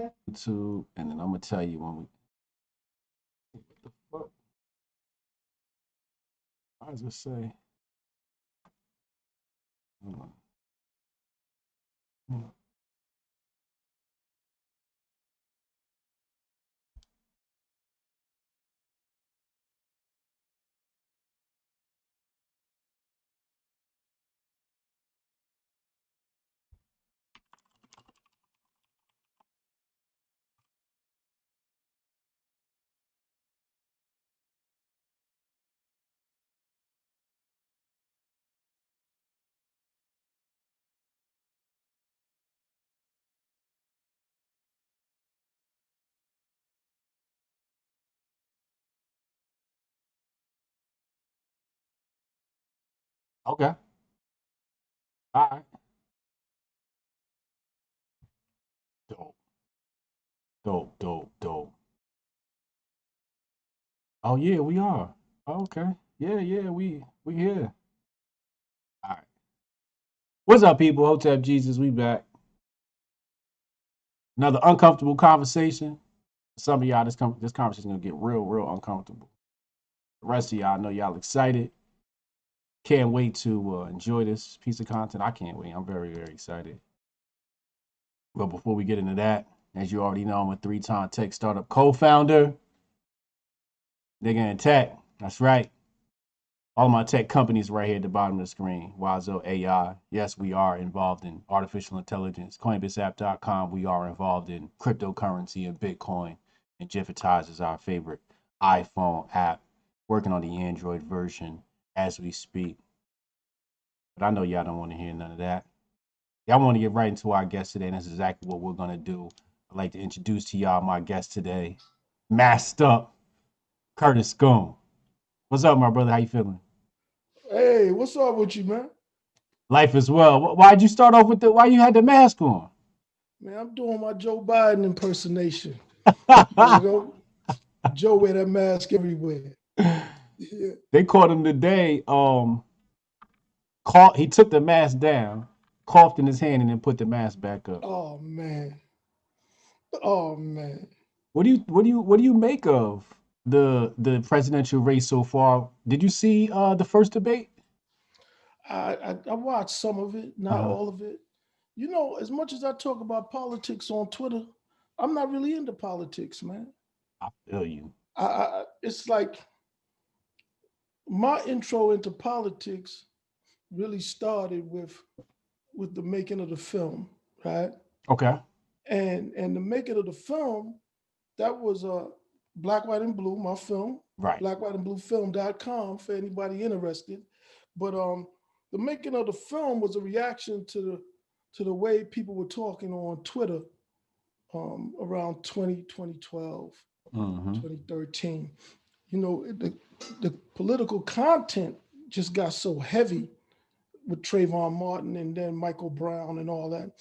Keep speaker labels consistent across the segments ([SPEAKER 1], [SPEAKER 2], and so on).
[SPEAKER 1] YouTube, and then I'm gonna tell you when we. What the fuck? Why does it say? Hold on. Hold on. Okay. All right. Dope. Dope. Dope. Dope. Oh yeah, we are. Oh, okay. Yeah, yeah, we we here. All right. What's up, people? Hotep Jesus, we back. Another uncomfortable conversation. Some of y'all, this com- this conversation gonna get real, real uncomfortable. The rest of y'all, I know y'all excited. Can't wait to uh, enjoy this piece of content. I can't wait. I'm very, very excited. But before we get into that, as you already know, I'm a three-time tech startup co-founder. Nigga in tech. That's right. All my tech companies right here at the bottom of the screen. Wazo AI. Yes, we are involved in artificial intelligence. CoinbaseApp.com. We are involved in cryptocurrency and Bitcoin. And Jiffitize is our favorite iPhone app. Working on the Android version as we speak. But I know y'all don't want to hear none of that. Y'all want to get right into our guest today, and that's exactly what we're gonna do. I'd like to introduce to y'all my guest today, masked up, Curtis Scoon. What's up, my brother? How you feeling?
[SPEAKER 2] Hey, what's up with you, man?
[SPEAKER 1] Life as well. Why'd you start off with the? Why you had the mask on?
[SPEAKER 2] Man, I'm doing my Joe Biden impersonation. You know, Joe wear that mask everywhere. Yeah.
[SPEAKER 1] they caught him today. Um, caught. He took the mask down, coughed in his hand, and then put the mask back up.
[SPEAKER 2] Oh man. Oh man.
[SPEAKER 1] What do you what do you what do you make of the the presidential race so far? Did you see uh the first debate?
[SPEAKER 2] I, I I watched some of it, not
[SPEAKER 1] Uh-huh.
[SPEAKER 2] all of it. You know, as much as I talk about politics on Twitter, I'm not really into politics, man.
[SPEAKER 1] I feel you.
[SPEAKER 2] I, I it's like my intro into politics really started with with the making of the film, right?
[SPEAKER 1] Okay.
[SPEAKER 2] and and the making of the film that was uh black white and blue my film
[SPEAKER 1] Right.
[SPEAKER 2] black white and blue film.com for anybody interested but um the making of the film was a reaction to the to the way people were talking on twitter um around 20 2012
[SPEAKER 1] hmm
[SPEAKER 2] 2013 you know the the political content just got so heavy with Trayvon Martin and then Michael Brown and all that.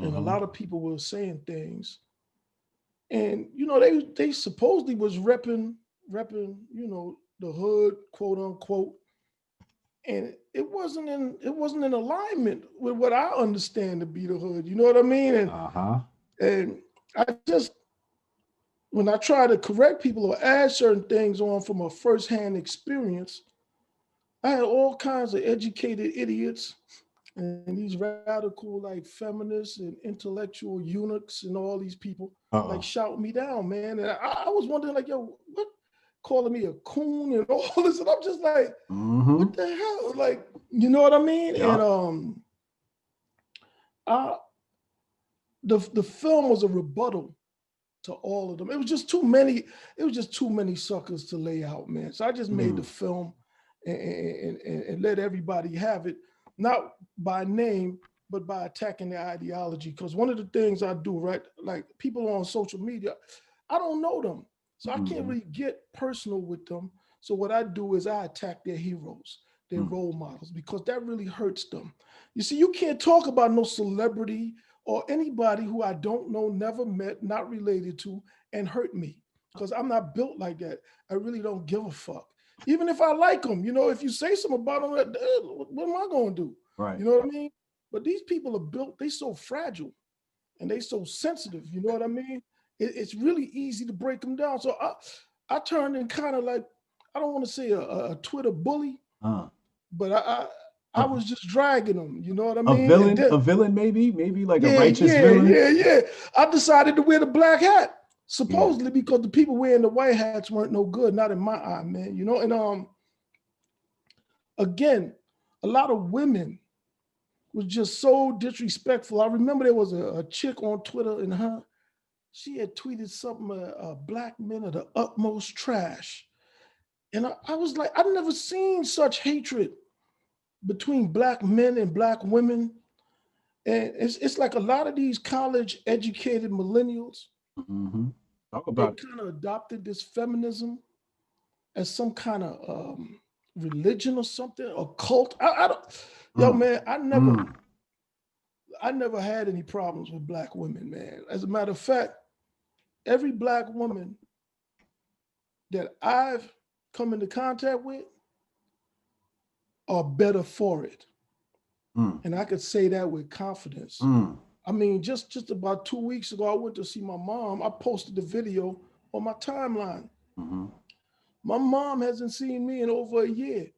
[SPEAKER 2] And a
[SPEAKER 1] Mhm.
[SPEAKER 2] lot of people were saying things. And you know they they supposedly was repping repping you know the hood quote unquote. And it wasn't in it wasn't in alignment with what i understand to be the hood. You know what i mean? And
[SPEAKER 1] Uh-huh.
[SPEAKER 2] and i just when i try to correct people or add certain things on from a firsthand experience i had all kinds of educated idiots and these radical like feminists and intellectual eunuchs and all these people
[SPEAKER 1] Uh-oh.
[SPEAKER 2] like shout me down, man. And I, I was wondering, like, yo, what calling me a coon and all this? And I'm just like,
[SPEAKER 1] hmm
[SPEAKER 2] what the hell? Like, you know what I mean?
[SPEAKER 1] Yeah.
[SPEAKER 2] And um I the the film was a rebuttal to all of them. It was just too many, it was just too many suckers to lay out, man. So I just made the film and, and, and, and let everybody have it, not by name, but by attacking their ideology. Because one of the things I do, right, like people on social media, I don't know them. So I can't
[SPEAKER 1] Mhm.
[SPEAKER 2] really get personal with them. So what I do is I attack their heroes, their
[SPEAKER 1] Mm.
[SPEAKER 2] role models, because that really hurts them. You see, you can't talk about no celebrity or anybody who I don't know, never met, not related to, and hurt me. Because I'm not built like that. I really don't give a fuck. Even if I like them, you know, if you say something about them, what am I going to do?
[SPEAKER 1] Right.
[SPEAKER 2] You know what I mean? But these people are built, they so fragile. and they so sensitive. You know what I mean? It, it's really easy to break them down. So I, I turned in kind of like I don't want to say a, a Twitter bully,
[SPEAKER 1] Uh,
[SPEAKER 2] but I, I I was just dragging them. You know what I mean?
[SPEAKER 1] A
[SPEAKER 2] villain, then-
[SPEAKER 1] a villain, maybe, maybe like a righteous
[SPEAKER 2] yeah,
[SPEAKER 1] villain.
[SPEAKER 2] yeah, yeah. Yeah. I decided to wear the black hat, supposedly because the people wearing the white hats weren't no good, not in my eye, man. You know, and um, again, a lot of women was just so disrespectful. I remember there was a, a chick on Twitter, and her, she had tweeted something, uh, uh, "Black men are the utmost trash," and I, I was like, I've never seen such hatred between black men and black women. And it's, it's like a lot of these college educated millennials,
[SPEAKER 1] hmm Talk
[SPEAKER 2] they
[SPEAKER 1] about
[SPEAKER 2] kind of adopted this feminism as some kind of um, religion or something, or cult. I, I don't, yo,
[SPEAKER 1] Mm.
[SPEAKER 2] man, I never,
[SPEAKER 1] Mm.
[SPEAKER 2] I never had any problems with black women, man. As a matter of fact, every black woman that I've come into contact with are better for it.
[SPEAKER 1] Mm.
[SPEAKER 2] And I could say that with confidence.
[SPEAKER 1] Mm.
[SPEAKER 2] I mean, just just about two weeks ago, I went to see my mom. I posted the video on my timeline.
[SPEAKER 1] Mhm.
[SPEAKER 2] My mom hasn't seen me in over a year.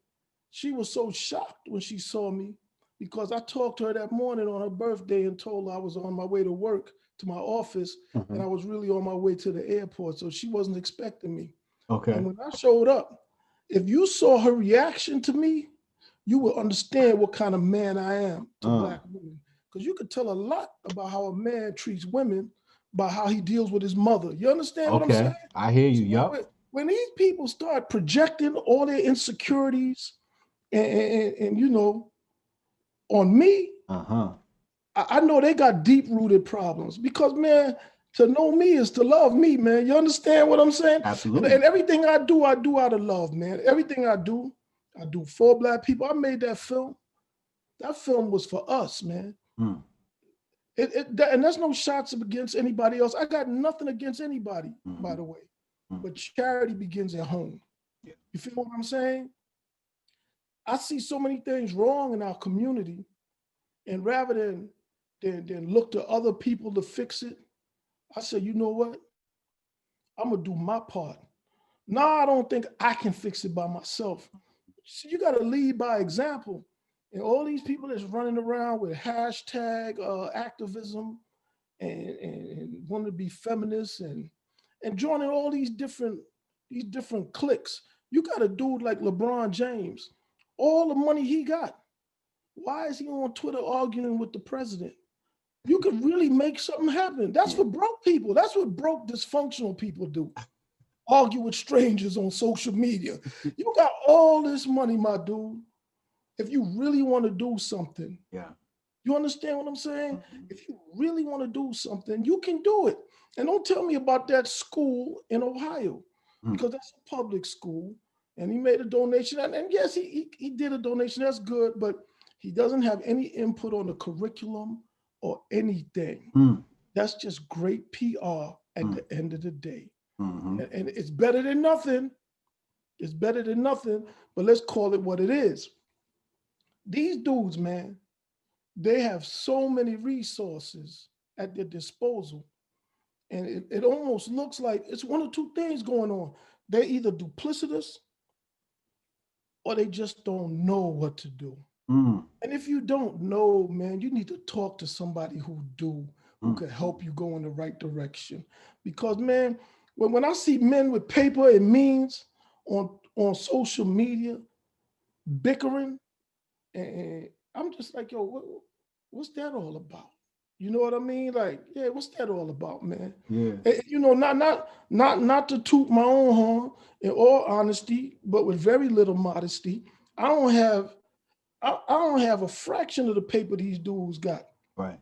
[SPEAKER 2] She was so shocked when she saw me because I talked to her that morning on her birthday and told her I was on my way to work to my office and
[SPEAKER 1] Mhm.
[SPEAKER 2] I was really on my way to the airport. So she wasn't expecting me.
[SPEAKER 1] Okay.
[SPEAKER 2] And when I showed up, if you saw her reaction to me, you will understand what kind of man I am to
[SPEAKER 1] Uh.
[SPEAKER 2] black women. Because you could tell a lot about how a man treats women by how he deals with his mother. You understand what I'm
[SPEAKER 1] Okay.
[SPEAKER 2] saying?
[SPEAKER 1] I hear you.
[SPEAKER 2] So
[SPEAKER 1] Yup.
[SPEAKER 2] When, when these people start projecting all their insecurities and, and, and- and, you know, on me,
[SPEAKER 1] Uh huh.
[SPEAKER 2] I, I know they got deep rooted problems because man, to know me is to love me, man. You understand what I'm saying? And,
[SPEAKER 1] Absolutely.
[SPEAKER 2] and everything I do, I do out of love, man. Everything I do, I do for black people. I made that film. That film was for us, man.
[SPEAKER 1] Mm.
[SPEAKER 2] It, it that- and that's no shots against anybody else. I got nothing against anybody, by
[SPEAKER 1] Mhm.
[SPEAKER 2] the way.
[SPEAKER 1] Mhm.
[SPEAKER 2] But charity begins at home.
[SPEAKER 1] Yeah.
[SPEAKER 2] You feel what I'm saying? I see so many things wrong in our community, and rather than than, than look to other people to fix it, I say, you know what? I'm gonna do my part. Now I don't think I can fix it by myself. So you got to lead by example. And all these people that's running around with hashtag uh, activism and, and, and want to be feminists and and joining all these different these different cliques. You got a dude like LeBron James, all the money he got. Why is he on Twitter arguing with the president? You could really make something happen. That's for broke people. That's what broke dysfunctional people do. Argue with strangers on social media. You got all this money, my dude. If you really want to do something,
[SPEAKER 1] Yeah.
[SPEAKER 2] you understand what I'm saying?
[SPEAKER 1] Mhm.
[SPEAKER 2] If you really want to do something, you can do it. And don't tell me about that school in Ohio,
[SPEAKER 1] Mm.
[SPEAKER 2] because that's a public school. And he made a donation. And, and yes, he, he, he did a donation. That's good, but he doesn't have any input on the curriculum or anything.
[SPEAKER 1] Mm.
[SPEAKER 2] That's just great PR at
[SPEAKER 1] Mm.
[SPEAKER 2] the end of the day.
[SPEAKER 1] Mhm.
[SPEAKER 2] And, and it's better than nothing. It's better than nothing, but let's call it what it is. These dudes, man, they have so many resources at their disposal. And it, it almost looks like it's one of two things going on. They're either duplicitous or they just don't know what to do.
[SPEAKER 1] Mm.
[SPEAKER 2] And if you don't know, man, you need to talk to somebody who do, who
[SPEAKER 1] Mm.
[SPEAKER 2] can help you go in the right direction. Because man, when, when I see men with paper and means on on social media bickering, and, and I'm just like, yo, what, what's that all about? You know what I mean? Like, yeah, what's that all about, man?
[SPEAKER 1] Yeah.
[SPEAKER 2] Eh, you know, not not not not to toot my own horn in all honesty, but with very little modesty. I don't have I, I don't have a fraction of the paper these dudes got.
[SPEAKER 1] Right.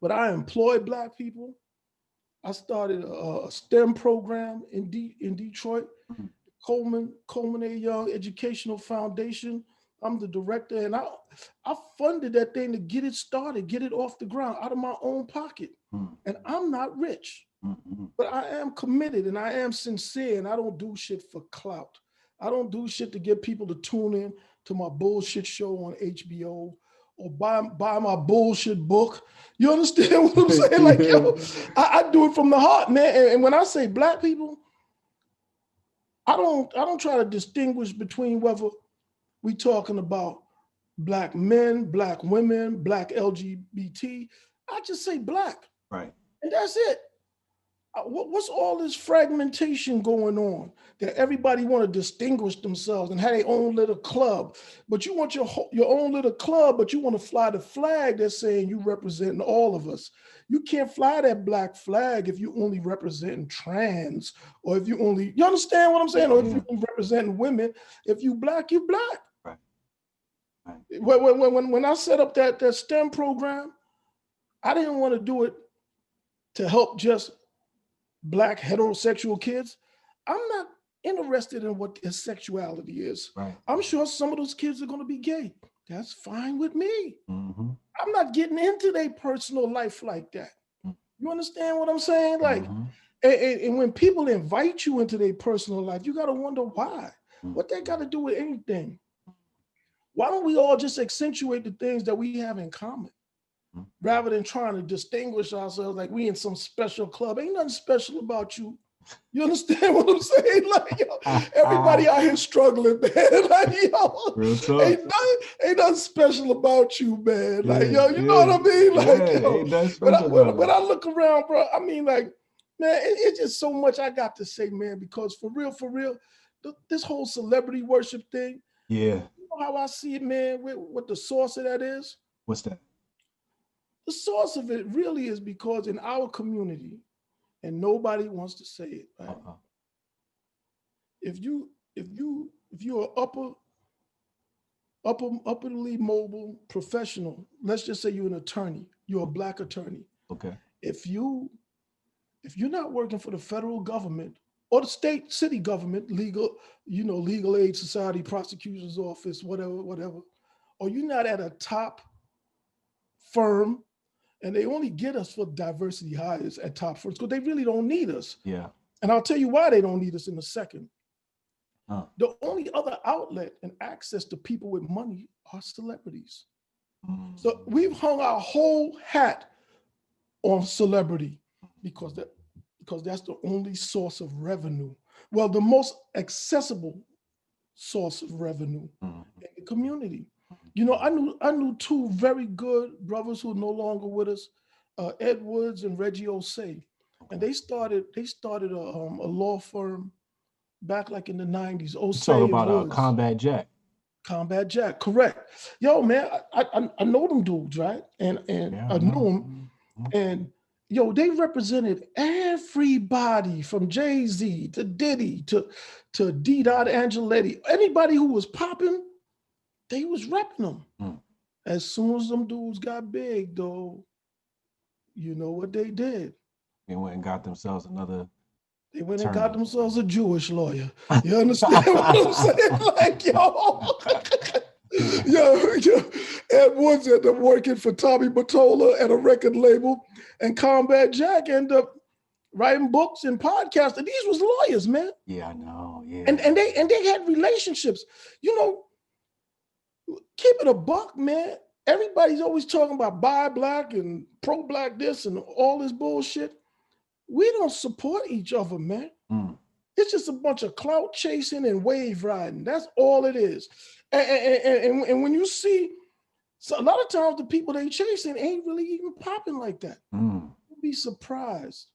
[SPEAKER 2] But I employ black people. I started a, STEM program in D, in Detroit,
[SPEAKER 1] Mhm.
[SPEAKER 2] Coleman Coleman A. Young Educational Foundation. I'm the director, and I I funded that thing to get it started, get it off the ground out of my own pocket.
[SPEAKER 1] Mm.
[SPEAKER 2] And I'm not rich.
[SPEAKER 1] Mhm.
[SPEAKER 2] But I am committed and I am sincere and I don't do shit for clout. I don't do shit to get people to tune in to my bullshit show on HBO or buy buy my bullshit book. You understand what I'm saying? Like, yo, I, I do it from the heart, man. And, and when I say black people, I don't I don't try to distinguish between whether we talking about black men, black women, black LGBT. I just say black,
[SPEAKER 1] Right.
[SPEAKER 2] and that's it. Uh, what- what's all this fragmentation going on that everybody want to distinguish themselves and have their own little club? But you want your your own little club but you want to fly the flag that's saying you representing all of us. You can't fly that black flag if you only representing trans or if you only you understand what i'm saying? Or if you representing women. If you black you black.
[SPEAKER 1] Right. Right.
[SPEAKER 2] when, when, when, when i set up that that stem program i didn't want to do it to help just black heterosexual kids. I'm not interested in what their sexuality is.
[SPEAKER 1] Right.
[SPEAKER 2] I'm sure some of those kids are going to be gay. That's fine with me.
[SPEAKER 1] Mm-hmm.
[SPEAKER 2] I'm not getting into their personal life like that.
[SPEAKER 1] Mm.
[SPEAKER 2] You understand what I'm saying? Like,
[SPEAKER 1] Mhm.
[SPEAKER 2] and, and- and when people invite you into their personal life, you got to wonder why.
[SPEAKER 1] Mm.
[SPEAKER 2] What they got to do with anything? Why don't we all just accentuate the things that we have in common?
[SPEAKER 1] Mm.
[SPEAKER 2] rather than trying to distinguish ourselves like we in some special club. Ain't nothing special about you. You understand what I'm saying? Like, yo, everybody out here struggling, man. Like, yo, ain't nothing, ain't nothing special about you, man. Like,
[SPEAKER 1] Yeah,
[SPEAKER 2] yo, you know what I mean? Like,
[SPEAKER 1] yeah,
[SPEAKER 2] yo,
[SPEAKER 1] but
[SPEAKER 2] when I, when, when. I look around, bro, I mean, like, man, it- it's just so much I got to say, man, because for real, for real, th- this whole celebrity worship thing,
[SPEAKER 1] Yeah.
[SPEAKER 2] you know how I see it, man, what, what the source of that is?
[SPEAKER 1] What's that?
[SPEAKER 2] The source of it really is because in our community, and nobody wants to say it, right?
[SPEAKER 1] Uh-uh.
[SPEAKER 2] If you if you if you're an upper upper upperly mobile professional, let's just say you're an attorney, you're a black attorney.
[SPEAKER 1] Okay.
[SPEAKER 2] If you if you're not working for the federal government or the state city government, legal, you know, legal aid society, prosecutor's office, whatever, whatever, or you're not at a top firm and they only get us for diversity hires at top firms because they really don't need us.
[SPEAKER 1] Yeah.
[SPEAKER 2] And I'll tell you why they don't need us in a second.
[SPEAKER 1] Huh.
[SPEAKER 2] The only other outlet and access to people with money are celebrities. So
[SPEAKER 1] Mm.
[SPEAKER 2] we've hung our whole hat on celebrity because that because that's the only source of revenue. Well, the most accessible source of revenue
[SPEAKER 1] Mhm.
[SPEAKER 2] in the community. You know, I knew I knew two very good brothers who are no longer with us, uh, Ed Woods and Reggie Ossé, and they started they started a, um, a law firm back like in the nineties. Ossé
[SPEAKER 1] talk about uh, Combat Jack.
[SPEAKER 2] Combat Jack, correct. Yo, man, I, I I know them dudes, right? And and
[SPEAKER 1] Yeah,
[SPEAKER 2] I
[SPEAKER 1] know.
[SPEAKER 2] knew them, and yo, they represented everybody from Jay Z to Diddy to to D. Dot Angelettie. Anybody who was popping, they was repping them.
[SPEAKER 1] Mm.
[SPEAKER 2] As soon as them dudes got big, though, you know what they did?
[SPEAKER 1] They went and got themselves another.
[SPEAKER 2] They went and got themselves a Jewish lawyer. You understand what I'm saying? Like, yo, yo, yo, Ed Woods ended up working for Tommy Mottola at a record label, and Combat Jack ended up writing books and podcasts. And these was lawyers, man.
[SPEAKER 1] Yeah, I know. Yeah.
[SPEAKER 2] And and they and they had relationships. You know, keep it a buck, man. Everybody's always talking about buy black and pro black this and all this bullshit. We don't support each other, man.
[SPEAKER 1] Mm.
[SPEAKER 2] It's just a bunch of clout chasing and wave riding. That's all it is. And, and, and, and- when you see, so a lot of times the people they chasing ain't really even popping like that.
[SPEAKER 1] Mm.
[SPEAKER 2] You'll be surprised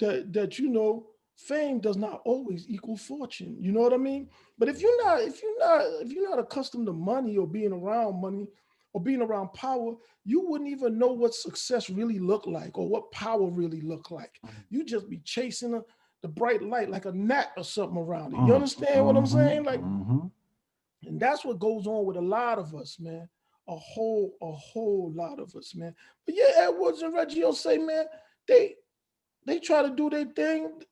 [SPEAKER 2] that that you know fame does not always equal fortune. You know what I mean? But if you're not, if you're not, if you're not accustomed to money or being around money or being around power, you wouldn't even know what success really looked like or what power really looked like. You just be chasing a, the bright light like a gnat or something around it. You
[SPEAKER 1] Mm.
[SPEAKER 2] understand what I'm saying? Like,
[SPEAKER 1] Mhm.
[SPEAKER 2] and that's what goes on with a lot of us, man. A whole, a whole lot of us, man. But yeah, Ed Woods and Reggie Ossé, man, they they try to do their thing.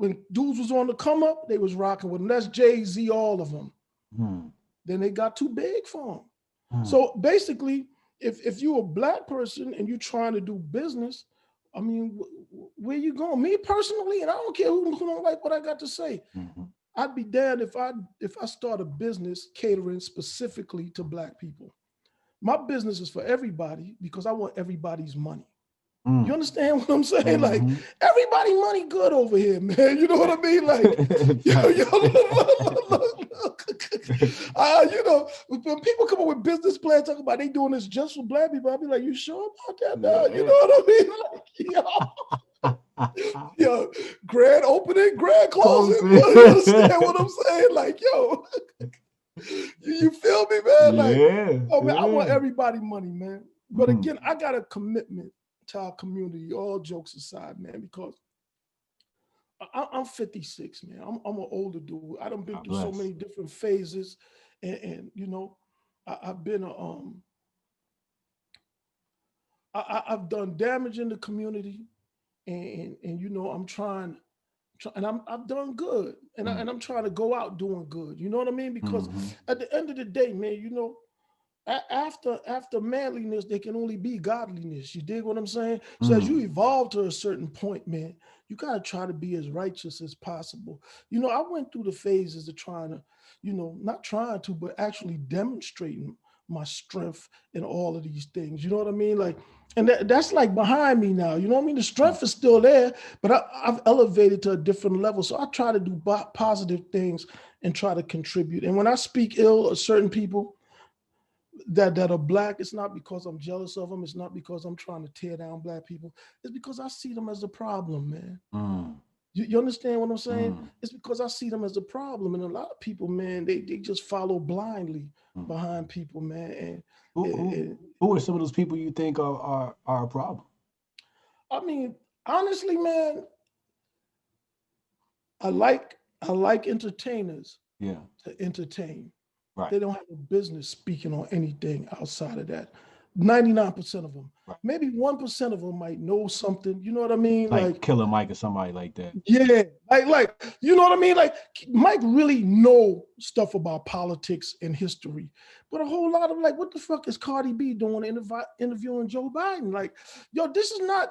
[SPEAKER 2] When dudes was on the come up, they was rocking with them. That's Jay Z, all of them.
[SPEAKER 1] Mm.
[SPEAKER 2] Then they got too big for them.
[SPEAKER 1] Mm.
[SPEAKER 2] So basically, if if you're a black person and you're trying to do business, I mean, wh- wh- where you going? Me personally, and I don't care who, who don't like what I got to say.
[SPEAKER 1] Mhm.
[SPEAKER 2] I'd be damned if I if I start a business catering specifically to black people. my business is for everybody because I want everybody's money.
[SPEAKER 1] Mm.
[SPEAKER 2] You understand what I'm saying? Like
[SPEAKER 1] Mhm.
[SPEAKER 2] everybody money good over here, man. You know what I mean? Like yo, yo, look, look, look. Uh, you know, when people come up with business plans talking about they doing this just for black people, I'll be like, you sure about that? No, you know what I mean? Like, yo, yo, grand opening, grand closing. You understand what I'm saying? Like, yo, you, you feel me, man? Like,
[SPEAKER 1] yeah.
[SPEAKER 2] Oh man, I want everybody money, man. But
[SPEAKER 1] Mhm.
[SPEAKER 2] again, I got a commitment our community, all jokes aside, man, because I, I'm 56, man. I'm, I'm an older dude. I done been
[SPEAKER 1] God
[SPEAKER 2] through so many different phases. And, and you know, I, I've been a um I, I've done damage in the community and, and, and you know, I'm trying try- and I'm I've done good. And, I,
[SPEAKER 1] Mm.
[SPEAKER 2] and I'm trying to go out doing good. You know what I mean? Because
[SPEAKER 1] Mhm.
[SPEAKER 2] at the end of the day, man, you know, after after manliness, there can only be godliness. You dig what I'm saying? So as
[SPEAKER 1] Mm.
[SPEAKER 2] you evolve to a certain point, man, you gotta try to be as righteous as possible. You know, I went through the phases of trying to, you know, not trying to, but actually demonstrating my strength in all of these things. You know what I mean? Like, and that, that's like behind me now. You know what I mean? The strength is still there, but I, I've elevated to a different level. So I try to do bo- positive things and try to contribute. And when I speak ill of certain people that that are black, it's not because I'm jealous of them. It's not because I'm trying to tear down black people. It's because I see them as a problem, man.
[SPEAKER 1] Mm.
[SPEAKER 2] You, you understand what I'm saying?
[SPEAKER 1] Mm.
[SPEAKER 2] It's because I see them as a problem. And a lot of people, man, they, they just follow blindly
[SPEAKER 1] Mm.
[SPEAKER 2] behind people, man. And,
[SPEAKER 1] Who,
[SPEAKER 2] and-
[SPEAKER 1] who, who are some of those people you think are are, are a problem?
[SPEAKER 2] I mean, honestly, man, I like I like entertainers
[SPEAKER 1] Yeah.
[SPEAKER 2] to entertain.
[SPEAKER 1] Right.
[SPEAKER 2] They don't have a business speaking on anything outside of that. 99% of them.
[SPEAKER 1] Right.
[SPEAKER 2] Maybe 1% of them might know something. You know what I mean?
[SPEAKER 1] Like,
[SPEAKER 2] Like,
[SPEAKER 1] Killer Mike or somebody like that.
[SPEAKER 2] yeah, like, like, you know what I mean? Like Mike really know stuff about politics and history, but a whole lot of like, what the fuck is Cardi B doing intervi- interviewing Joe Biden? Like, yo, this is not,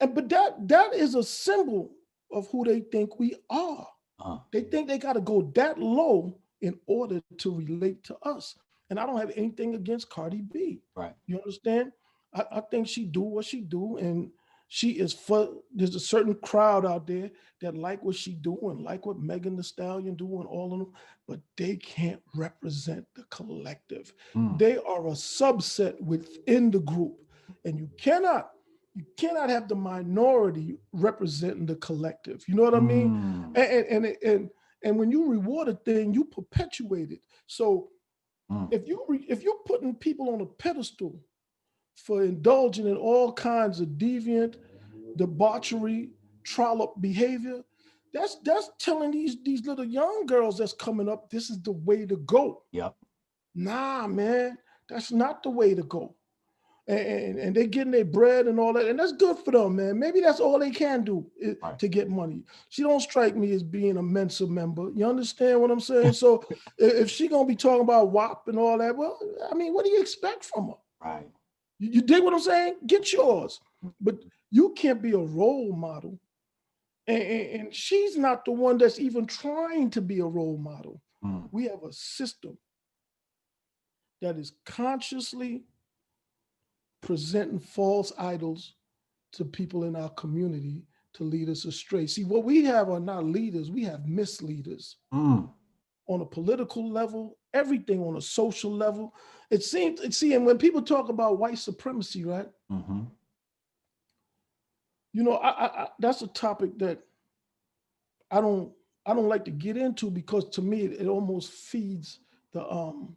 [SPEAKER 2] and but that that is a symbol of who they think we are.
[SPEAKER 1] Uh,
[SPEAKER 2] They think they got to go that low in order to relate to us. And I don't have anything against Cardi B.
[SPEAKER 1] Right.
[SPEAKER 2] You understand? I, I think she do what she do, and she is for. There's a certain crowd out there that like what she do and like what Megan Thee Stallion do and all of them, but they can't represent the collective.
[SPEAKER 1] mm.
[SPEAKER 2] They are a subset within the group, and you cannot. You cannot have the minority representing the collective. You know what I mean?
[SPEAKER 1] Mm.
[SPEAKER 2] and and and and, and when you reward a thing, you perpetuate it. So
[SPEAKER 1] Mm.
[SPEAKER 2] if you re, if you're putting people on a pedestal for indulging in all kinds of deviant, debauchery, trollop behavior, that's that's telling these these little young girls that's coming up this is the way to go.
[SPEAKER 1] Yep.
[SPEAKER 2] Nah, man, that's not the way to go. And, and, they're getting their bread and all that, and that's good for them, man. Maybe that's all they can do
[SPEAKER 1] Right.
[SPEAKER 2] to get money. She don't strike me as being a Mensa member. You understand what I'm saying? So if she gonna be talking about WAP and all that, well, I mean, what do you expect from her?
[SPEAKER 1] Right.
[SPEAKER 2] You, you dig what I'm saying? Get yours, but you can't be a role model. And, and, and she's not the one that's even trying to be a role model
[SPEAKER 1] Mm.
[SPEAKER 2] we have a system that is consciously presenting false idols to people in our community to lead us astray. See, what we have are not leaders, we have misleaders
[SPEAKER 1] Mm.
[SPEAKER 2] on a political level, everything on a social level. It seems, it see, and when people talk about white supremacy, right?
[SPEAKER 1] hmm
[SPEAKER 2] You know, I, I, I that's a topic that I don't I don't like to get into because to me it, it almost feeds the um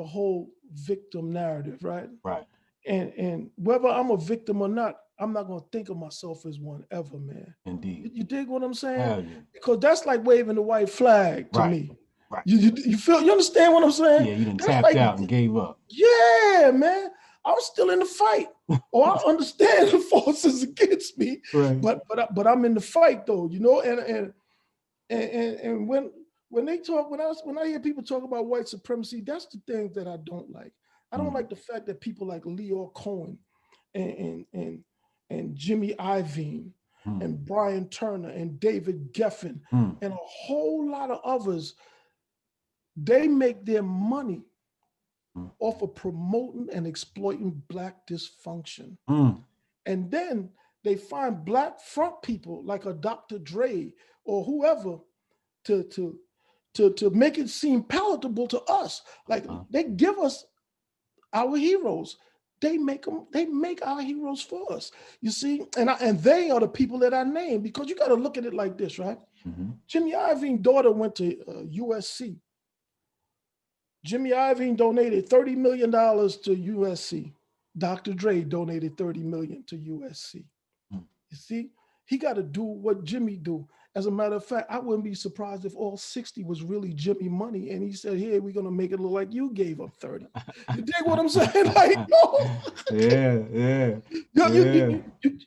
[SPEAKER 2] the whole victim narrative, right?
[SPEAKER 1] Right.
[SPEAKER 2] And and whether I'm a victim or not, I'm not gonna think of myself as one ever, man.
[SPEAKER 1] Indeed.
[SPEAKER 2] you dig what I'm saying?
[SPEAKER 1] Hell yeah.
[SPEAKER 2] Because that's like waving the white flag to
[SPEAKER 1] Right,
[SPEAKER 2] me.
[SPEAKER 1] right.
[SPEAKER 2] You, you you feel you understand what I'm saying?
[SPEAKER 1] Yeah, you
[SPEAKER 2] That's
[SPEAKER 1] tapped
[SPEAKER 2] like-
[SPEAKER 1] out and gave up.
[SPEAKER 2] Yeah, man. I'm still in the fight. or I understand the forces against me,
[SPEAKER 1] Right.
[SPEAKER 2] but but but I'm in the fight though, you know, and and and and, and when when they talk when I when I hear people talk about white supremacy, that's the thing that I don't like. I don't
[SPEAKER 1] Mm.
[SPEAKER 2] like the fact that people like Lyor Cohen and and and, and Jimmy Iovine
[SPEAKER 1] Mm.
[SPEAKER 2] and Bryan Turner and David Geffen
[SPEAKER 1] Mm.
[SPEAKER 2] and a whole lot of others, they make their money
[SPEAKER 1] Mm.
[SPEAKER 2] off of promoting and exploiting black dysfunction.
[SPEAKER 1] Mm.
[SPEAKER 2] And then they find black front people like a Dr. Dre or whoever to to to to make it seem palatable to us. Like
[SPEAKER 1] Uh-huh.
[SPEAKER 2] they give us our heroes. They make them. They make our heroes for us. You see, and I, and they are the people that I name because you got to look at it like this, right?
[SPEAKER 1] Mhm.
[SPEAKER 2] Jimmy Iovine's daughter went to uh, USC. Jimmy Iovine donated $30 million to USC. Dr. Dre donated 30 million to USC.
[SPEAKER 1] Hmm.
[SPEAKER 2] You see, he got to do what Jimmy do. As a matter of fact, I wouldn't be surprised if all 60 was really Jimmy money. And he said, Here, we're gonna make it look like you gave up 30. You dig what I'm saying? Like, no.
[SPEAKER 1] Yeah, yeah,
[SPEAKER 2] You,
[SPEAKER 1] Yeah.
[SPEAKER 2] you- you-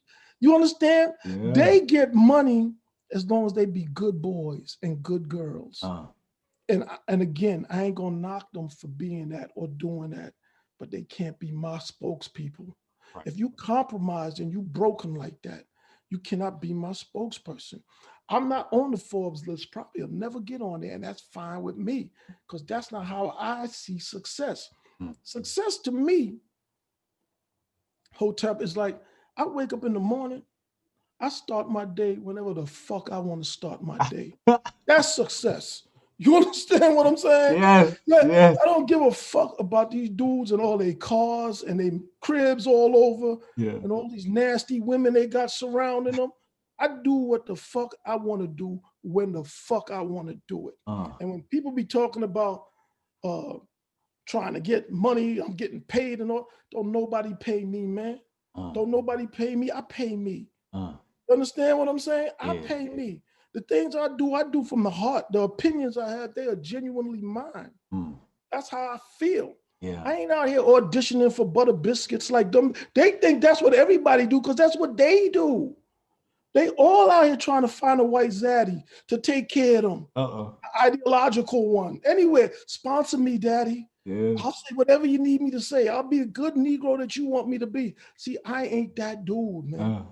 [SPEAKER 2] you understand?
[SPEAKER 1] yeah.
[SPEAKER 2] They get money as long as they be good boys and good girls.
[SPEAKER 1] Uh,
[SPEAKER 2] and and again, I ain't gonna knock them for being that or doing that, but they can't be my spokespeople.
[SPEAKER 1] Right.
[SPEAKER 2] If you compromised and you broken like that, you cannot be my spokesperson. I'm not on the Forbes list. Probably I'll never get on there, and that's fine with me because that's not how I see success.
[SPEAKER 1] Hmm.
[SPEAKER 2] Success to me, Hotep is like I wake up in the morning, I start my day whenever the fuck I want to start my day. That's success. You understand what I'm saying?
[SPEAKER 1] yes,
[SPEAKER 2] Yeah,
[SPEAKER 1] yes,
[SPEAKER 2] I don't give a fuck about these dudes and all their cars and their cribs all over
[SPEAKER 1] yeah.
[SPEAKER 2] and all these nasty women they got surrounding them. I do what the fuck I want to do when the fuck I want to do it.
[SPEAKER 1] Uh,
[SPEAKER 2] And when people be talking about uh trying to get money, I'm getting paid and all, don't nobody pay me, man.
[SPEAKER 1] uh,
[SPEAKER 2] Don't nobody pay me. I pay me.
[SPEAKER 1] uh,
[SPEAKER 2] You understand what I'm saying? I pay me. The things I do, I do from the heart. The opinions I have, they are genuinely mine.
[SPEAKER 1] mm,
[SPEAKER 2] That's how I feel.
[SPEAKER 1] yeah.
[SPEAKER 2] I ain't out here auditioning for butter biscuits like them. They think that's what everybody do because that's what they do. They all out here trying to find a white zaddy to take care of them,
[SPEAKER 1] Uh-oh.
[SPEAKER 2] ideological one. Anyway, sponsor me, daddy.
[SPEAKER 1] Yeah.
[SPEAKER 2] I'll say whatever you need me to say. I'll be a good Negro that you want me to be. See, I ain't that dude, man.
[SPEAKER 1] Uh,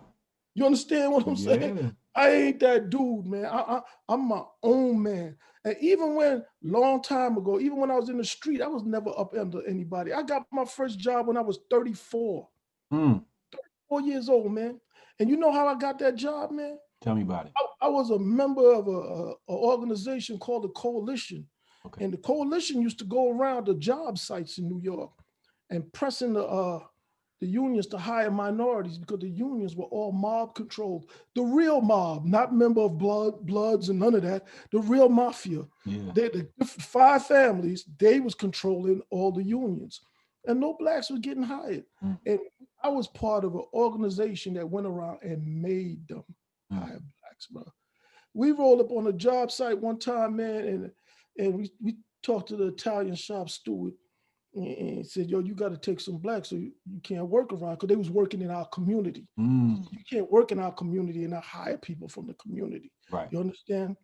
[SPEAKER 2] You understand what I'm saying? I ain't that dude, man. I, I, I'm my own man. And even when long time ago, even when I was in the street, I was never up under anybody. I got my first job when I was 34,
[SPEAKER 1] Mm,
[SPEAKER 2] four years old, man. And you know how I got that job, man?
[SPEAKER 1] tell me about it.
[SPEAKER 2] I, I was a member of a, a, a organization called the Coalition.
[SPEAKER 1] Okay.
[SPEAKER 2] And the coalition used to go around the job sites in New York and pressing the uh, the unions to hire minorities because the unions were all mob controlled. The real mob, not member of blood, bloods, and none of that. The real mafia.
[SPEAKER 1] Yeah.
[SPEAKER 2] They, the five families, they was controlling all the unions. And no blacks were getting hired.
[SPEAKER 1] Mm.
[SPEAKER 2] And I was part of an organization that went around and made them
[SPEAKER 1] Mm.
[SPEAKER 2] hire blacks, bro. We rolled up on a job site one time, man, and and we, we talked to the Italian shop steward and, and said, yo, you got to take some blacks so you, you can't work around because they was working in our community.
[SPEAKER 1] Mm,
[SPEAKER 2] You can't work in our community and not hire people from the community.
[SPEAKER 1] right.
[SPEAKER 2] You understand?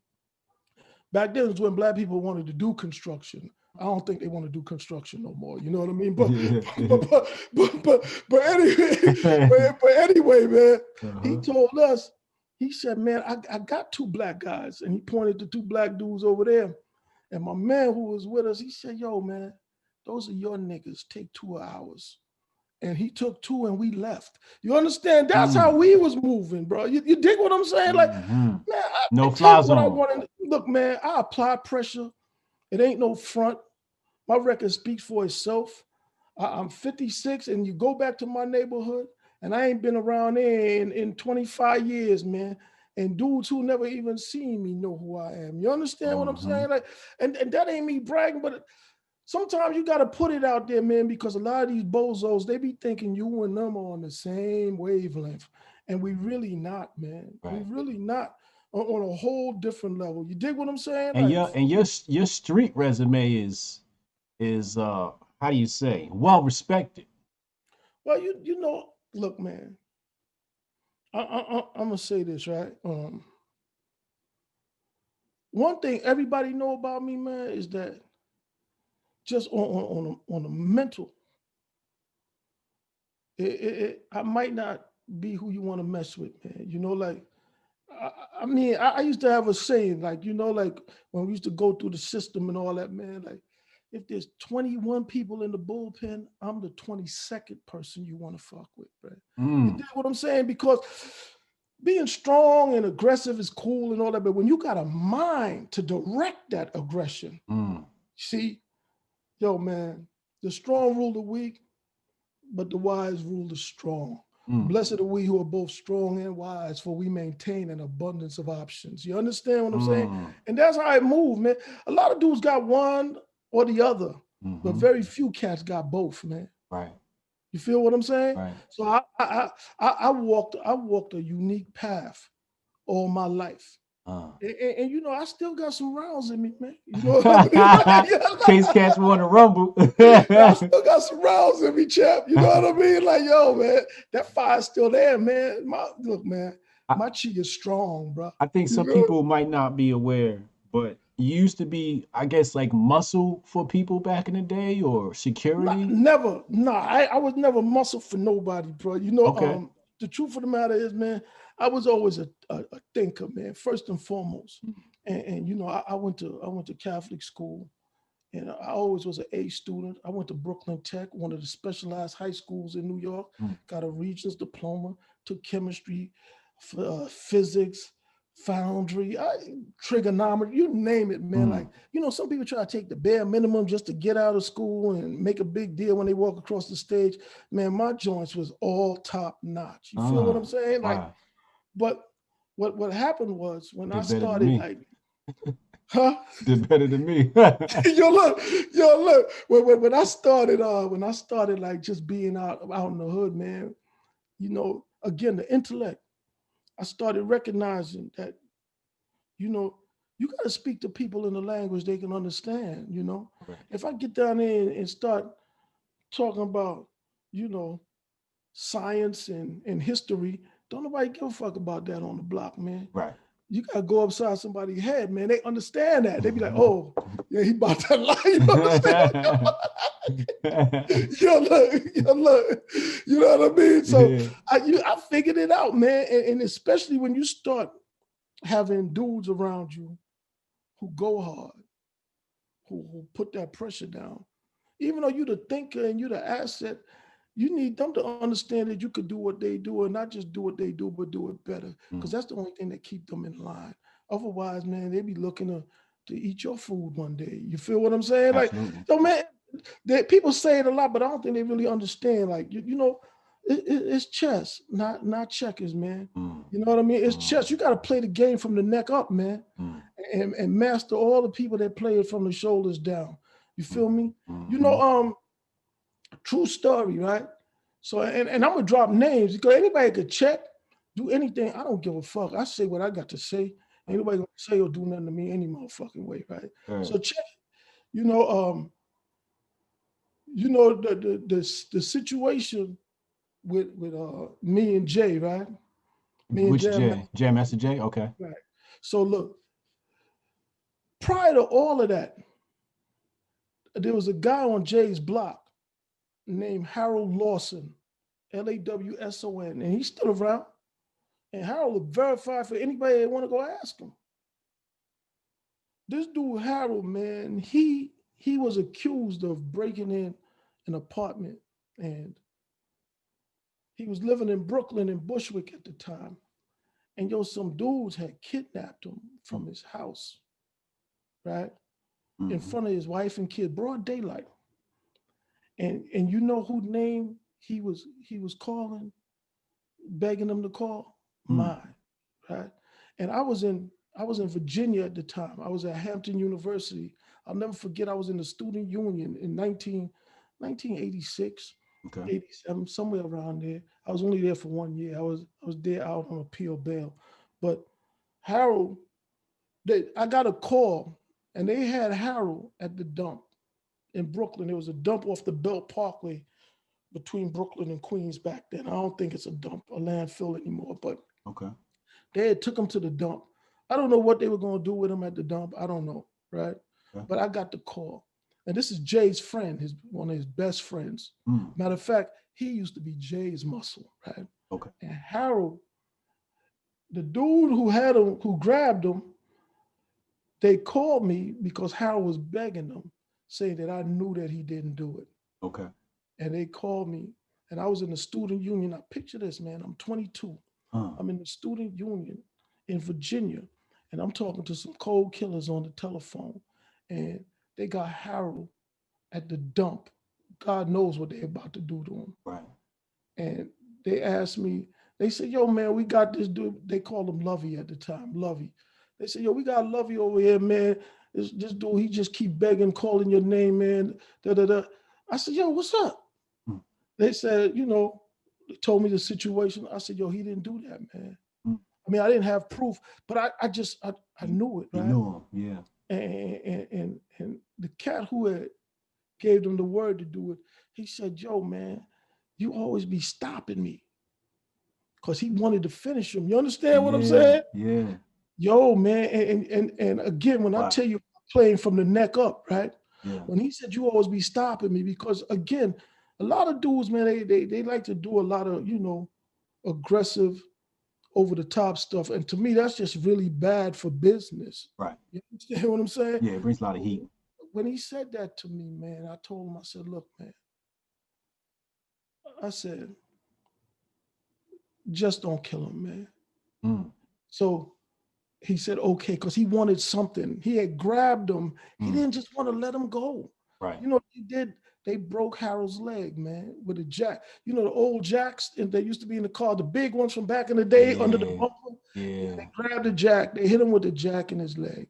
[SPEAKER 2] Back then was when black people wanted to do construction. I don't think they want to do construction no more. You know what I mean? But
[SPEAKER 1] Yeah,
[SPEAKER 2] but, but, but, but, but anyway, but, but anyway, man, he
[SPEAKER 1] Uh-huh.
[SPEAKER 2] told us, he said, man, I, I got two black guys. And he pointed to two black dudes over there. And my man who was with us, he said, yo, man, those are your niggas. Take two hours. And he took two and we left. You understand? That's
[SPEAKER 1] Mm.
[SPEAKER 2] how we was moving, bro. You, you dig what I'm saying? Like,
[SPEAKER 1] Mhm.
[SPEAKER 2] man, I,
[SPEAKER 1] No
[SPEAKER 2] I
[SPEAKER 1] fly
[SPEAKER 2] take what I
[SPEAKER 1] zone.
[SPEAKER 2] Look, man, I apply pressure. It ain't no front. My record speaks for itself. I, I'm 56, and you go back to my neighborhood, and I ain't been around there in, in 25 years, man. And dudes who never even seen me know who I am. You understand what I'm
[SPEAKER 1] Mhm.
[SPEAKER 2] saying? Like, and, and that ain't me bragging, but sometimes you got to put it out there, man, because a lot of these bozos, they be thinking you and them are on the same wavelength. And we really not, man.
[SPEAKER 1] Right.
[SPEAKER 2] We really not on, on a whole different level. You dig what I'm saying?
[SPEAKER 1] And
[SPEAKER 2] Like,
[SPEAKER 1] your and your your street resume is is uh how do you say well respected.
[SPEAKER 2] Well, you you know, look, man. I, I, I, I'm gonna say this right. Um, one thing everybody know about me, man, is that just on on on a, on a mental, it, it, it, I might not be who you want to mess with, man. You know, like I- I mean, I, I used to have a saying, like you know, like when we used to go through the system and all that, man. Like if there's 21 people in the bullpen, I'm the 22nd person you want to fuck with, bro. You
[SPEAKER 1] Mm,
[SPEAKER 2] dig what I'm saying? Because being strong and aggressive is cool and all that, but when you got a mind to direct that aggression,
[SPEAKER 1] mm,
[SPEAKER 2] see, yo, man, the strong rule the weak, but the wise rule the strong.
[SPEAKER 1] mm.
[SPEAKER 2] Blessed are we who are both strong and wise, for we maintain an abundance of options. You understand what I'm saying?
[SPEAKER 1] Mm,
[SPEAKER 2] And that's how I move, man. A lot of dudes got one or the other, but
[SPEAKER 1] mhm.
[SPEAKER 2] very few cats got both, man.
[SPEAKER 1] Right,
[SPEAKER 2] You feel what I'm saying?
[SPEAKER 1] right.
[SPEAKER 2] So I I I, I walked I walked a unique path all my life.
[SPEAKER 1] Uh.
[SPEAKER 2] And, and- and, you know, I still got some rounds in me, man. You know what I mean?
[SPEAKER 1] Case cats want to rumble.
[SPEAKER 2] I still got some rounds in me, champ. You know what I mean? Like, yo, man, that fire's still there, man. My look, man,
[SPEAKER 1] I-
[SPEAKER 2] my chi is strong, bro.
[SPEAKER 1] I think some
[SPEAKER 2] You know?
[SPEAKER 1] people might not be aware, but used to be, I guess, like muscle for people back in the day or
[SPEAKER 2] Nah,
[SPEAKER 1] security.
[SPEAKER 2] never, nah, I, I was never muscle for nobody, bro. You know,
[SPEAKER 1] Okay.
[SPEAKER 2] um, the truth of the matter is, man, I was always a, a, a thinker, man, first and foremost.
[SPEAKER 1] Mhm.
[SPEAKER 2] And, and you know, I, I went to I went to Catholic school, and I always was an A student. I went to Brooklyn Tech, one of the specialized high schools in New York.
[SPEAKER 1] Mm.
[SPEAKER 2] Got a Regents diploma, took chemistry, uh, physics, foundry, I, trigonometry, you name it, man.
[SPEAKER 1] Mm.
[SPEAKER 2] Like you know, some people try to take the bare minimum just to get out of school and make a big deal when they walk across the stage. Man, my joints was all top notch. You feel what
[SPEAKER 1] Ah,
[SPEAKER 2] I'm saying? Like,
[SPEAKER 1] Wow.
[SPEAKER 2] but what what happened was when I
[SPEAKER 1] Did better than
[SPEAKER 2] started, like, huh?
[SPEAKER 1] Did better than me.
[SPEAKER 2] yo, look, yo, look. When, when, when I started, uh, when I started like just being out out in the hood, man, you know, again, the intellect. I started recognizing that, you know, you got to speak to people in the language they can understand. You know,
[SPEAKER 1] Right.
[SPEAKER 2] if I get down there and, start talking about, you know, science and, and history, don't nobody give a fuck about that on the block, man.
[SPEAKER 1] Right.
[SPEAKER 2] You gotta go upside somebody's head, man. They understand that. They be like, oh, yeah, he bought that lie. You know what I'm yo, look, yo, look. You know what I mean? So
[SPEAKER 1] Yeah.
[SPEAKER 2] I you, I figured it out, man. And, and especially when you start having dudes around you who go hard, who, who put that pressure down. Even though you're the thinker and you're the asset, you need them to understand that you could do what they do and not just do what they do, but do it better. Because
[SPEAKER 1] Mm.
[SPEAKER 2] that's the only thing that keep them in line. Otherwise, man, they be looking to, to eat your food one day. You feel what I'm saying? Like,
[SPEAKER 1] Absolutely.
[SPEAKER 2] so man, they, people say it a lot, but I don't think they really understand. Like, you, you know, it, it- it's chess, not not checkers, man.
[SPEAKER 1] Mm,
[SPEAKER 2] You know what I mean? It's
[SPEAKER 1] Mm.
[SPEAKER 2] chess. You got to play the game from the neck up, man,
[SPEAKER 1] mm,
[SPEAKER 2] and, and master all the people that play it from the shoulders down. You feel me? You
[SPEAKER 1] mhm.
[SPEAKER 2] know, um, true story, right? So, and, and I'm gonna drop names because anybody could check, do anything. I don't give a fuck. I say what I got to say. Anybody gonna say or do nothing to me any motherfucking way, right?
[SPEAKER 1] Right.
[SPEAKER 2] So check, you know, um, you know the the the, the situation with with uh me and Jay, right? me and
[SPEAKER 1] Which
[SPEAKER 2] Jam-
[SPEAKER 1] Jay Jam Master Jay? Okay.
[SPEAKER 2] So look, prior to all of that, there was a guy on Jay's block named Harold Lawson, L-A-W-S-O-N, and he's still around. And Harold will verify for anybody that want to go ask him. This dude Harold, man, he he was accused of breaking in an apartment and he was living in Brooklyn in Bushwick at the time. And yo, some dudes had kidnapped him from his house, right? In
[SPEAKER 1] Mhm.
[SPEAKER 2] front of his wife and kid, broad daylight. And and you know who name he was he was calling, begging them to call?
[SPEAKER 1] Hmm.
[SPEAKER 2] Mine, right? And I was in I was in Virginia at the time. I was at Hampton University. I'll never forget I was in the student union in 19, 1986.
[SPEAKER 1] Okay.
[SPEAKER 2] 87, somewhere around there. I was only there for one year. I was I was there out on appeal bail. But Harold, they I got a call and they had Harold at the dump in Brooklyn. There was a dump off the Belt Parkway between Brooklyn and Queens back then. I don't think it's a dump, a landfill anymore, but
[SPEAKER 1] Okay.
[SPEAKER 2] they had took him to the dump. I don't know what they were going to do with him at the dump. I don't know, right?
[SPEAKER 1] Okay.
[SPEAKER 2] But I got the call. And this is Jay's friend, his one of his best friends.
[SPEAKER 1] Mm,
[SPEAKER 2] Matter of fact, he used to be Jay's muscle, right?
[SPEAKER 1] Okay.
[SPEAKER 2] And Harold, the dude who had him, who grabbed him, they called me because Harold was begging them. Saying that I knew that he didn't do it.
[SPEAKER 1] Okay.
[SPEAKER 2] And they called me, and I was in the student union. Now, picture this, man. I'm 22.
[SPEAKER 1] Huh.
[SPEAKER 2] I'm in the student union in Virginia, and I'm talking to some cold killers on the telephone, and they got Harold at the dump. God knows what they're about to do to him.
[SPEAKER 1] Right.
[SPEAKER 2] And they asked me, they said, Yo, man, we got this dude. They called him Lovey at the time, Lovey. They said, Yo, we got Lovey over here, man. This, this dude, he just keep begging, calling your name, man. Da, da, da. I said, Yo, what's up?
[SPEAKER 1] Hmm.
[SPEAKER 2] They said, You know, they told me the situation. I said, Yo, he didn't do that, man.
[SPEAKER 1] Hmm.
[SPEAKER 2] I mean, I didn't have proof, but I, I just, I, I knew it,
[SPEAKER 1] You knew him. Yeah.
[SPEAKER 2] and, and and and the cat who had gave them the word to do it, he said, "Joe, man, you always be stopping me." Cause he wanted to finish him. You understand what I'm saying?
[SPEAKER 1] Yeah.
[SPEAKER 2] Yo, man, and and and again, when I tell you playing from the neck up, right?
[SPEAKER 1] Yeah.
[SPEAKER 2] When he said you always be stopping me, because again, a lot of dudes, man, they they they like to do a lot of, you know, aggressive, over the top stuff. And to me, that's just really bad for business.
[SPEAKER 1] Right.
[SPEAKER 2] You understand what I'm saying?
[SPEAKER 1] Yeah. It brings a lot of heat.
[SPEAKER 2] when he said that to me, man, I told him, I said, look, man, I said, just don't kill him, man.
[SPEAKER 1] Mm.
[SPEAKER 2] So he said, okay, because he wanted something. He had grabbed him. He
[SPEAKER 1] Mm.
[SPEAKER 2] didn't just want to let him go.
[SPEAKER 1] Right.
[SPEAKER 2] You know, he did. They broke Harold's leg, man, with a jack. You know, the old jacks and they used to be in the car, the big ones from back in the day under the
[SPEAKER 1] Yeah.
[SPEAKER 2] bumper.
[SPEAKER 1] Yeah.
[SPEAKER 2] They grabbed the jack. They hit him with the jack in his leg,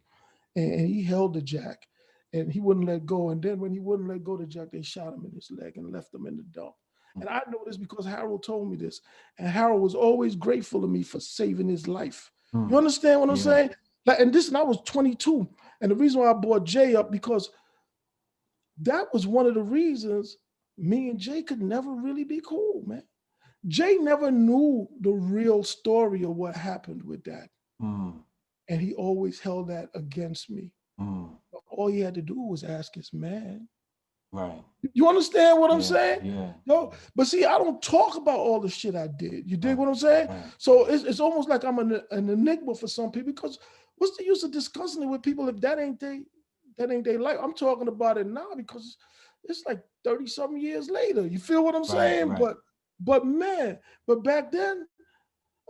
[SPEAKER 2] and, he held the jack, and he wouldn't let go. And then when he wouldn't let go the jack, they shot him in his leg and left him in the dump. And I know this because Harold told me this, and Harold was always grateful to me for saving his life.
[SPEAKER 1] Mm.
[SPEAKER 2] You understand what I'm
[SPEAKER 1] Yeah.
[SPEAKER 2] saying? Like, and this, and I was 22, and the reason why I brought Jay up because that was one of the reasons me and Jay could never really be cool, man. Jay never knew the real story of what happened with that.
[SPEAKER 1] Mm.
[SPEAKER 2] And he always held that against me.
[SPEAKER 1] Mm.
[SPEAKER 2] All he had to do was ask his man.
[SPEAKER 1] Right.
[SPEAKER 2] You understand what I'm saying?
[SPEAKER 1] Yeah.
[SPEAKER 2] No, but see, I don't talk about all the shit I did. You dig
[SPEAKER 1] Right.
[SPEAKER 2] what I'm saying?
[SPEAKER 1] Right.
[SPEAKER 2] So it's, it's almost like I'm an, an enigma for some people because what's the use of discussing it with people if that ain't they that ain't they life? I'm talking about it now because it's like 30 something years later. You feel what I'm
[SPEAKER 1] Right,
[SPEAKER 2] saying?
[SPEAKER 1] right.
[SPEAKER 2] But but man, but back then,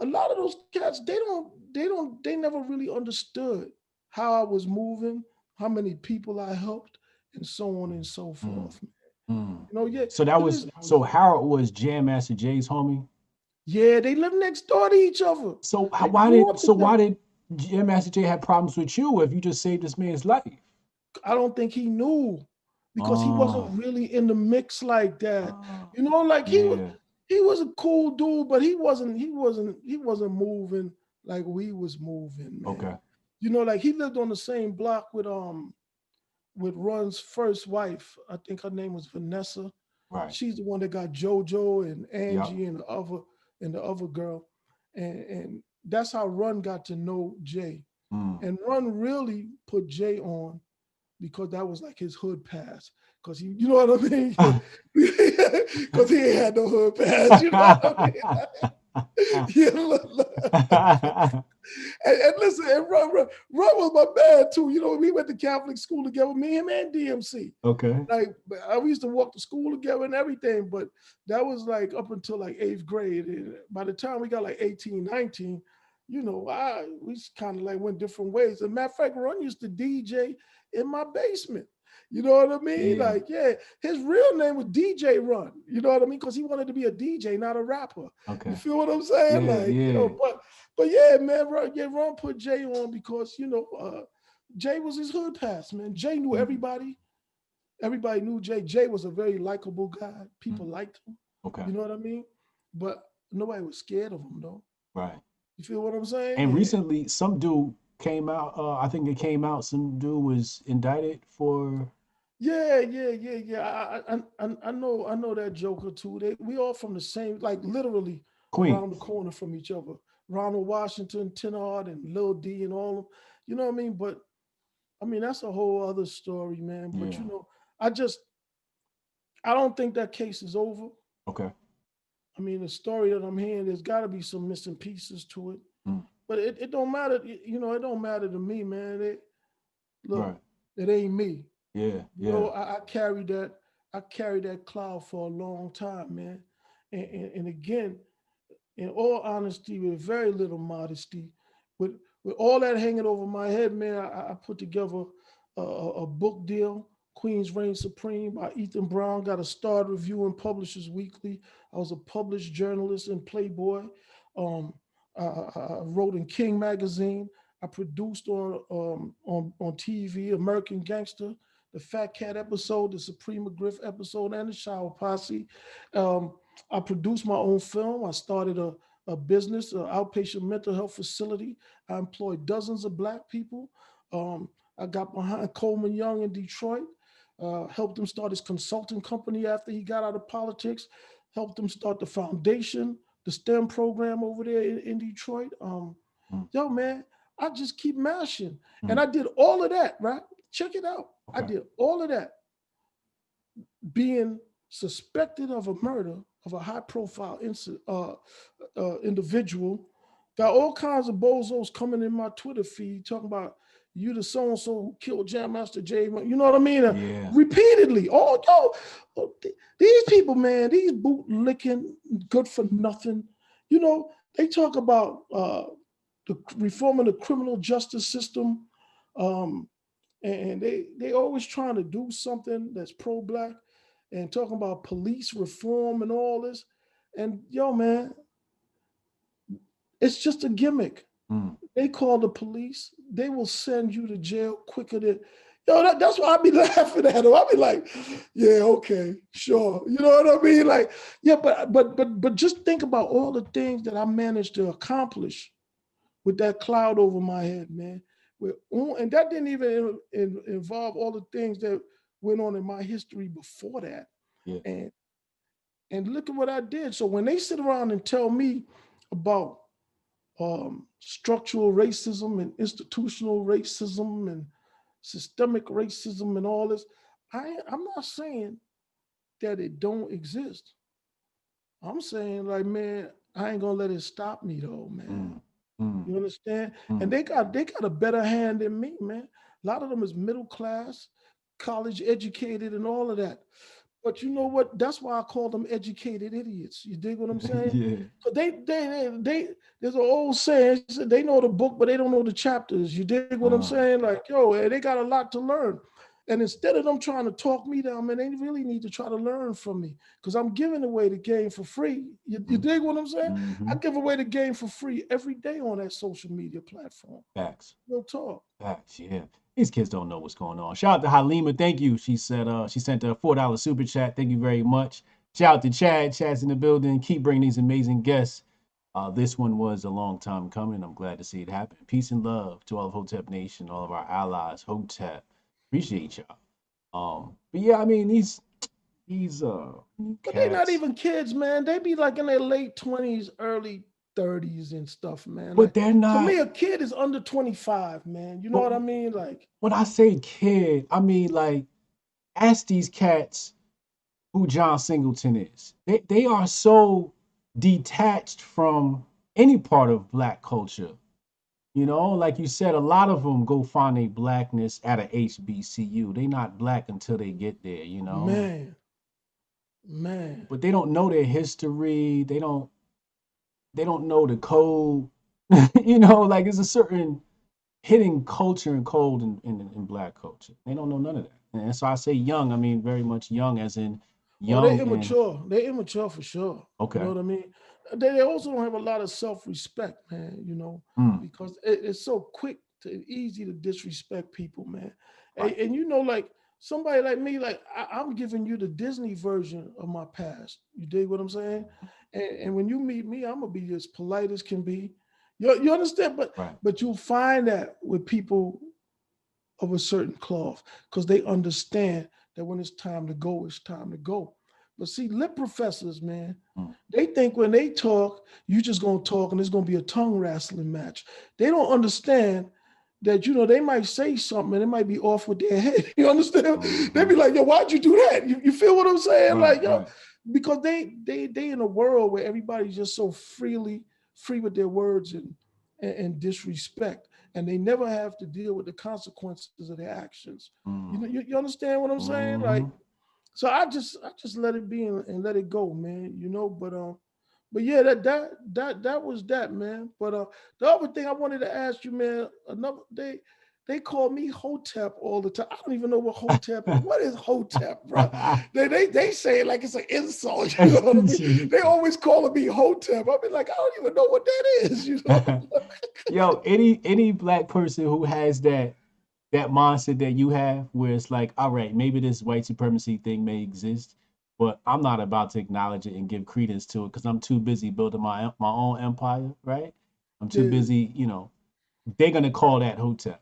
[SPEAKER 2] a lot of those cats, they don't, they don't, they never really understood how I was moving, how many people I helped, and so on and so forth.
[SPEAKER 1] Mm.
[SPEAKER 2] You know, yeah.
[SPEAKER 1] So that was so Harold was Jam Master Jay's homie.
[SPEAKER 2] yeah, they live next door to each other.
[SPEAKER 1] So
[SPEAKER 2] They
[SPEAKER 1] why did so why did Jam Master Jay have problems with you if you just saved this man's life?
[SPEAKER 2] I don't think he knew because he
[SPEAKER 1] Oh.
[SPEAKER 2] wasn't really in the mix like that. You know, like he was he was a cool dude, but he wasn't he wasn't he wasn't moving like we was moving. Man.
[SPEAKER 1] Okay.
[SPEAKER 2] You know, like he lived on the same block with um with Run's first wife. I think her name was Vanessa.
[SPEAKER 1] Right.
[SPEAKER 2] She's the one that got JoJo and Angie and the other and the other girl. And and that's how Run got to know Jay.
[SPEAKER 1] Mm.
[SPEAKER 2] And Run really put Jay on because that was like his hood pass. Cause he, you know what I mean? Because he ain't had no hood pass. You know what I mean? yeah, look, look. and, and listen, and Run, Run, Run was my man too. You know, we went to Catholic school together, me, him, and DMC.
[SPEAKER 1] okay.
[SPEAKER 2] Like I used to walk to school together and everything, but that was like up until like eighth grade. And by the time we got like 18, 19, you know, I we kind of like went different ways. As a matter of fact, Run used to DJ in my basement. You know what I mean?
[SPEAKER 1] Yeah.
[SPEAKER 2] Like, yeah, his real name was DJ Run. You know what I mean? Because he wanted to be a DJ, not a rapper.
[SPEAKER 1] Okay.
[SPEAKER 2] You feel what I'm saying?
[SPEAKER 1] Yeah,
[SPEAKER 2] like, you know, but but yeah, man, Run, yeah, Run put Jay on because you know, uh, Jay was his hood pass, man. Jay knew
[SPEAKER 1] Mhm.
[SPEAKER 2] everybody. Everybody knew Jay. Jay was a very likable guy. People liked him.
[SPEAKER 1] Okay.
[SPEAKER 2] You know what I mean? But nobody was scared of him though.
[SPEAKER 1] Right.
[SPEAKER 2] You feel what I'm saying?
[SPEAKER 1] And recently, some dude came out. Uh, I think it came out. Some dude was indicted for.
[SPEAKER 2] Yeah, yeah, yeah, yeah. I, I, I, I know, I know that Joker too. They, we all from the same, like literally around the corner from each other. Ronald Washington, Tenard, and Lil D, and all of them. You know what I mean? But I mean, that's a whole other story, man. But
[SPEAKER 1] Yeah.
[SPEAKER 2] you know, I just, I don't think that case is over.
[SPEAKER 1] Okay.
[SPEAKER 2] I mean, the story that I'm hearing, there's got to be some missing pieces to it.
[SPEAKER 1] Mm.
[SPEAKER 2] But it, it don't matter. You know, it don't matter to me, man. It, look,
[SPEAKER 1] Right.
[SPEAKER 2] it ain't me.
[SPEAKER 1] Yeah,
[SPEAKER 2] You know. I, I carried that, I carried that cloud for a long time, man. And, and, and again, in all honesty, with very little modesty, with with all that hanging over my head, man, I, I put together a, a book deal, Queens Reigns Supreme by Ethan Brown, got a starred review in Publishers Weekly. I was a published journalist in Playboy. Um, I I wrote in King Magazine. I produced on um, on on TV, American Gangster, the Fat Cat episode, the Supreme McGriff episode, and the Shower Posse. Um, I produced my own film. I started a, a business, an outpatient mental health facility. I employed dozens of Black people. Um, I got behind Coleman Young in Detroit, uh, helped him start his consulting company after he got out of politics, helped him start the foundation, the STEM program over there in, in Detroit. Um,
[SPEAKER 1] Mm.
[SPEAKER 2] Yo, man, I just keep mashing. And
[SPEAKER 1] Mm.
[SPEAKER 2] I did all of that, right? Check it out. I did all of that being suspected of a murder of a high profile uh, uh, individual. Got all kinds of bozos coming in my Twitter feed talking about you the so and so who killed Jam Master Jay. You know what I mean? Uh,
[SPEAKER 1] Yeah.
[SPEAKER 2] Repeatedly. Oh, yo, oh, th- these people, man, these boot licking, good for nothing. You know, they talk about uh, the reforming the criminal justice system. Um, and they they always trying to do something that's pro-black and talking about police reform and all this. And yo, man, it's just a gimmick.
[SPEAKER 1] Mm.
[SPEAKER 2] They call the police, they will send you to jail quicker than yo. That, that's why I be laughing at them. I be like, yeah, okay, sure. You know what I mean? Like, yeah, but but but but just think about all the things that I managed to accomplish with that cloud over my head, man. With, and that didn't even in- in- involve all the things that went on in my history before that.
[SPEAKER 1] Yeah.
[SPEAKER 2] And and look at what I did. So when they sit around and tell me about um, structural racism and institutional racism and systemic racism and all this, I I'm not saying that it don't exist. I'm saying like, man, I ain't gonna let it stop me though, man.
[SPEAKER 1] Mm. Mm.
[SPEAKER 2] You understand?
[SPEAKER 1] Mm.
[SPEAKER 2] And they got they got a better hand than me, man. A lot of them is middle class, college educated, and all of that. But you know what? That's why I call them educated idiots. You dig what I'm saying?
[SPEAKER 1] yeah.
[SPEAKER 2] But they, they, they, they, there's an old saying, they know the book, but they don't know the chapters. You dig what I'm
[SPEAKER 1] Uh.
[SPEAKER 2] saying? Like, yo, they got a lot to learn. And instead of them trying to talk me down, man, they really need to try to learn from me because I'm giving away the game for free. You, you dig what I'm saying? I
[SPEAKER 1] Mhm.
[SPEAKER 2] give away the game for free every day on that social media platform.
[SPEAKER 1] Facts.
[SPEAKER 2] Real talk.
[SPEAKER 1] Facts, yeah. These kids don't know what's going on. Shout out to Halima. Thank you. She said uh she sent a four dollar super chat. Thank you very much. Shout out to Chad. Chad's in the building. Keep bringing these amazing guests. Uh, this one was a long time coming. I'm glad to see it happen. Peace and love to all of Hotep Nation, all of our allies. Hotep, appreciate y'all. Um, but yeah, I mean these these uh
[SPEAKER 2] But they're not even kids, man. They be like in their late 20s, early 30s and stuff, man.
[SPEAKER 1] but
[SPEAKER 2] Like,
[SPEAKER 1] they're not.
[SPEAKER 2] For me, a kid is under 25, man. You know what I mean? Like,
[SPEAKER 1] when I say kid, I mean like ask these cats who John Singleton is. They they are so detached from any part of black culture. You know, like you said, a lot of them go find a blackness at a HBCU. They not black until they get there, you know.
[SPEAKER 2] man, man.
[SPEAKER 1] But they don't know their history. They don't they don't know the code. you know, like it's a certain hidden culture and code in, in, in black culture. They don't know none of that. And so I say young, I mean very much young as in young.
[SPEAKER 2] Well, they're
[SPEAKER 1] and-
[SPEAKER 2] immature. They're immature for sure.
[SPEAKER 1] okay.
[SPEAKER 2] You know what I mean? They, they also don't have a lot of self-respect, man, you know,
[SPEAKER 1] Mm,
[SPEAKER 2] because it- it's so quick to easy to disrespect people, man. And,
[SPEAKER 1] Right.
[SPEAKER 2] and you know, like somebody like me, like I, I'm giving you the Disney version of my past. You dig what I'm saying? And, and when you meet me, I'm gonna be as polite as can be. You, you understand? But
[SPEAKER 1] right.
[SPEAKER 2] but you'll find that with people of a certain cloth because they understand that when it's time to go, it's time to go. But see, lip professors, man,
[SPEAKER 1] Mm.
[SPEAKER 2] they think when they talk, you're just gonna talk and it's gonna be a tongue wrestling match. They don't understand that you know they might say something and it might be off with their head. You understand? They'd be like, yo, why'd you do that? You, you feel what I'm saying?
[SPEAKER 1] Mm-hmm.
[SPEAKER 2] Like, yo, because they they they in a world where everybody's just so freely free with their words and and, and disrespect and they never have to deal with the consequences of their actions. You
[SPEAKER 1] Mm.
[SPEAKER 2] know, you, you understand what I'm saying? Like,
[SPEAKER 1] Mhm.
[SPEAKER 2] So I just I just let it be and, and let it go, man. You know, but um, but yeah, that that that that was that, man. But uh, the other thing I wanted to ask you, man, another they they call me Hotep all the time. I don't even know what Hotep is. What is Hotep, bro? They, they they say it like it's an insult. You know what I mean? They always calling me Hotep. I be like, I don't even know what that is. You know?
[SPEAKER 1] Yo, any any black person who has that that mindset that you have, where it's like, all right, maybe this white supremacy thing may exist, but I'm not about to acknowledge it and give credence to it because I'm too busy building my my own empire, right? I'm too busy, you know. They're gonna call that Hotep.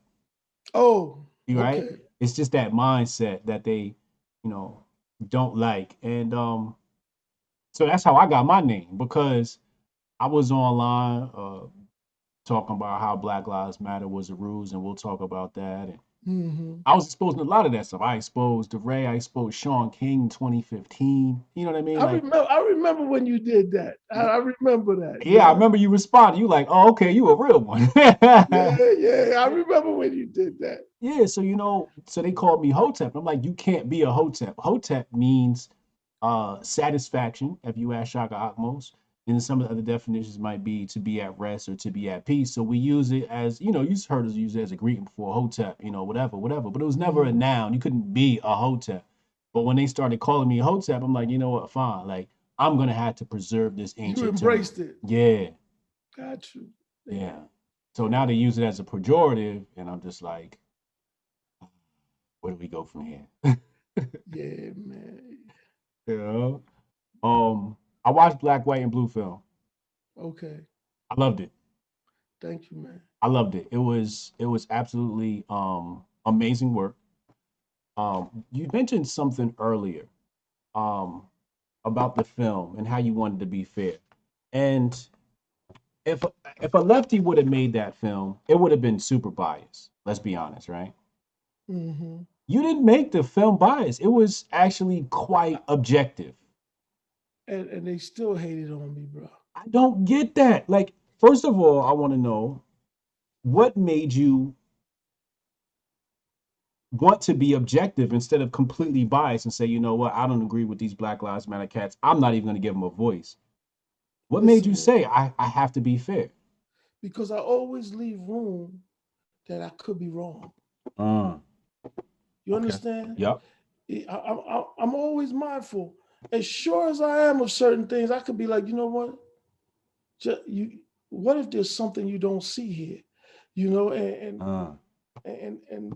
[SPEAKER 2] oh,
[SPEAKER 1] you right?
[SPEAKER 2] okay.
[SPEAKER 1] It's just that mindset that they, you know, don't like, and um, so that's how I got my name because I was online uh talking about how Black Lives Matter was a ruse, and we'll talk about that. And
[SPEAKER 2] hmm
[SPEAKER 1] I was exposing a lot of that stuff. I exposed DeRay, I exposed Shaun King 2015. You know what I mean?
[SPEAKER 2] I
[SPEAKER 1] Like,
[SPEAKER 2] remember. I remember when you did that. I, I remember that.
[SPEAKER 1] yeah, I remember you responded. You like, oh, okay, you a real one.
[SPEAKER 2] Yeah, yeah. I remember when you did that.
[SPEAKER 1] Yeah, so you know, so they called me Hotep. I'm like, you can't be a Hotep. Hotep means uh satisfaction, if you ask Shaka Akmos. And some of the other definitions might be to be at rest or to be at peace. So we use it as, you know, you just heard us use it as a greeting before Hotep, you know, whatever, whatever. But it was never a
[SPEAKER 2] Mhm.
[SPEAKER 1] noun. You couldn't be a Hotep. But when they started calling me Hotep, I'm like, you know what, fine. Like, I'm gonna have to preserve this
[SPEAKER 2] You
[SPEAKER 1] ancient term.
[SPEAKER 2] embraced it.
[SPEAKER 1] Yeah,
[SPEAKER 2] Got you.
[SPEAKER 1] yeah. So now they use it as a pejorative, and I'm just like, where do we go from here?
[SPEAKER 2] Yeah, man.
[SPEAKER 1] You know? Um, I watched Black, White, and Blue film.
[SPEAKER 2] Okay.
[SPEAKER 1] I loved it.
[SPEAKER 2] Thank you, man.
[SPEAKER 1] I loved it. It was it was absolutely um amazing work. Um, you mentioned something earlier um about the film and how you wanted to be fair. And if if a lefty would have made that film, it would have been super biased. Let's be honest, right?
[SPEAKER 2] hmm
[SPEAKER 1] You didn't make the film biased. It was actually quite objective.
[SPEAKER 2] And and they still hated on me, bro.
[SPEAKER 1] I don't get that. Like, first of all, I want to know what made you want to be objective instead of completely biased and say, you know what, I don't agree with these Black Lives Matter cats. I'm not even going to give them a voice. What made you say I, I have to be fair?
[SPEAKER 2] Because I always leave room that I could be wrong.
[SPEAKER 1] Mm,
[SPEAKER 2] You
[SPEAKER 1] Okay.
[SPEAKER 2] understand?
[SPEAKER 1] yep.
[SPEAKER 2] I, I, I, I'm always mindful. As sure as I am of certain things, I could be like, you know what? Just, you, what if there's something you don't see here? You know, and and
[SPEAKER 1] Uh,
[SPEAKER 2] and, and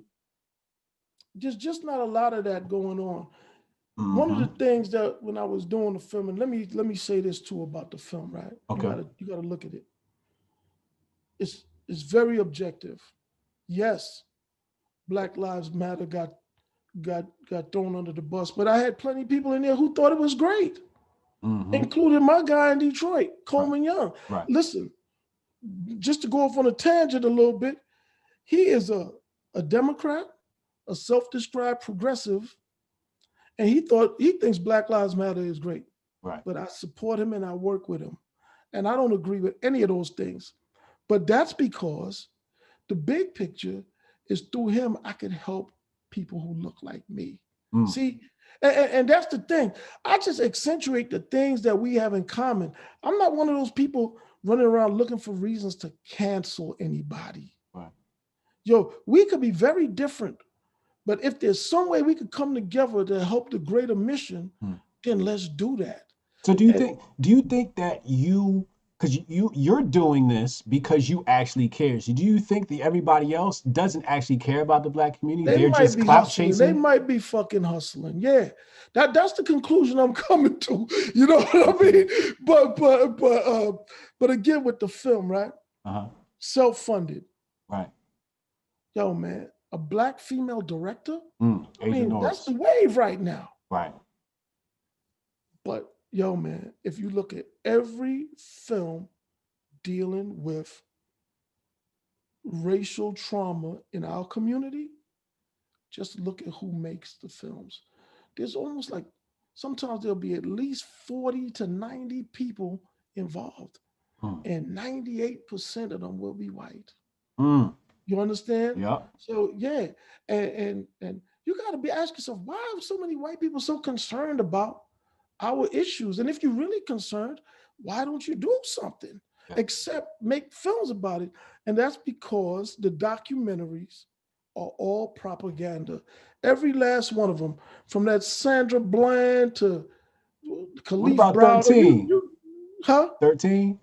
[SPEAKER 2] just just not a lot of that going on. One of the things that when I was doing the film, and let me let me say this too about the film, right?
[SPEAKER 1] Okay.
[SPEAKER 2] You gotta you gotta look at it. It's it's very objective. Yes, Black Lives Matter got got got thrown under the bus, but I had plenty of people in there who thought it was great,
[SPEAKER 1] Mhm.
[SPEAKER 2] including my guy in Detroit, Coleman Young.
[SPEAKER 1] Right.
[SPEAKER 2] Listen, just to go off on a tangent a little bit, he is a, a Democrat, a self-described progressive, and he thought he thinks Black Lives Matter is great.
[SPEAKER 1] Right.
[SPEAKER 2] But I support him and I work with him. And I don't agree with any of those things. But that's because the big picture is through him I can help people who look like me.
[SPEAKER 1] Mm.
[SPEAKER 2] See, and, and- that's the thing. I just accentuate the things that we have in common. I'm not one of those people running around looking for reasons to cancel anybody.
[SPEAKER 1] Right.
[SPEAKER 2] Yo, we could be very different, but if there's some way we could come together to help the greater mission,
[SPEAKER 1] Hmm.
[SPEAKER 2] then let's do that.
[SPEAKER 1] So do you
[SPEAKER 2] And-
[SPEAKER 1] think do you think that you because you you're doing this because you actually care. So do you think that everybody else doesn't actually care about the black community?
[SPEAKER 2] They
[SPEAKER 1] They're
[SPEAKER 2] might
[SPEAKER 1] just clout
[SPEAKER 2] hustling. They might be fucking hustling. Yeah. That that's the conclusion I'm coming to. You know what I mean? But but but uh but again with the film, right?
[SPEAKER 1] Uh-huh.
[SPEAKER 2] Self-funded.
[SPEAKER 1] Right.
[SPEAKER 2] Yo, man, a black female director?
[SPEAKER 1] Mm.
[SPEAKER 2] I mean, that's the wave right now.
[SPEAKER 1] Right.
[SPEAKER 2] Yo, man, if you look at every film dealing with racial trauma in our community, just look at who makes the films. There's almost like sometimes there'll be at least 40 to 90 people involved,
[SPEAKER 1] Mm.
[SPEAKER 2] and 98% of them will be white.
[SPEAKER 1] Mm.
[SPEAKER 2] You understand?
[SPEAKER 1] Yeah.
[SPEAKER 2] So yeah, and and and you got to be asking yourself, why are so many white people so concerned about our issues? And if you're really concerned, why don't you do something except make films about it? And that's because the documentaries are all propaganda. Every last one of them, from that Sandra Bland to Kalief
[SPEAKER 1] about 13?
[SPEAKER 2] huh?
[SPEAKER 1] 13.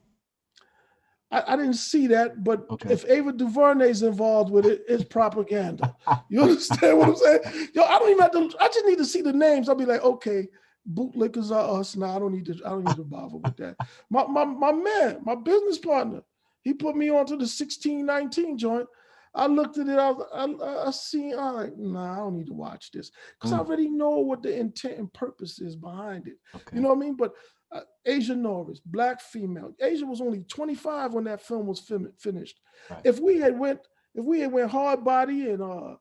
[SPEAKER 2] I, I didn't see that, but
[SPEAKER 1] Okay.
[SPEAKER 2] if Ava DuVernay's involved with it, it's propaganda. You understand what I'm saying? Yo, I don't even have to. I just need to see the names. I'll be like, okay, bootlickers are us. Now I don't need to. I don't need to bother with that. My my my man, my business partner, he put me onto the 1619 joint. I looked at it. I I, I, I see. I'm like, nah, I don't need to watch this because I
[SPEAKER 1] Mm.
[SPEAKER 2] already know what the intent and purpose is behind it.
[SPEAKER 1] Okay.
[SPEAKER 2] You know what I mean? But uh, Asia Norris, black female. Asia was only 25 when that film was fin- finished.
[SPEAKER 1] Right.
[SPEAKER 2] If we had went, if we had went hard body and uh,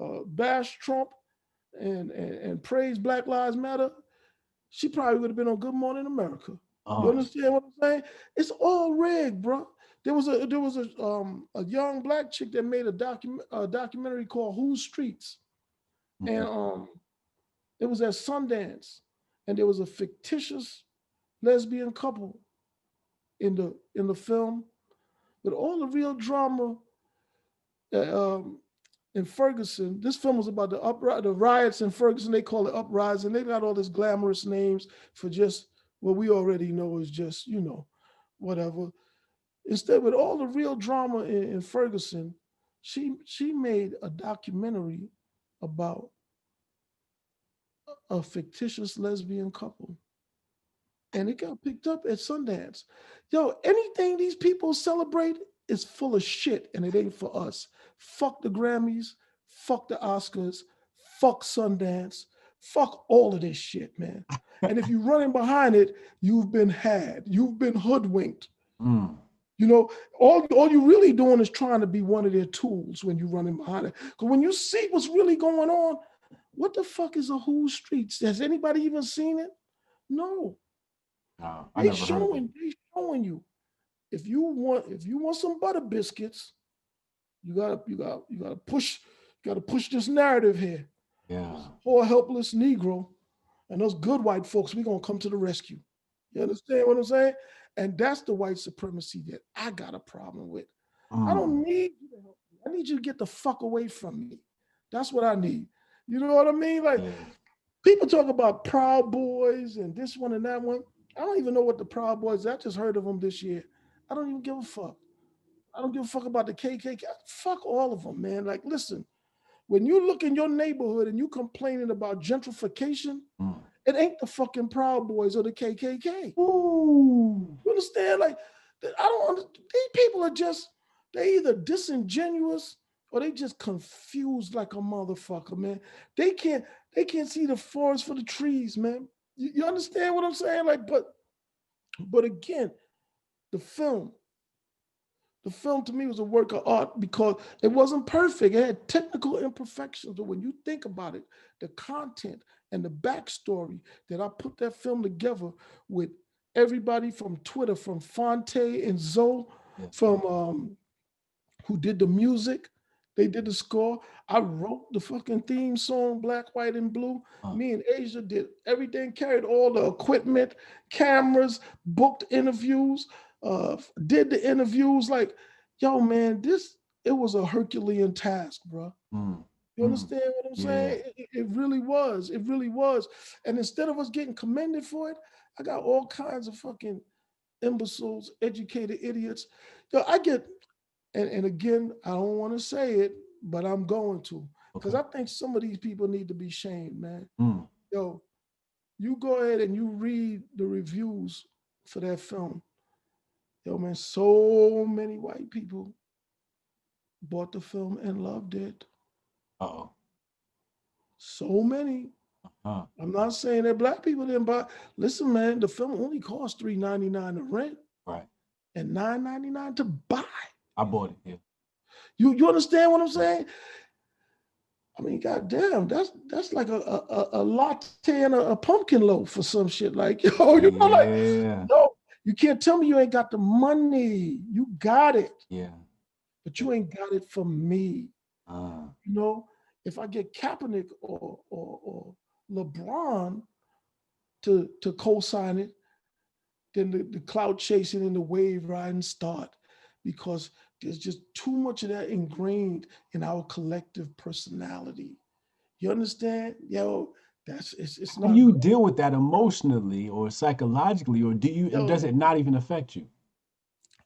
[SPEAKER 2] uh, bash Trump and, and and praise Black Lives Matter, she probably would have been on Good Morning America. You
[SPEAKER 1] Oh,
[SPEAKER 2] understand what I'm saying? It's all rigged, bro. There was a there was a um a young black chick that made a document a documentary called Whose Streets
[SPEAKER 1] okay.
[SPEAKER 2] and um it was at Sundance, and there was a fictitious lesbian couple in the in the film, but all the real drama uh, um, in Ferguson. This film was about the upri- the riots in Ferguson. They call it uprising. They got all these glamorous names for just what we already know is just you know whatever. Instead, with all the real drama in, in Ferguson, she she made a documentary about a- a fictitious lesbian couple. And it got picked up at Sundance. Yo, anything these people celebrate is full of shit and it ain't for us. Fuck the Grammys, fuck the Oscars, fuck Sundance, fuck all of this shit, man. and if you're running behind it, you've been had, you've been hoodwinked.
[SPEAKER 1] Mm.
[SPEAKER 2] You know, all, all you're really doing is trying to be one of their tools when you're running behind it. Because when you see what's really going on, what the fuck is a Who Streets? Has anybody even seen it? No.
[SPEAKER 1] No,
[SPEAKER 2] They
[SPEAKER 1] never heard of it.
[SPEAKER 2] showing, they showing you. If you want, if you want some butter biscuits, you gotta, you gotta, you gotta push, you gotta push this narrative here.
[SPEAKER 1] Yeah.
[SPEAKER 2] Poor helpless Negro, and those good white folks, we gonna come to the rescue. You understand what I'm saying? And that's the white supremacy that I got a problem with. I
[SPEAKER 1] Mm.
[SPEAKER 2] don't need you to help me. I need you to get the fuck away from me. That's what I need. You know what I mean? Like
[SPEAKER 1] Yeah.
[SPEAKER 2] people talk about Proud Boys and this one and that one. I don't even know what the Proud Boys. I just heard of them this year. I don't even give a fuck. I don't give a fuck about the KKK. Fuck all of them, man. Like, listen, when you look in your neighborhood and you complaining about gentrification,
[SPEAKER 1] Mm.
[SPEAKER 2] it ain't the fucking Proud Boys or the KKK.
[SPEAKER 1] Ooh.
[SPEAKER 2] You understand? Like, I don't. under- These people are just they either disingenuous or they just confused like a motherfucker, man. They can't they can't see the forest for the trees, man. You, you understand what I'm saying? Like, but but again, the film, the film to me was a work of art because it wasn't perfect. It had technical imperfections, but when you think about it, the content and the backstory that I put that film together with everybody from Twitter, from Fonte and Zoe, from um, who did the music. They did the score. I wrote the fucking theme song, Black, White, and Blue.
[SPEAKER 1] Huh.
[SPEAKER 2] Me and Asia did everything, carried all the equipment, cameras, booked interviews, uh, did the interviews. Like, yo, man, this it was a Herculean task, bro.
[SPEAKER 1] Mm.
[SPEAKER 2] You
[SPEAKER 1] Mm.
[SPEAKER 2] understand what I'm saying? It, it- it really was. It really was. And instead of us getting commended for it, I got all kinds of fucking imbeciles, educated idiots. Yo, I get, and, and again, I don't want to say it, but I'm going to. Because
[SPEAKER 1] Okay.
[SPEAKER 2] I think some of these people need to be shamed, man.
[SPEAKER 1] Mm.
[SPEAKER 2] Yo, you go ahead and you read the reviews for that film. Yo, man, so many white people bought the film and loved it.
[SPEAKER 1] Uh-oh.
[SPEAKER 2] So many.
[SPEAKER 1] Uh,
[SPEAKER 2] I'm not saying that black people didn't buy. Listen, man, the film only cost three ninety nine to rent
[SPEAKER 1] right.
[SPEAKER 2] and nine ninety nine to buy.
[SPEAKER 1] I bought it. Yeah.
[SPEAKER 2] You you understand what I'm saying? I mean, goddamn, that's that's like a a, a- latte and a, a pumpkin loaf or some shit. Like yo, you know, like
[SPEAKER 1] yeah.
[SPEAKER 2] You can't tell me you ain't got the money. You got it,
[SPEAKER 1] Yeah.
[SPEAKER 2] but you ain't got it from me.
[SPEAKER 1] Uh,
[SPEAKER 2] You know, if I get Kaepernick or or, or LeBron to to co-sign it, then the, the cloud chasing and the wave riding start because there's just too much of that ingrained in our collective personality. You understand? Yo, that's it's it's
[SPEAKER 1] how
[SPEAKER 2] not
[SPEAKER 1] do you deal with that emotionally or psychologically, or do you?
[SPEAKER 2] Yo.
[SPEAKER 1] Does it not even affect you?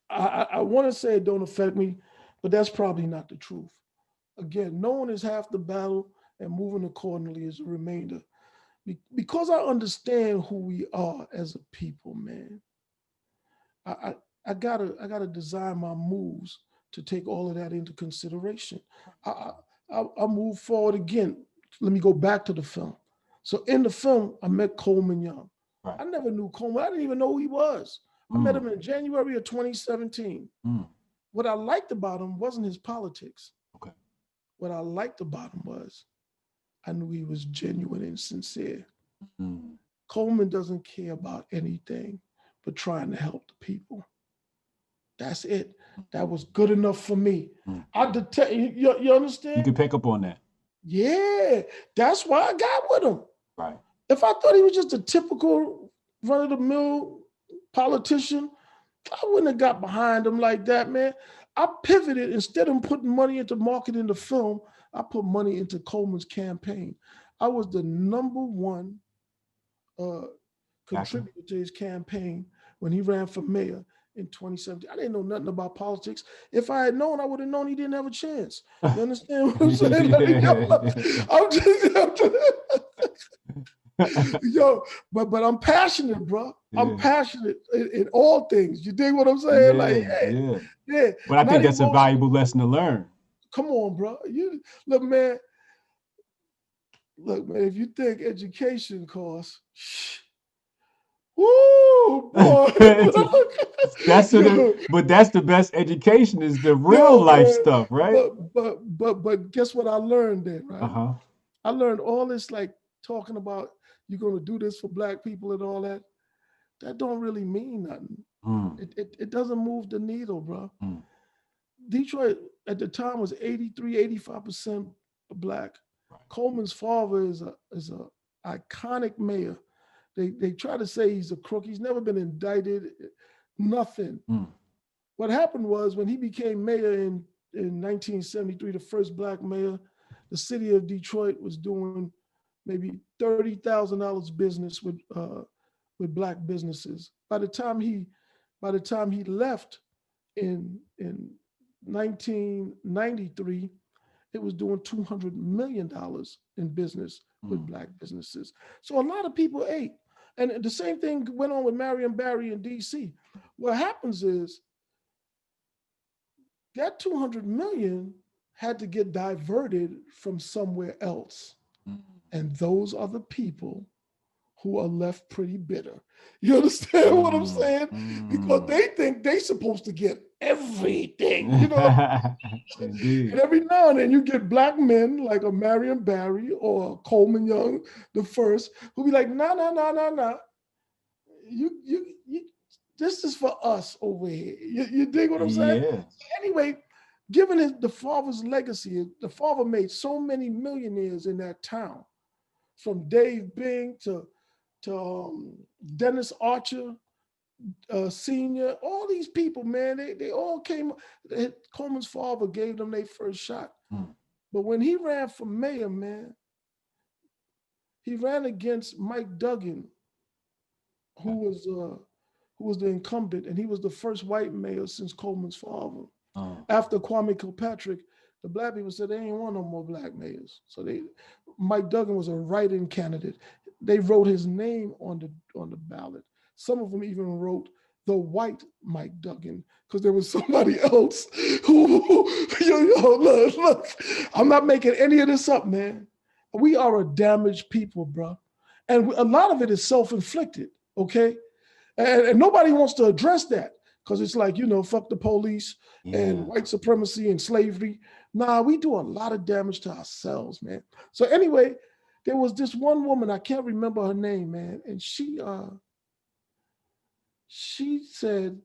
[SPEAKER 2] I, I, I want to say it don't affect me, but that's probably not the truth. Again, knowing is half the battle, and moving accordingly is the remainder. Be- because I understand who we are as a people, man. I, I I gotta I gotta design my moves to take all of that into consideration. I I, I I move forward again. Let me go back to the film. So in the film, I met Coleman Young.
[SPEAKER 1] Right.
[SPEAKER 2] I never knew Coleman. I didn't even know who he was. I met
[SPEAKER 1] Mm,
[SPEAKER 2] him in January of 2017.
[SPEAKER 1] mm,
[SPEAKER 2] What I liked about him wasn't his politics.
[SPEAKER 1] Okay.
[SPEAKER 2] What I liked about him was I knew he was genuine and sincere.
[SPEAKER 1] mm.
[SPEAKER 2] Coleman doesn't care about anything but trying to help the people. That's it. That was good enough for me.
[SPEAKER 1] Mm.
[SPEAKER 2] I detect you, you understand?
[SPEAKER 1] You can pick up on that,
[SPEAKER 2] Yeah, that's why I got with him.
[SPEAKER 1] Right?
[SPEAKER 2] If I thought he was just a typical run of the mill politician, I wouldn't have got behind him like that, man. I pivoted instead of putting money into marketing the film, I put money into Coleman's campaign. I was the number one uh,
[SPEAKER 1] Gotcha.
[SPEAKER 2] contributor to his campaign when he ran for mayor in 2017. I didn't know nothing about politics. If I had known, I would have known he didn't have a chance. You understand what I'm saying? Like, I'm just, I'm just- yo, but but I'm passionate, bro. I'm passionate in, in all things. You dig what I'm saying? like,
[SPEAKER 1] yeah,
[SPEAKER 2] yeah,
[SPEAKER 1] yeah.
[SPEAKER 2] yeah.
[SPEAKER 1] But I
[SPEAKER 2] Not
[SPEAKER 1] think that's a valuable lesson to learn.
[SPEAKER 2] Come on, bro. You look, man. Look, man. If you think education costs, shh, woo, boy.
[SPEAKER 1] That's
[SPEAKER 2] Yo,
[SPEAKER 1] but that's the best education is the real life
[SPEAKER 2] man,
[SPEAKER 1] stuff, right?
[SPEAKER 2] but but but but guess what I learned then, right?
[SPEAKER 1] Uh huh.
[SPEAKER 2] I learned all this like talking about you're gonna do this for black people and all that. That don't really mean nothing.
[SPEAKER 1] Mm,
[SPEAKER 2] It, it, it doesn't move the needle, bro.
[SPEAKER 1] Mm.
[SPEAKER 2] Detroit at the time was 83, 85% black.
[SPEAKER 1] Right.
[SPEAKER 2] Coleman's father is a is a iconic mayor. They they try to say he's a crook. He's never been indicted, nothing.
[SPEAKER 1] Mm.
[SPEAKER 2] What happened was when he became mayor in, in 1973, the first black mayor, the city of Detroit was doing maybe $30,000 business with uh, with black businesses. By the time he by the time he left in in 1993, it was doing 200 million dollars in business with
[SPEAKER 1] Mm.
[SPEAKER 2] black businesses. So a lot of people ate. And the same thing went on with Marion Barry in DC. What happens is that 200 million had to get diverted from somewhere else.
[SPEAKER 1] Mm.
[SPEAKER 2] And those are the people who are left pretty bitter. You understand what I'm
[SPEAKER 1] Mm,
[SPEAKER 2] saying? Because
[SPEAKER 1] mm.
[SPEAKER 2] they think they supposed to get everything. You know, and every now and then you get black men like a Marion Barry or Coleman Young, the first, who be like, nah, nah, nah, nah, nah. You, you, you, this is for us over here. You, you dig what I'm saying?
[SPEAKER 1] Yeah.
[SPEAKER 2] Anyway, given the father's legacy, the father made so many millionaires in that town, from Dave Bing to to um, Dennis Archer, uh, Senior, all these people, man, they, they all came. they- Coleman's father gave them their first shot.
[SPEAKER 1] Mm.
[SPEAKER 2] But when he ran for mayor, man, he ran against Mike Duggan, who was uh, who was the incumbent, and he was the first white mayor since Coleman's father.
[SPEAKER 1] Uh,
[SPEAKER 2] After Kwame Kilpatrick, the black people said they ain't want no more black mayors. So they, Mike Duggan was a write-in candidate. They wrote his name on the on the ballot. Some of them even wrote the white Mike Duggan because there was somebody else who, yo, yo, look, look. I'm not making any of this up, man. We are a damaged people, bro. And a lot of it is self-inflicted, okay? And, and nobody wants to address that because it's like, you know, fuck the police
[SPEAKER 1] yeah.
[SPEAKER 2] and white supremacy and slavery. Nah, we do a lot of damage to ourselves, man. So anyway, there was this one woman, I can't remember her name, man, and she uh she said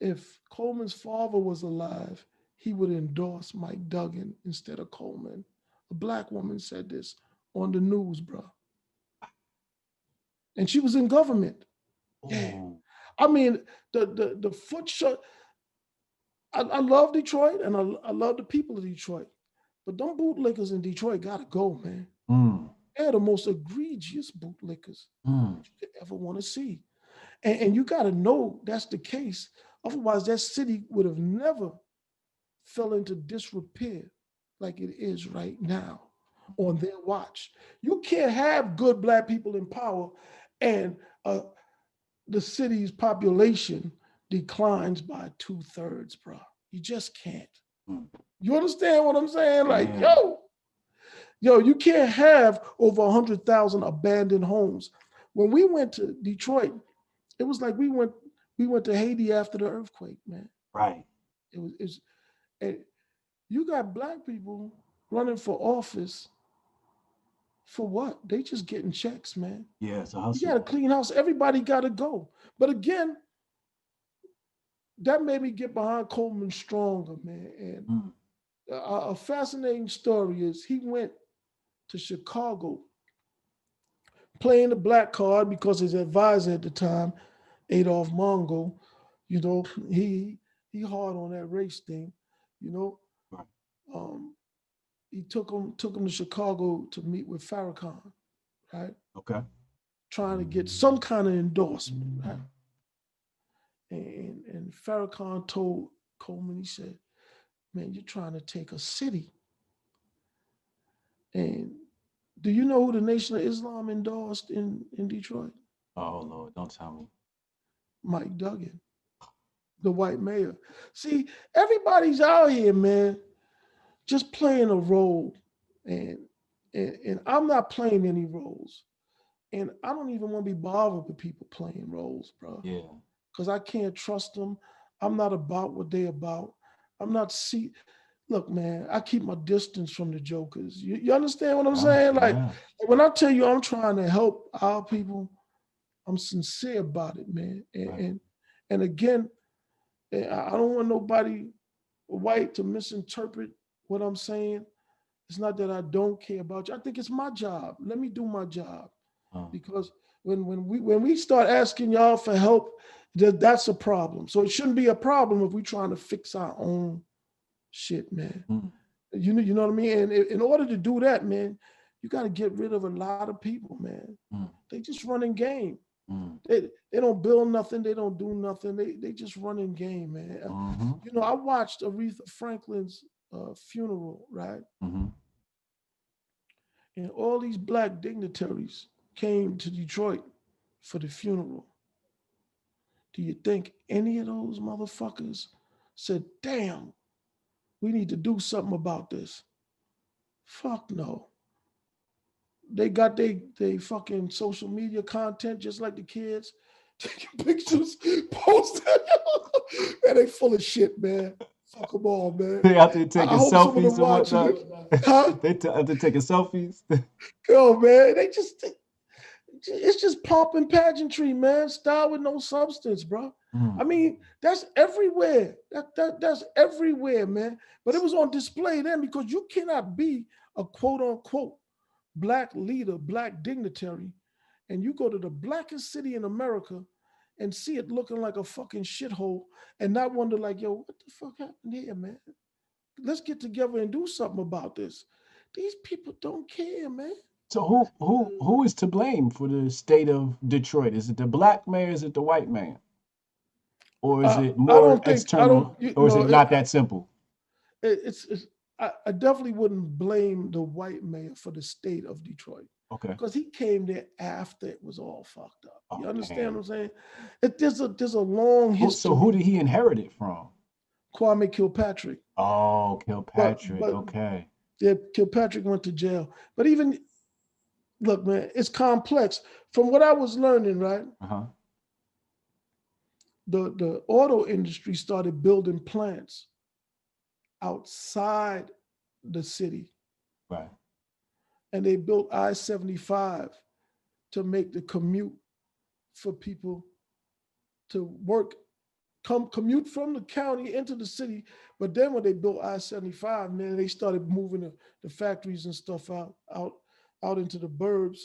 [SPEAKER 2] if Coleman's father was alive, he would endorse Mike Duggan instead of Coleman. A black woman said this on the news, bro. And she was in government. Yeah. I mean, the the the foot shot. I, I love Detroit and I, I love the people of Detroit, but them bootlickers in Detroit gotta go, man.
[SPEAKER 1] Mm,
[SPEAKER 2] They're the most egregious bootlickers
[SPEAKER 1] mm.
[SPEAKER 2] you could ever want to see, and, and you gotta know that's the case. Otherwise, that city would have never fell into disrepair like it is right now on their watch. You can't have good black people in power and uh, the city's population declines by two thirds, bro. You just can't.
[SPEAKER 1] Mm.
[SPEAKER 2] You understand what I'm saying? Like, yo, yo, you can't have over 100,000 abandoned homes. When we went to Detroit, it was like we went we went to Haiti after the earthquake, man.
[SPEAKER 1] Right.
[SPEAKER 2] It was it's and you got black people running for office for what? They just getting checks, man.
[SPEAKER 1] Yeah, it's a
[SPEAKER 2] You got a clean house. Everybody got to go. But again, that made me get behind Coleman stronger, man. And
[SPEAKER 1] Mm.
[SPEAKER 2] a, a fascinating story is he went to Chicago playing the black card because his advisor at the time, Adolph Mongo, you know, he he hard on that race thing, you know. Um, he took him took him to Chicago to meet with Farrakhan, right?
[SPEAKER 1] Okay.
[SPEAKER 2] trying to get some kind of endorsement, right? And and Farrakhan told Coleman, he said, "Man, you're trying to take a city." And do you know who the Nation of Islam endorsed in in Detroit?
[SPEAKER 1] Oh Lord, don't tell me.
[SPEAKER 2] Mike Duggan, the white mayor. See, everybody's out here, man, just playing a role, and and, and I'm not playing any roles, and I don't even want to be bothered with people playing roles, bro,
[SPEAKER 1] Yeah.
[SPEAKER 2] Because I can't trust them. I'm not about what they about. I'm not see. Look, man, I keep my distance from the jokers. You, you understand what I'm saying? Like
[SPEAKER 1] Yeah.
[SPEAKER 2] when I tell you I'm trying to help our people, I'm sincere about it, man. And
[SPEAKER 1] Right.
[SPEAKER 2] and, and again, I don't want nobody white to misinterpret what I'm saying. It's not that I don't care about you. I think it's my job. Let me do my job
[SPEAKER 1] Uh,
[SPEAKER 2] because when when we when we start asking y'all for help, that that's a problem. So it shouldn't be a problem if we're trying to fix our own shit, man.
[SPEAKER 1] Mm.
[SPEAKER 2] You know, you know what I mean? And in order to do that, man, you got to get rid of a lot of people, man.
[SPEAKER 1] Mm.
[SPEAKER 2] They just running game.
[SPEAKER 1] mm,
[SPEAKER 2] They they don't build nothing. They don't do nothing. They they just running game, man. Uh,
[SPEAKER 1] mhm,
[SPEAKER 2] You know, I watched Aretha Franklin's uh, funeral, right?
[SPEAKER 1] mhm.
[SPEAKER 2] And all these black dignitaries came to Detroit for the funeral. Do you think any of those motherfuckers said, damn, we need to do something about this? Fuck no. They got they they fucking social media content just like the kids, taking pictures, posting. man, they full of shit, man. Fuck them all, man.
[SPEAKER 1] They out there taking
[SPEAKER 2] hope some of them
[SPEAKER 1] selfies and
[SPEAKER 2] watch
[SPEAKER 1] whatnot.
[SPEAKER 2] Huh?
[SPEAKER 1] they t- out there taking selfies.
[SPEAKER 2] Yo, man, they just it's just pomp and pageantry, man. Style with no substance, bro.
[SPEAKER 1] Mm,
[SPEAKER 2] I mean, that's everywhere. That, that that's everywhere, man. But it was on display then because you cannot be a quote unquote black leader, black dignitary, and you go to the blackest city in America and see it looking like a fucking shithole and not wonder like, yo, what the fuck happened here, man? Let's get together and do something about this. These people don't care, man.
[SPEAKER 1] So who who who is to blame for the state of Detroit? Is it the black mayor? Is it the white man? Or is
[SPEAKER 2] Uh,
[SPEAKER 1] it more
[SPEAKER 2] don't think- I
[SPEAKER 1] external?
[SPEAKER 2] you-
[SPEAKER 1] or is
[SPEAKER 2] no,
[SPEAKER 1] it
[SPEAKER 2] it-
[SPEAKER 1] not that simple?
[SPEAKER 2] it- it's, it's I, I definitely wouldn't blame the white mayor for the state of Detroit
[SPEAKER 1] Okay.
[SPEAKER 2] because he came there after it was all fucked up. You
[SPEAKER 1] Oh,
[SPEAKER 2] understand
[SPEAKER 1] man.
[SPEAKER 2] what I'm saying? It, there's a there's a long history.
[SPEAKER 1] so who did he inherit it from?
[SPEAKER 2] Kwame Kilpatrick.
[SPEAKER 1] Oh, Kilpatrick.
[SPEAKER 2] but-
[SPEAKER 1] okay.
[SPEAKER 2] Yeah, Kilpatrick went to jail. But even look, man, it's complex. From what I was learning, right?
[SPEAKER 1] Uh-huh.
[SPEAKER 2] The the auto industry started building plants outside the city.
[SPEAKER 1] Right.
[SPEAKER 2] and they built I-75 to make the commute for people to work come commute from the county into the city. But then when they built I-75, man, they started moving the, the factories and stuff out, out, out into the burbs.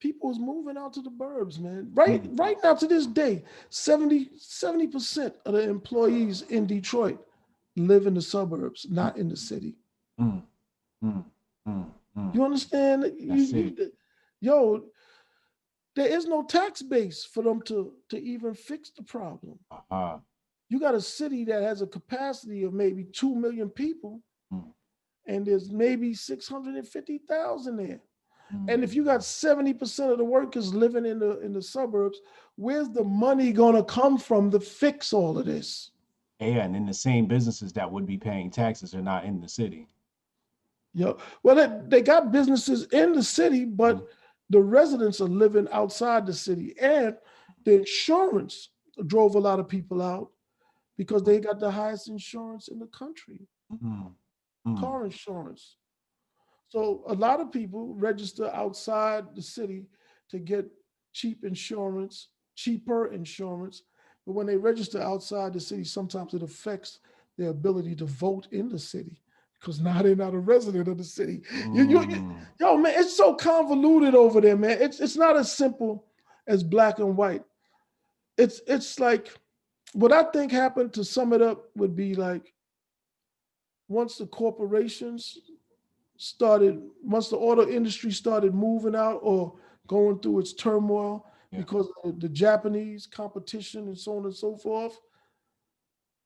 [SPEAKER 2] People is moving out to the burbs, man. Right,
[SPEAKER 1] Mm.
[SPEAKER 2] right now to this day, 70, 70% of the employees in Detroit live in the suburbs, not in the city.
[SPEAKER 1] Mm, mm, mm, mm.
[SPEAKER 2] You understand? You- you- yo, there is no tax base for them to to even fix the problem.
[SPEAKER 1] Uh-huh.
[SPEAKER 2] You got a city that has a capacity of maybe two million people,
[SPEAKER 1] Mm.
[SPEAKER 2] And there's maybe six hundred and fifty thousand there.
[SPEAKER 1] Mm.
[SPEAKER 2] And if you got seventy percent of the workers living in the in the suburbs, where's the money gonna come from to fix all of this?
[SPEAKER 1] Yeah, and then the same businesses that would be paying taxes are not in the city.
[SPEAKER 2] Yo, well, they, they got businesses in the city, but
[SPEAKER 1] Mhm.
[SPEAKER 2] the residents are living outside the city, and the insurance drove a lot of people out because they got the highest insurance in the country,
[SPEAKER 1] Mm, mm.
[SPEAKER 2] car insurance. So a lot of people register outside the city to get cheap insurance, cheaper insurance. But when they register outside the city, sometimes it affects their ability to vote in the city because now they're not a resident of the city. You- you- you-
[SPEAKER 1] Mm.
[SPEAKER 2] Yo, man, it's so convoluted over there, man. It's it's not as simple as black and white. It's it's like what I think happened to sum it up would be like once the corporations started, once the auto industry started moving out or going through its turmoil
[SPEAKER 1] Yeah.
[SPEAKER 2] because of the Japanese competition and so on and so forth.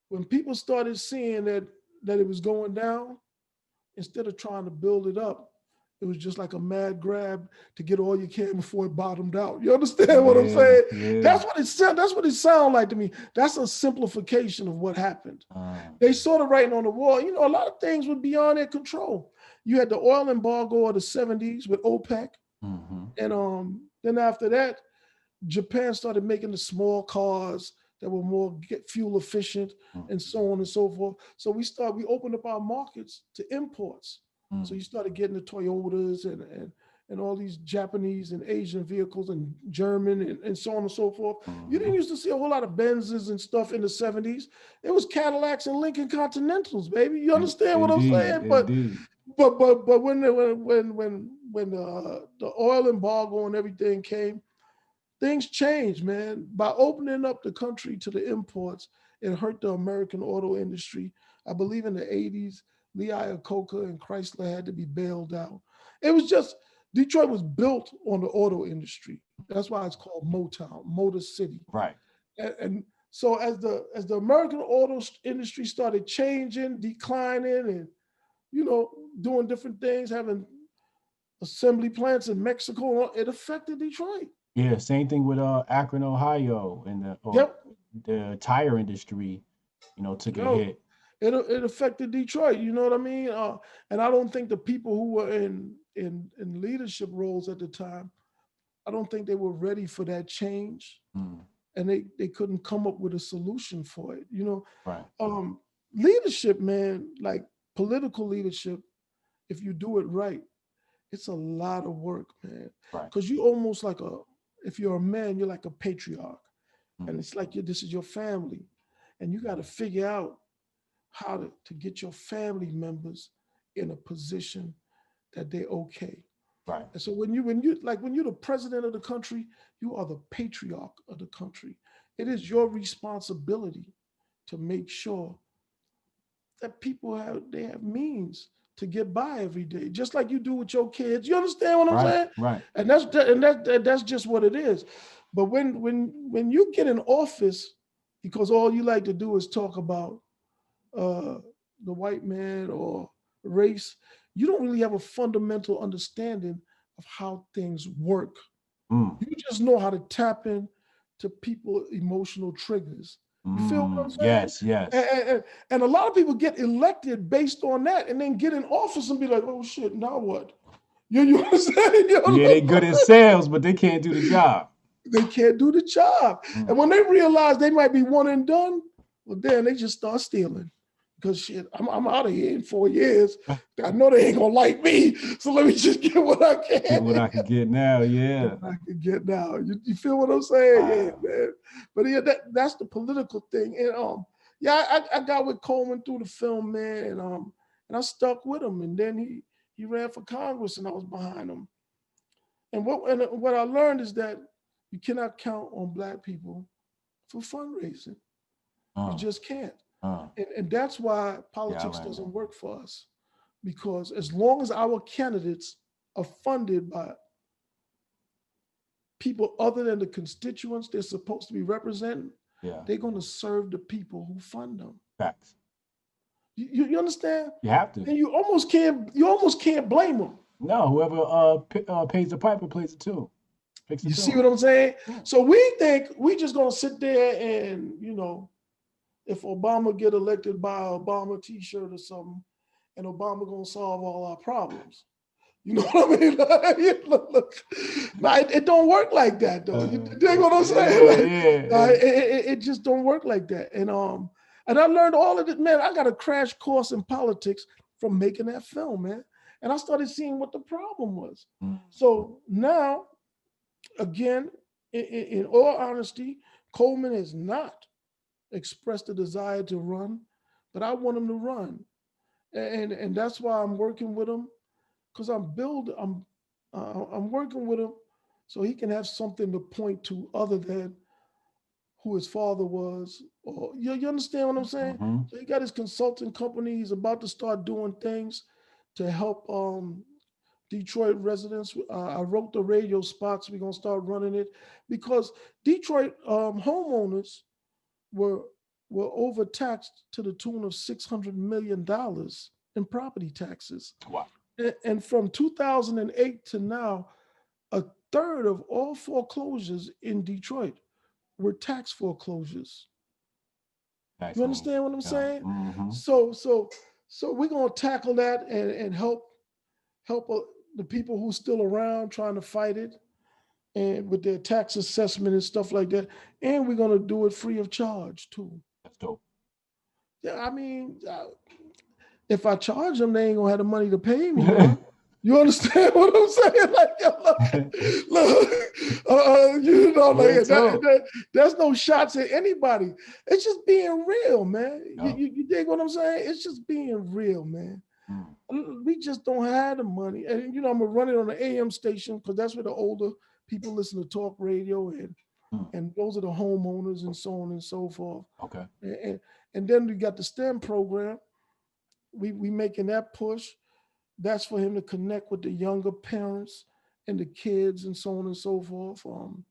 [SPEAKER 2] When people started seeing that that it was going down, instead of trying to build it up, it was just like a mad grab to get all you can before it bottomed out. You understand what I'm saying?
[SPEAKER 1] yeah.
[SPEAKER 2] That's what it sound. That's what it sounded like to me. That's a simplification of what happened.
[SPEAKER 1] Uh,
[SPEAKER 2] They saw the writing on the wall. You know, a lot of things were beyond their control. You had the oil embargo of the 70s with OPEC.
[SPEAKER 1] mhm.
[SPEAKER 2] And um, then after that, Japan started making the small cars that were more get fuel efficient and so on and so forth. So we start we opened up our markets to imports.
[SPEAKER 1] Mm.
[SPEAKER 2] So you started getting the Toyotas and and and all these Japanese and Asian vehicles and German and, and so on and so forth. You didn't
[SPEAKER 1] Mhm.
[SPEAKER 2] used to see a whole lot of Benzes and stuff in the 70s. It was Cadillacs and Lincoln Continentals, baby. You understand what I'm saying? But
[SPEAKER 1] indeed.
[SPEAKER 2] but but but when the, when when when when uh, the oil embargo and everything came, things changed, man. By opening up the country to the imports, it hurt the American auto industry. I believe in the 80s, Lee Iacocca and Chrysler had to be bailed out. It was just Detroit was built on the auto industry. That's why it's called Motown, Motor City
[SPEAKER 1] Right.
[SPEAKER 2] and, and so as the as the American auto industry started changing, declining, and you know doing different things, having assembly plants in Mexico, it affected Detroit.
[SPEAKER 1] Yeah, same thing with uh Akron, Ohio, and the or
[SPEAKER 2] Yep,
[SPEAKER 1] the tire industry, you know, took a hit.
[SPEAKER 2] It it affected Detroit. You know what I mean? Uh, and I don't think the people who were in in in leadership roles at the time, I don't think they were ready for that change,
[SPEAKER 1] Mm,
[SPEAKER 2] and they they couldn't come up with a solution for it. You know,
[SPEAKER 1] right.
[SPEAKER 2] um leadership man like political leadership if you do it right it's a lot of work man
[SPEAKER 1] Right.
[SPEAKER 2] because you almost like a if you're a man you're like a patriarch and
[SPEAKER 1] Mhm.
[SPEAKER 2] it's like you this is your family and you got to figure out how to, to get your family members in a position that they're okay
[SPEAKER 1] Right.
[SPEAKER 2] and so when you when you like when you're the president of the country, you are the patriarch of the country. It is your responsibility to make sure that people have they have means to get by every day, just like you do with your kids. You understand what I'm saying?
[SPEAKER 1] Right. Right.
[SPEAKER 2] And that's that, and that, that that's just what it is. But when when when you get in office, because all you like to do is talk about uh, the white man or race, you don't really have a fundamental understanding of how things work.
[SPEAKER 1] Mm,
[SPEAKER 2] You just know how to tap in to people emotional triggers. You feel what I'm
[SPEAKER 1] mm,
[SPEAKER 2] saying?
[SPEAKER 1] Yes. Yes.
[SPEAKER 2] And, and- and- a lot of people get elected based on that and then get in office and be like, oh shit, now what? You, you understand? You know?
[SPEAKER 1] Yeah, they good at sales, but they can't do the job.
[SPEAKER 2] they can't do the job.
[SPEAKER 1] Mm.
[SPEAKER 2] And when they realize they might be one and done, well, then they just start stealing because shit, I'm, I'm out of here in four years. I know they ain't gonna like me, so let me just get what I can.
[SPEAKER 1] Get what I can get now, yeah.
[SPEAKER 2] What I can get now. You, you feel what I'm saying? Yeah, man. But yeah, that, that's the political thing. And um, yeah, I, I got with Coleman through the film, man, and um, and I stuck with him. And then he he ran for Congress, and I was behind him. And what and what I learned is that you cannot count on black people for fundraising.
[SPEAKER 1] Uh,
[SPEAKER 2] You just can't.
[SPEAKER 1] Uh,
[SPEAKER 2] And, and that's why politics
[SPEAKER 1] learned
[SPEAKER 2] doesn't work for us. Because as long as our candidates are funded by people other than the constituents they're supposed to be representing,
[SPEAKER 1] yeah,
[SPEAKER 2] they're going to serve the people who fund them.
[SPEAKER 1] facts.
[SPEAKER 2] You, you, understand?
[SPEAKER 1] You have to.
[SPEAKER 2] And you almost can't you almost can't blame them.
[SPEAKER 1] No, whoever uh, p- uh pays the piper plays it too. Picks the
[SPEAKER 2] You see what I'm saying?
[SPEAKER 1] Yeah.
[SPEAKER 2] So we think we just gonna sit there and you know, if Obama get elected by a Obama T-shirt or something, and Obama gonna solve all our problems. You know what I mean? look, look. It, don't work like that though. You
[SPEAKER 1] Uh,
[SPEAKER 2] dig what I'm saying? Like,
[SPEAKER 1] Yeah, yeah,
[SPEAKER 2] it, it, it just don't work like that. And um, and I learned all of it, man. I got a crash course in politics from making that film, man. And I started seeing what the problem was.
[SPEAKER 1] Mm.
[SPEAKER 2] So now, again, in, in, in all honesty, Coleman is not expressed a desire to run, but I want him to run, and and that's why I'm working with him, because I'm build I'm uh, I'm working with him so he can have something to point to other than who his father was. Or you, you understand what I'm saying?
[SPEAKER 1] Mhm.
[SPEAKER 2] So he got his consulting company. He's about to start doing things to help um, Detroit residents. Uh, I wrote the radio spots. We're gonna start running it because Detroit um, homeowners were were overtaxed to the tune of six hundred million dollars in property taxes.
[SPEAKER 1] Wow.
[SPEAKER 2] And from 2008 to now, a third of all foreclosures in Detroit were tax foreclosures. You understand what I'm
[SPEAKER 1] Yeah.
[SPEAKER 2] saying?
[SPEAKER 1] Mhm.
[SPEAKER 2] So so so we're gonna tackle that and and help help uh, the people who's still around trying to fight it, and with their tax assessment and stuff like that. And we're gonna do it free of charge too.
[SPEAKER 1] That's dope.
[SPEAKER 2] Yeah, I mean, uh, if I charge them, they ain't gonna have the money to pay me. You understand what I'm saying? Like, look, look, uh, you know, like that, that- there's no shots at anybody. It's just being real, man.
[SPEAKER 1] Yeah.
[SPEAKER 2] You, you, you dig what I'm saying? It's just being real, man.
[SPEAKER 1] Mm.
[SPEAKER 2] Mm, We just don't have the money, and you know, I'm gonna run it on the AM station because that's where the older people listen to talk radio, and
[SPEAKER 1] Mm.
[SPEAKER 2] and those are the homeowners and so on and so forth.
[SPEAKER 1] Okay.
[SPEAKER 2] And, and, then we got the STEM program. We we making that push. That's for him to connect with the younger parents and the kids and so on and so forth. Um,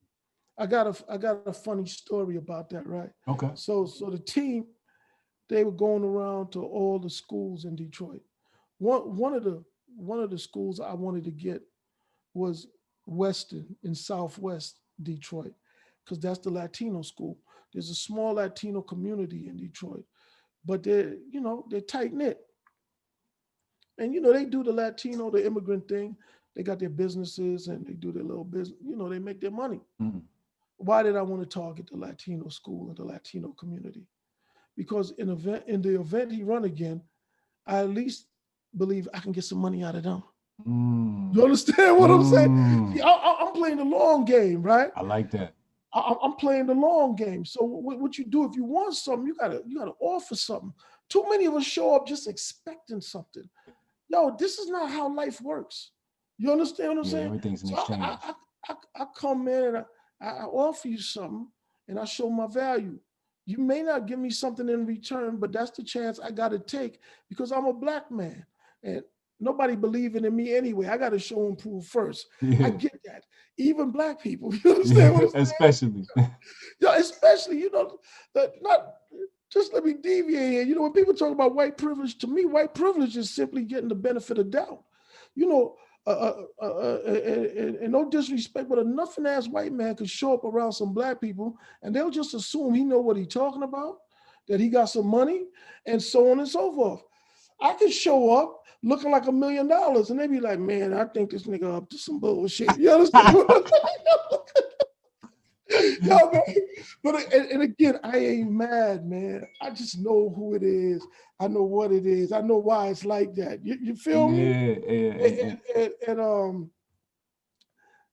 [SPEAKER 2] I got a I got a funny story about that, right?
[SPEAKER 1] Okay.
[SPEAKER 2] So so the team, they were going around to all the schools in Detroit. One one of the one of the schools I wanted to get was Weston in Southwest Detroit, because that's the Latino school. There's a small Latino community in Detroit, but they're you know they're tight knit. And you know they do the Latino, the immigrant thing. They got their businesses and they do their little business. You know they make their money
[SPEAKER 1] Mhm.
[SPEAKER 2] why did I want to target the Latino school and the Latino community? Because in event in the event he run again, I at least believe I can get some money out of them.
[SPEAKER 1] Mm.
[SPEAKER 2] You understand what I'm saying?
[SPEAKER 1] Mm.
[SPEAKER 2] See, I, I, am playing the long game, right?
[SPEAKER 1] I like that.
[SPEAKER 2] I, I'm playing the long game. So what, what you do if you want something, you gotta you gotta offer something. Too many of us show up just expecting something. Yo, this is not how life works. You understand what I'm
[SPEAKER 1] Yeah,
[SPEAKER 2] saying?
[SPEAKER 1] everything's an
[SPEAKER 2] So
[SPEAKER 1] exchange.
[SPEAKER 2] I, I, I, I come in and I, I I offer you something and I show my value. You may not give me something in return, but that's the chance I got to take because I'm a black man and nobody believing in me anyway. I got to show and prove first. I get that. Even black people, you understand what I'm saying?
[SPEAKER 1] Especially.
[SPEAKER 2] Yeah, especially, you know, that not just let me deviate here. You know, when people talk about white privilege, to me, white privilege is simply getting the benefit of doubt. You know, uh, uh, uh, uh, and, and- and no disrespect, but a nothing ass white man could show up around some black people and they'll just assume he know what he talking about, that he got some money, and so on and so forth. I could show up looking like a million dollars, and they'd be like, "Man, I think this nigga up to some bullshit." You understand? what I'm saying? Yo, man. But and, and again, I ain't mad, man. I just know who it is. I know what it is. I know why it's like that. You, you feel me?
[SPEAKER 1] Yeah, yeah,
[SPEAKER 2] And,
[SPEAKER 1] yeah.
[SPEAKER 2] and, and, um,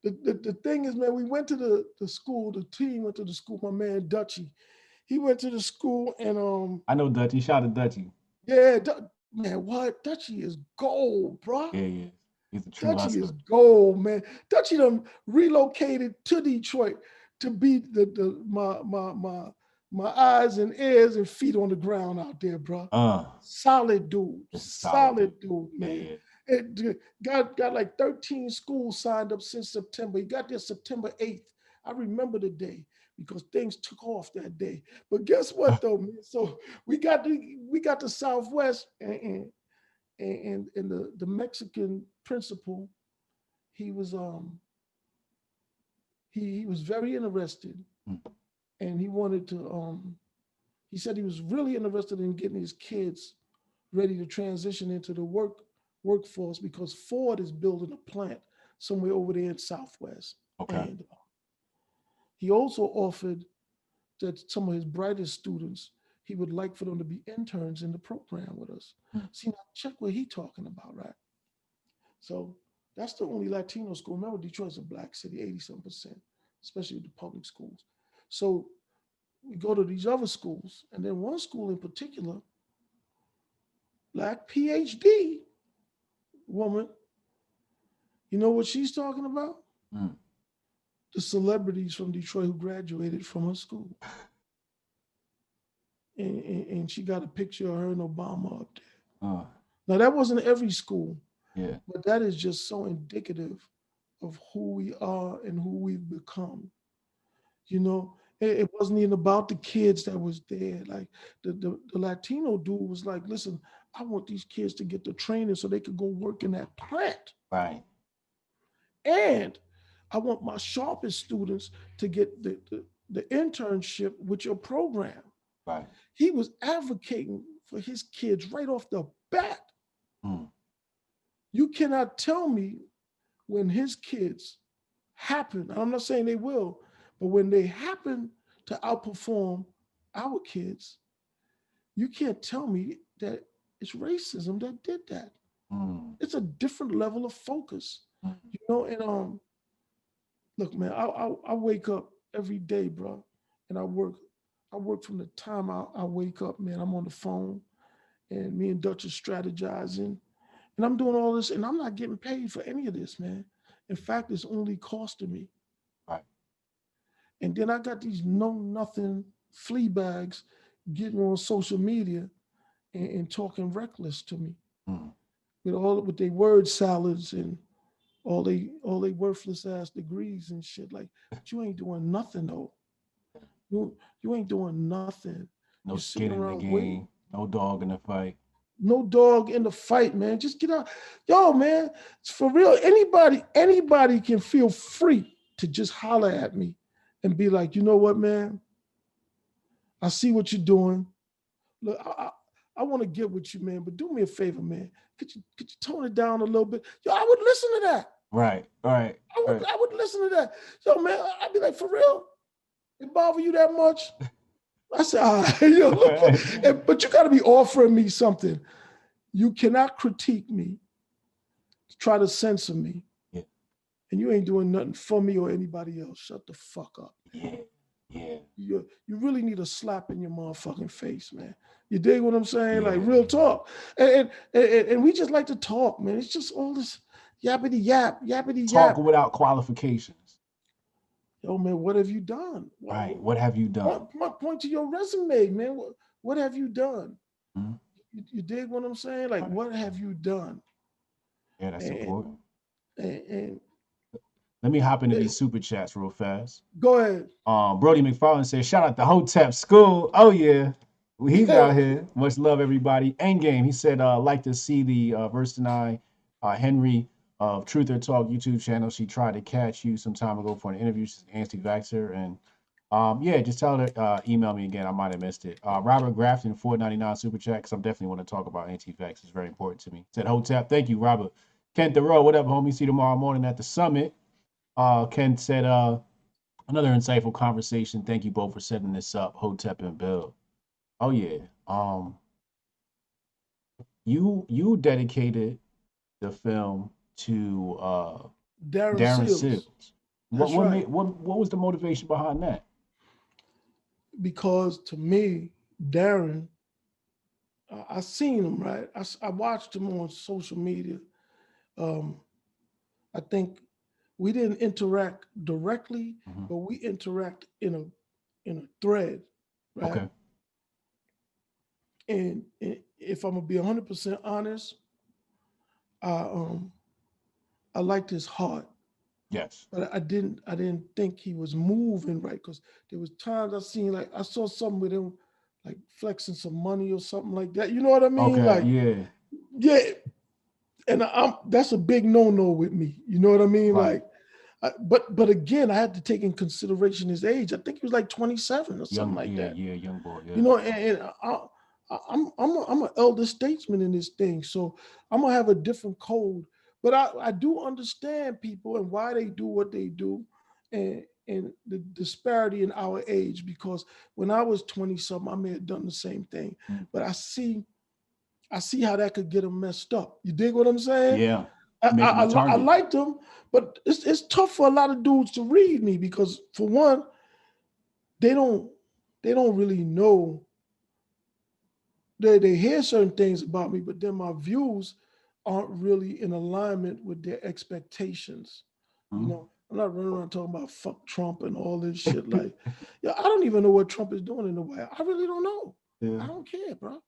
[SPEAKER 2] the, the the thing is, man, we went to the the school. The team went to the school. My man Dutchy, he went to the school, and um,
[SPEAKER 1] I know Dutchy. Shout out to Dutchy.
[SPEAKER 2] yeah, Du- man, what Dutchy is gold, bro.
[SPEAKER 1] Yeah, yeah. He's a true
[SPEAKER 2] Dutchy
[SPEAKER 1] hustler.
[SPEAKER 2] is gold, man. Dutchy done relocated to Detroit to be the, the my my my my eyes and ears and feet on the ground out there, bro.
[SPEAKER 1] Uh,
[SPEAKER 2] Solid dude,
[SPEAKER 1] solid,
[SPEAKER 2] solid dude, man.
[SPEAKER 1] yeah.
[SPEAKER 2] It got got like 13 schools signed up since September. He got there September 8th. I remember the day because things took off that day. But guess what though, man? So we got the we got the Southwest and and and, and the, the Mexican principal, he was um he, he was very interested
[SPEAKER 1] Mm.
[SPEAKER 2] and he wanted to um he said he was really interested in getting his kids ready to transition into the work workforce because Ford is building a plant somewhere over there in Southwest.
[SPEAKER 1] Okay.
[SPEAKER 2] And uh, he also offered that some of his brightest students, he would like for them to be interns in the program with us.
[SPEAKER 1] Hmm.
[SPEAKER 2] See, now check what he talking about, right? So that's the only Latino school. Remember, Detroit's a black city, 87%, especially the public schools. So we go to these other schools, and then one school in particular, black PhD woman, you know what she's talking about?
[SPEAKER 1] Mm.
[SPEAKER 2] The celebrities from Detroit who graduated from her school. And, and, and she got a picture of her and Obama up there.
[SPEAKER 1] Uh,
[SPEAKER 2] Now, that wasn't every school,
[SPEAKER 1] yeah.
[SPEAKER 2] but that is just so indicative of who we are and who we've become. You know, it, it wasn't even about the kids that was there. Like the, the, the Latino dude was like, listen, I want these kids to get the training so they could go work in that plant.
[SPEAKER 1] Right.
[SPEAKER 2] And I want my sharpest students to get the, the, the internship with your program.
[SPEAKER 1] Right.
[SPEAKER 2] He was advocating for his kids right off the bat.
[SPEAKER 1] Mm.
[SPEAKER 2] You cannot tell me when his kids happen, I'm not saying they will, but when they happen to outperform our kids, you can't tell me that it's racism that did that.
[SPEAKER 1] Mm.
[SPEAKER 2] It's a different level of focus.
[SPEAKER 1] Mm.
[SPEAKER 2] You know, and um, look, man, I, I I wake up every day, bro, and I work. I work from the time I, I wake up, man. I'm on the phone, and me and Dutch are strategizing, and I'm doing all this, and I'm not getting paid for any of this, man. In fact, it's only costing me.
[SPEAKER 1] Right.
[SPEAKER 2] And then I got these know nothing flea bags getting on social media and, and talking reckless to me
[SPEAKER 1] Mm.
[SPEAKER 2] with all with their word salads and all they all they worthless ass degrees and shit. Like, but you ain't doing nothing though. You you ain't doing nothing.
[SPEAKER 1] No skin in the game.
[SPEAKER 2] waiting.
[SPEAKER 1] No dog in the fight.
[SPEAKER 2] No dog in the fight, man. Just get out. Yo, man, it's for real. Anybody, anybody can feel free to just holler at me and be like, you know what, man? I see what you're doing. Look, I, I, I want to get with you, man, but do me a favor, man. Could you could you tone it down a little bit? Yo, I would listen to that.
[SPEAKER 1] Right. Right.
[SPEAKER 2] I would,
[SPEAKER 1] Right.
[SPEAKER 2] I would listen to that. Yo, man, I'd be like, for real? It bother you that much? I said, all right. Yo, and- but you got to be offering me something. You cannot critique me, try to censor me,
[SPEAKER 1] Yeah.
[SPEAKER 2] and you ain't doing nothing for me or anybody else. Shut the fuck up.
[SPEAKER 1] Yeah. Yeah.
[SPEAKER 2] You, you really need a slap in your motherfucking face, man. You dig what I'm saying? Like real talk. And, and, and, and we just like to talk, man. It's just all this yappity yap, yappity yap.
[SPEAKER 1] Talk without qualifications.
[SPEAKER 2] Yo, man, what have you done?
[SPEAKER 1] Right. What have you done?
[SPEAKER 2] Point, point, point to your resume, man. What, what have you done?
[SPEAKER 1] Mhm.
[SPEAKER 2] You, you dig what I'm saying? Like,
[SPEAKER 1] Right.
[SPEAKER 2] what have you done?
[SPEAKER 1] Yeah, that's
[SPEAKER 2] and-
[SPEAKER 1] important.
[SPEAKER 2] And, and
[SPEAKER 1] Let me hop into these super chats real fast.
[SPEAKER 2] go ahead.
[SPEAKER 1] Um, Brody McFarland says, shout out to Hotep School. Oh yeah. He's out here. Much love, everybody. End game. He said, uh, like to see the uh Verse Deny uh Henry of Truth or Talk YouTube channel. She tried to catch you some time ago for an interview. She's an anti-vaxxer. And um, yeah, just tell her uh email me again. I might have missed it. Uh Robert Grafton, 499 super chat, because I'm definitely want to talk about anti-vax. It's very important to me. Said Hotep. Thank you, Robert. Kent Thoreau, what up, homie? See you tomorrow morning at the summit. Uh Ken said, uh Another insightful conversation. Thank you both for setting this up, Hotep and Bill. Oh yeah. Um you you dedicated the film to uh
[SPEAKER 2] Darren,
[SPEAKER 1] Darren
[SPEAKER 2] Seals,
[SPEAKER 1] Seals. What
[SPEAKER 2] That's
[SPEAKER 1] what
[SPEAKER 2] right.
[SPEAKER 1] made what what was the motivation behind that?
[SPEAKER 2] because to me, Darren, uh, I seen him right. I, I watched him on social media. Um, I think we didn't interact directly,
[SPEAKER 1] Mhm.
[SPEAKER 2] but we interact in a in a thread, right?
[SPEAKER 1] Okay.
[SPEAKER 2] And, and if I'm gonna be 100 percent honest, I um I liked his heart.
[SPEAKER 1] Yes.
[SPEAKER 2] but I didn't I didn't think he was moving right because there was times I seen like I saw something with him like flexing some money or something like that. You know what I mean?
[SPEAKER 1] Okay.
[SPEAKER 2] Like
[SPEAKER 1] yeah.
[SPEAKER 2] yeah, and I'm that's a big no no with me. You know what I mean?
[SPEAKER 1] Right.
[SPEAKER 2] Like, I, but but again, I had to take in consideration his age. I think he was like 27 or something
[SPEAKER 1] Young.
[SPEAKER 2] like
[SPEAKER 1] yeah.
[SPEAKER 2] that.
[SPEAKER 1] Yeah. Young boy. Yeah.
[SPEAKER 2] You know, and, and I, I'm I'm a, I'm an elder statesman in this thing, so I'm gonna have a different code. But I, I do understand people and why they do what they do, and and the disparity in our age. Because when I was 20 something, I may have done the same thing.
[SPEAKER 1] Mm.
[SPEAKER 2] But I see, I see how that could get them messed up. You dig what I'm saying?
[SPEAKER 1] yeah.
[SPEAKER 2] I, I, I, I liked them, but it's it's tough for a lot of dudes to read me because for one, they don't they don't really know. They they hear certain things about me, but then my views aren't really in alignment with their expectations.
[SPEAKER 1] Mhm.
[SPEAKER 2] You know, I'm not running around talking about fuck Trump and all this shit. Like, yeah, I don't even know what Trump is doing in the. House. I really don't know. I don't care, bro.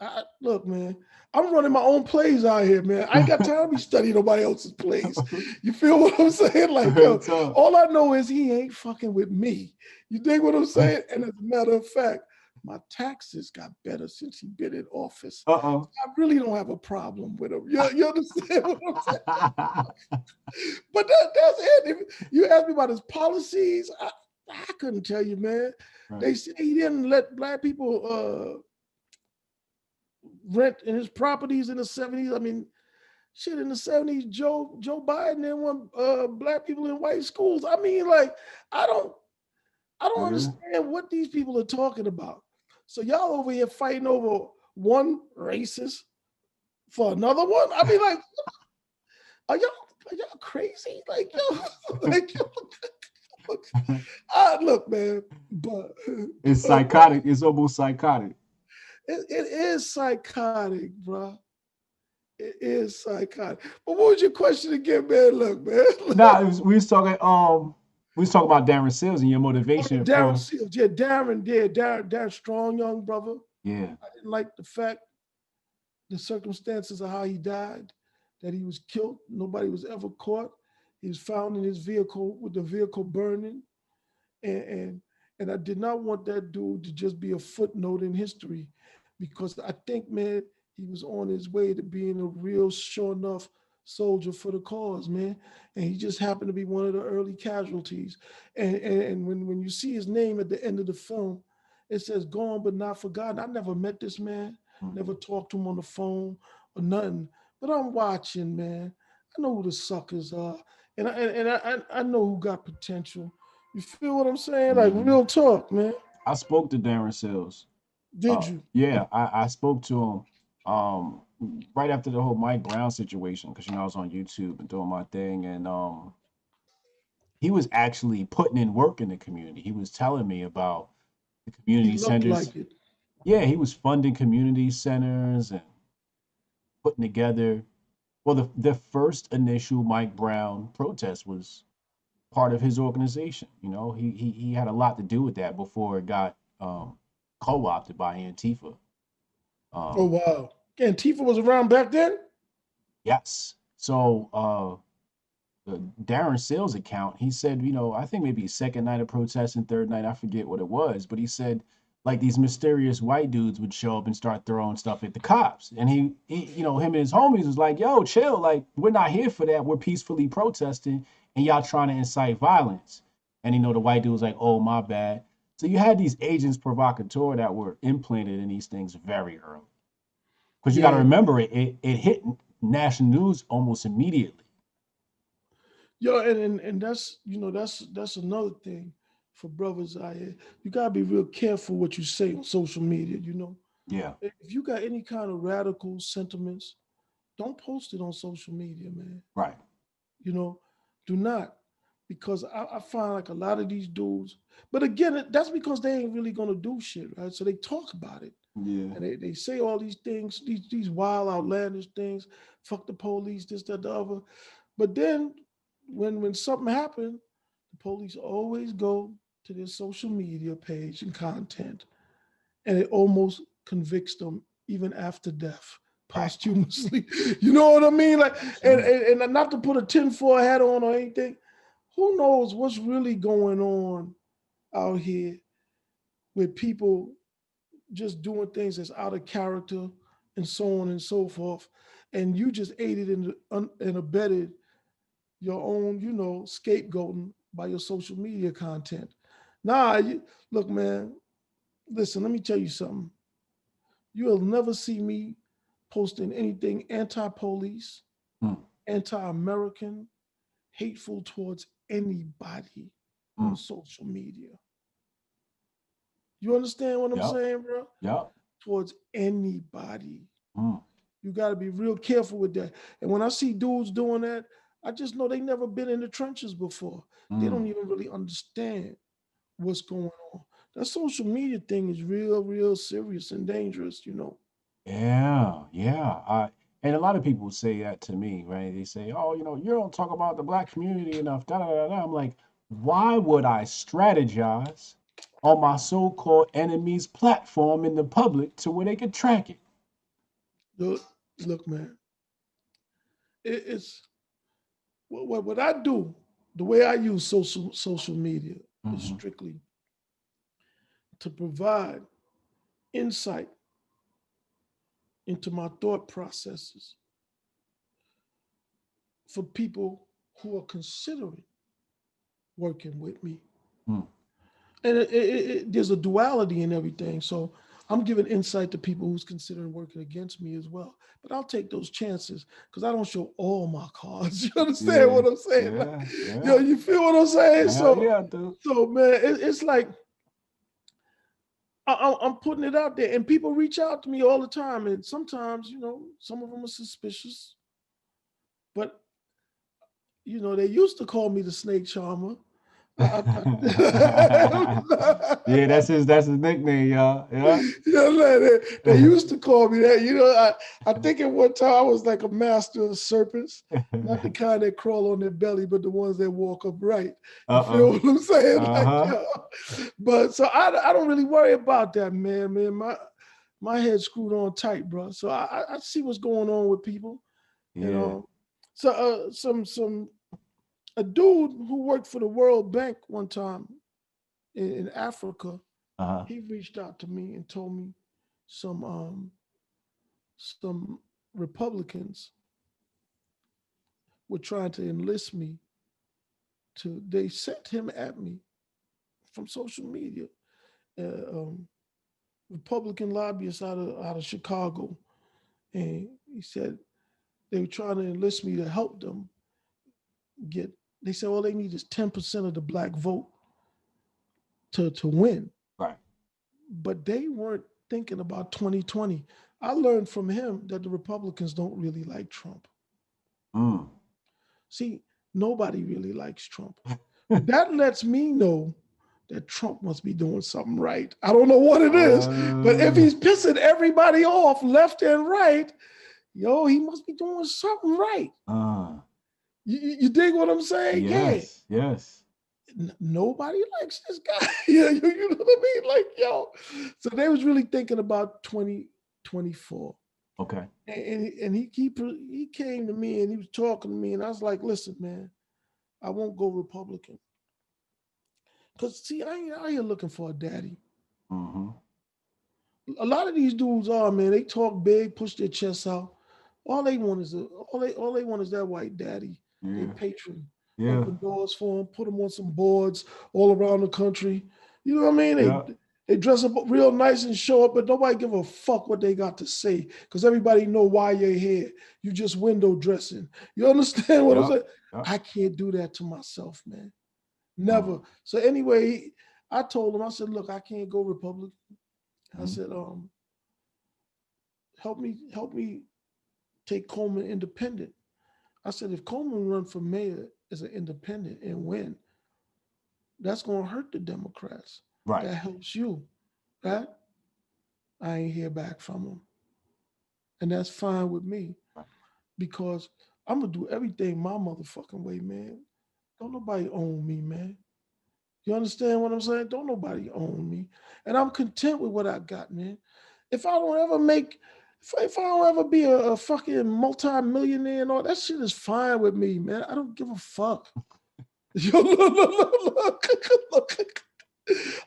[SPEAKER 2] I, I- look, man, I'm running my own plays out here, man. I ain't got time to be studying nobody else's plays. You feel what I'm saying? Like, yo, all I know is he ain't fucking with me. You dig what I'm saying? And as a matter of fact, my taxes got better since he been in office.
[SPEAKER 1] Uh-oh.
[SPEAKER 2] I really don't have a problem with him. You, you understand what I'm saying? But that, that's it. If you ask me about his policies, I, I couldn't tell you, man.
[SPEAKER 1] Right.
[SPEAKER 2] They say he didn't let black people uh, rent in his properties in the 70s. I mean, shit, in the 70s, Joe Joe Biden didn't want uh, black people in white schools. I mean, like, I don't I don't
[SPEAKER 1] Yeah.
[SPEAKER 2] understand what these people are talking about. So y'all over here fighting over one racist for another one. I mean, like, are y'all are y'all crazy? Like, yo, like, yo, ah, look, man, but
[SPEAKER 1] It's psychotic. It's almost psychotic.
[SPEAKER 2] it, it is psychotic, bro. It is psychotic. But what was your question again, man? Look, man. Look,
[SPEAKER 1] Nah, it was, we was talking. Um, we was talking about Darren Seals and your motivation.
[SPEAKER 2] Oh, Darren
[SPEAKER 1] for,
[SPEAKER 2] Seals, yeah, Darren, yeah, Darren, Darren, strong young brother.
[SPEAKER 1] yeah.
[SPEAKER 2] I didn't like the fact, the circumstances of how he died, that he was killed. Nobody was ever caught. He was found in his vehicle with the vehicle burning, and and and I did not want that dude to just be a footnote in history, because I think, man, he was on his way to being a real, sure enough soldier for the cause, man. And he just happened to be one of the early casualties. And and, and when when you see his name at the end of the film, it says gone but not forgotten. I never met this man,
[SPEAKER 1] Mm.
[SPEAKER 2] never talked to him on the phone or nothing. But I'm watching, man. I know who the suckers are. And I and, and I, I know who got potential. You feel what I'm saying? Like
[SPEAKER 1] Mhm.
[SPEAKER 2] real talk, man.
[SPEAKER 1] I spoke to Darren Seals.
[SPEAKER 2] Did
[SPEAKER 1] Uh,
[SPEAKER 2] you?
[SPEAKER 1] Yeah, I, I spoke to him um right after the whole Mike Brown situation because you know I was on YouTube and doing my thing and um he was actually putting in work in the community. He was telling me about the community centers.
[SPEAKER 2] like.
[SPEAKER 1] Yeah, he was funding community centers and putting together. Well, the the first initial Mike Brown protest was part of his organization. You know, he he he had a lot to do with that before it got um, co-opted by Antifa. Um,
[SPEAKER 2] Oh wow. Antifa was around back then?
[SPEAKER 1] Yes. So uh Darren Sales account, he said, you know, I think maybe second night of protesting, third night, I forget what it was, but he said like these mysterious white dudes would show up and start throwing stuff at the cops. And he, he you know, him and his homies was like, yo, chill, like we're not here for that. We're peacefully protesting and y'all trying to incite violence. And you know, the white dude was like, oh my bad. So you had these agents provocateur that were implanted in these things very early. Because you got to remember it, it, it hit national news almost immediately.
[SPEAKER 2] Yeah, and, and and that's you know that's that's another thing. for brothers out here. You gotta be real careful what you say on social media. You know,
[SPEAKER 1] Yeah.
[SPEAKER 2] if you got any kind of radical sentiments, don't post it on social media, man.
[SPEAKER 1] Right.
[SPEAKER 2] You know, do not, because I, I find like a lot of these dudes. But again, that's because they ain't really gonna do shit, right? So they talk about it
[SPEAKER 1] Yeah.
[SPEAKER 2] and they, they say all these things, these these wild, outlandish things. Fuck the police, this, that, the other. But then when when something happened, the police always go to their social media page and content, and it almost convicts them even after death posthumously. you know what I mean? Like, and, and, and not to put a tinfoil hat on or anything, who knows what's really going on out here with people just doing things that's out of character and so on and so forth. And you just aided and, and abetted your own, you know, scapegoating by your social media content. Nah, you, look, man, listen, let me tell you something. You'll never see me posting anything anti-police,
[SPEAKER 1] Hmm.
[SPEAKER 2] anti-American, hateful towards anybody on
[SPEAKER 1] Hmm.
[SPEAKER 2] social media. You understand what I'm
[SPEAKER 1] Yup.
[SPEAKER 2] saying, bro?
[SPEAKER 1] Yeah.
[SPEAKER 2] Towards anybody.
[SPEAKER 1] Mm.
[SPEAKER 2] You got to be real careful with that. And when I see dudes doing that, I just know they never been in the trenches before. They
[SPEAKER 1] Mm.
[SPEAKER 2] don't even really understand what's going on. That social media thing is real, real serious and dangerous, you know.
[SPEAKER 1] Yeah, yeah. I and a lot of people say that to me, right? They say, "Oh, you know, you don't talk about the black community enough." Da da da da. I'm like, why would I strategize on my so-called enemy's platform in the public to where they could track it?
[SPEAKER 2] Look, look, man. It, it's what, what what I do. The way I use social social media is
[SPEAKER 1] Mhm.
[SPEAKER 2] strictly to provide insight into my thought processes for people who are considering working with me.
[SPEAKER 1] Hmm.
[SPEAKER 2] And it, it, it- there's a duality in everything. So I'm giving insight to people who's considering working against me as well. But I'll take those chances because I don't show all my cards. You understand
[SPEAKER 1] Yeah,
[SPEAKER 2] what I'm saying? Like,
[SPEAKER 1] Yeah, yeah.
[SPEAKER 2] Yo, you feel what I'm saying? So
[SPEAKER 1] yeah, dude.
[SPEAKER 2] so man, it, it's like I, I'm putting it out there, and people reach out to me all the time, and sometimes you know some of them are suspicious, but you know they used to call me the snake charmer.
[SPEAKER 1] Yeah, that's his that's his nickname, y'all. Yeah.
[SPEAKER 2] Know, like, they, they used to call me that. You know, I, I think at one time I was like a master of serpents, not the kind that crawl on their belly, but the ones that walk upright. You feel
[SPEAKER 1] Uh-uh.
[SPEAKER 2] what I'm saying?
[SPEAKER 1] Uh-huh.
[SPEAKER 2] yo. but so I, I don't really worry about that, man. Man, my my head's screwed on tight, bro. So I, I- I see what's going on with people. You
[SPEAKER 1] Yeah.
[SPEAKER 2] know, so uh, some some a dude who worked for the World Bank one time in, in Africa,
[SPEAKER 1] Uh-huh.
[SPEAKER 2] he reached out to me and told me some um some Republicans were trying to enlist me to they sent him at me from social media. Uh, um, Republican lobbyists out of out of Chicago, and he said they were trying to enlist me to help them get. They said all they need is ten percent of the black vote to to win.
[SPEAKER 1] Right.
[SPEAKER 2] But they weren't thinking about 2020. I learned from him that the Republicans don't really like Trump.
[SPEAKER 1] Mm.
[SPEAKER 2] See, nobody really likes Trump. that lets me know that Trump must be doing something right. I don't know what it is, but if
[SPEAKER 1] Uh,
[SPEAKER 2] he's pissing everybody off left and right, yo, he must be doing something right.
[SPEAKER 1] uh,
[SPEAKER 2] You, you- dig what I'm saying?
[SPEAKER 1] yes, yes.
[SPEAKER 2] Yeah. N- nobody likes this guy. yeah, you, you know what I mean? Like, yo. So they was really thinking about 2024.
[SPEAKER 1] Okay.
[SPEAKER 2] and and he, and he he he came to me and he was talking to me and I was like, listen, man, I won't go Republican. Cause see, I ain't out here looking for a daddy.
[SPEAKER 1] Mm-hmm.
[SPEAKER 2] A lot of these dudes are man. They talk big, push their chests out. All they want is a, all they all they want is that white daddy,
[SPEAKER 1] Yeah.
[SPEAKER 2] their patron.
[SPEAKER 1] Yeah.
[SPEAKER 2] Open doors for them, put them on some boards all around the country. You know what I mean? They,
[SPEAKER 1] Yeah.
[SPEAKER 2] they dress up real nice and show up, but nobody give a fuck what they got to say because everybody know why you're here. You just window dressing. You understand what I'm saying?
[SPEAKER 1] Yeah.
[SPEAKER 2] I can't do that to myself, man. Never. So anyway, I told him, I said, look, I can't go Republican. I
[SPEAKER 1] Mhm.
[SPEAKER 2] said, um, help me, help me take Coleman independent. I said, if Coleman run for mayor as an independent and win, that's gonna hurt the Democrats.
[SPEAKER 1] Right.
[SPEAKER 2] That helps you, right? I ain't hear back from him. And that's fine with me.
[SPEAKER 1] Right.
[SPEAKER 2] Because I'm gonna do everything my motherfucking way, man. Don't nobody own me, man. You understand what I'm saying? Don't nobody own me. And I'm content with what I got, man. If I don't ever make, if, if I don't ever be a, a fucking multi-millionaire and all that shit is fine with me, man. I don't give a fuck. Yo, look, look, look, look.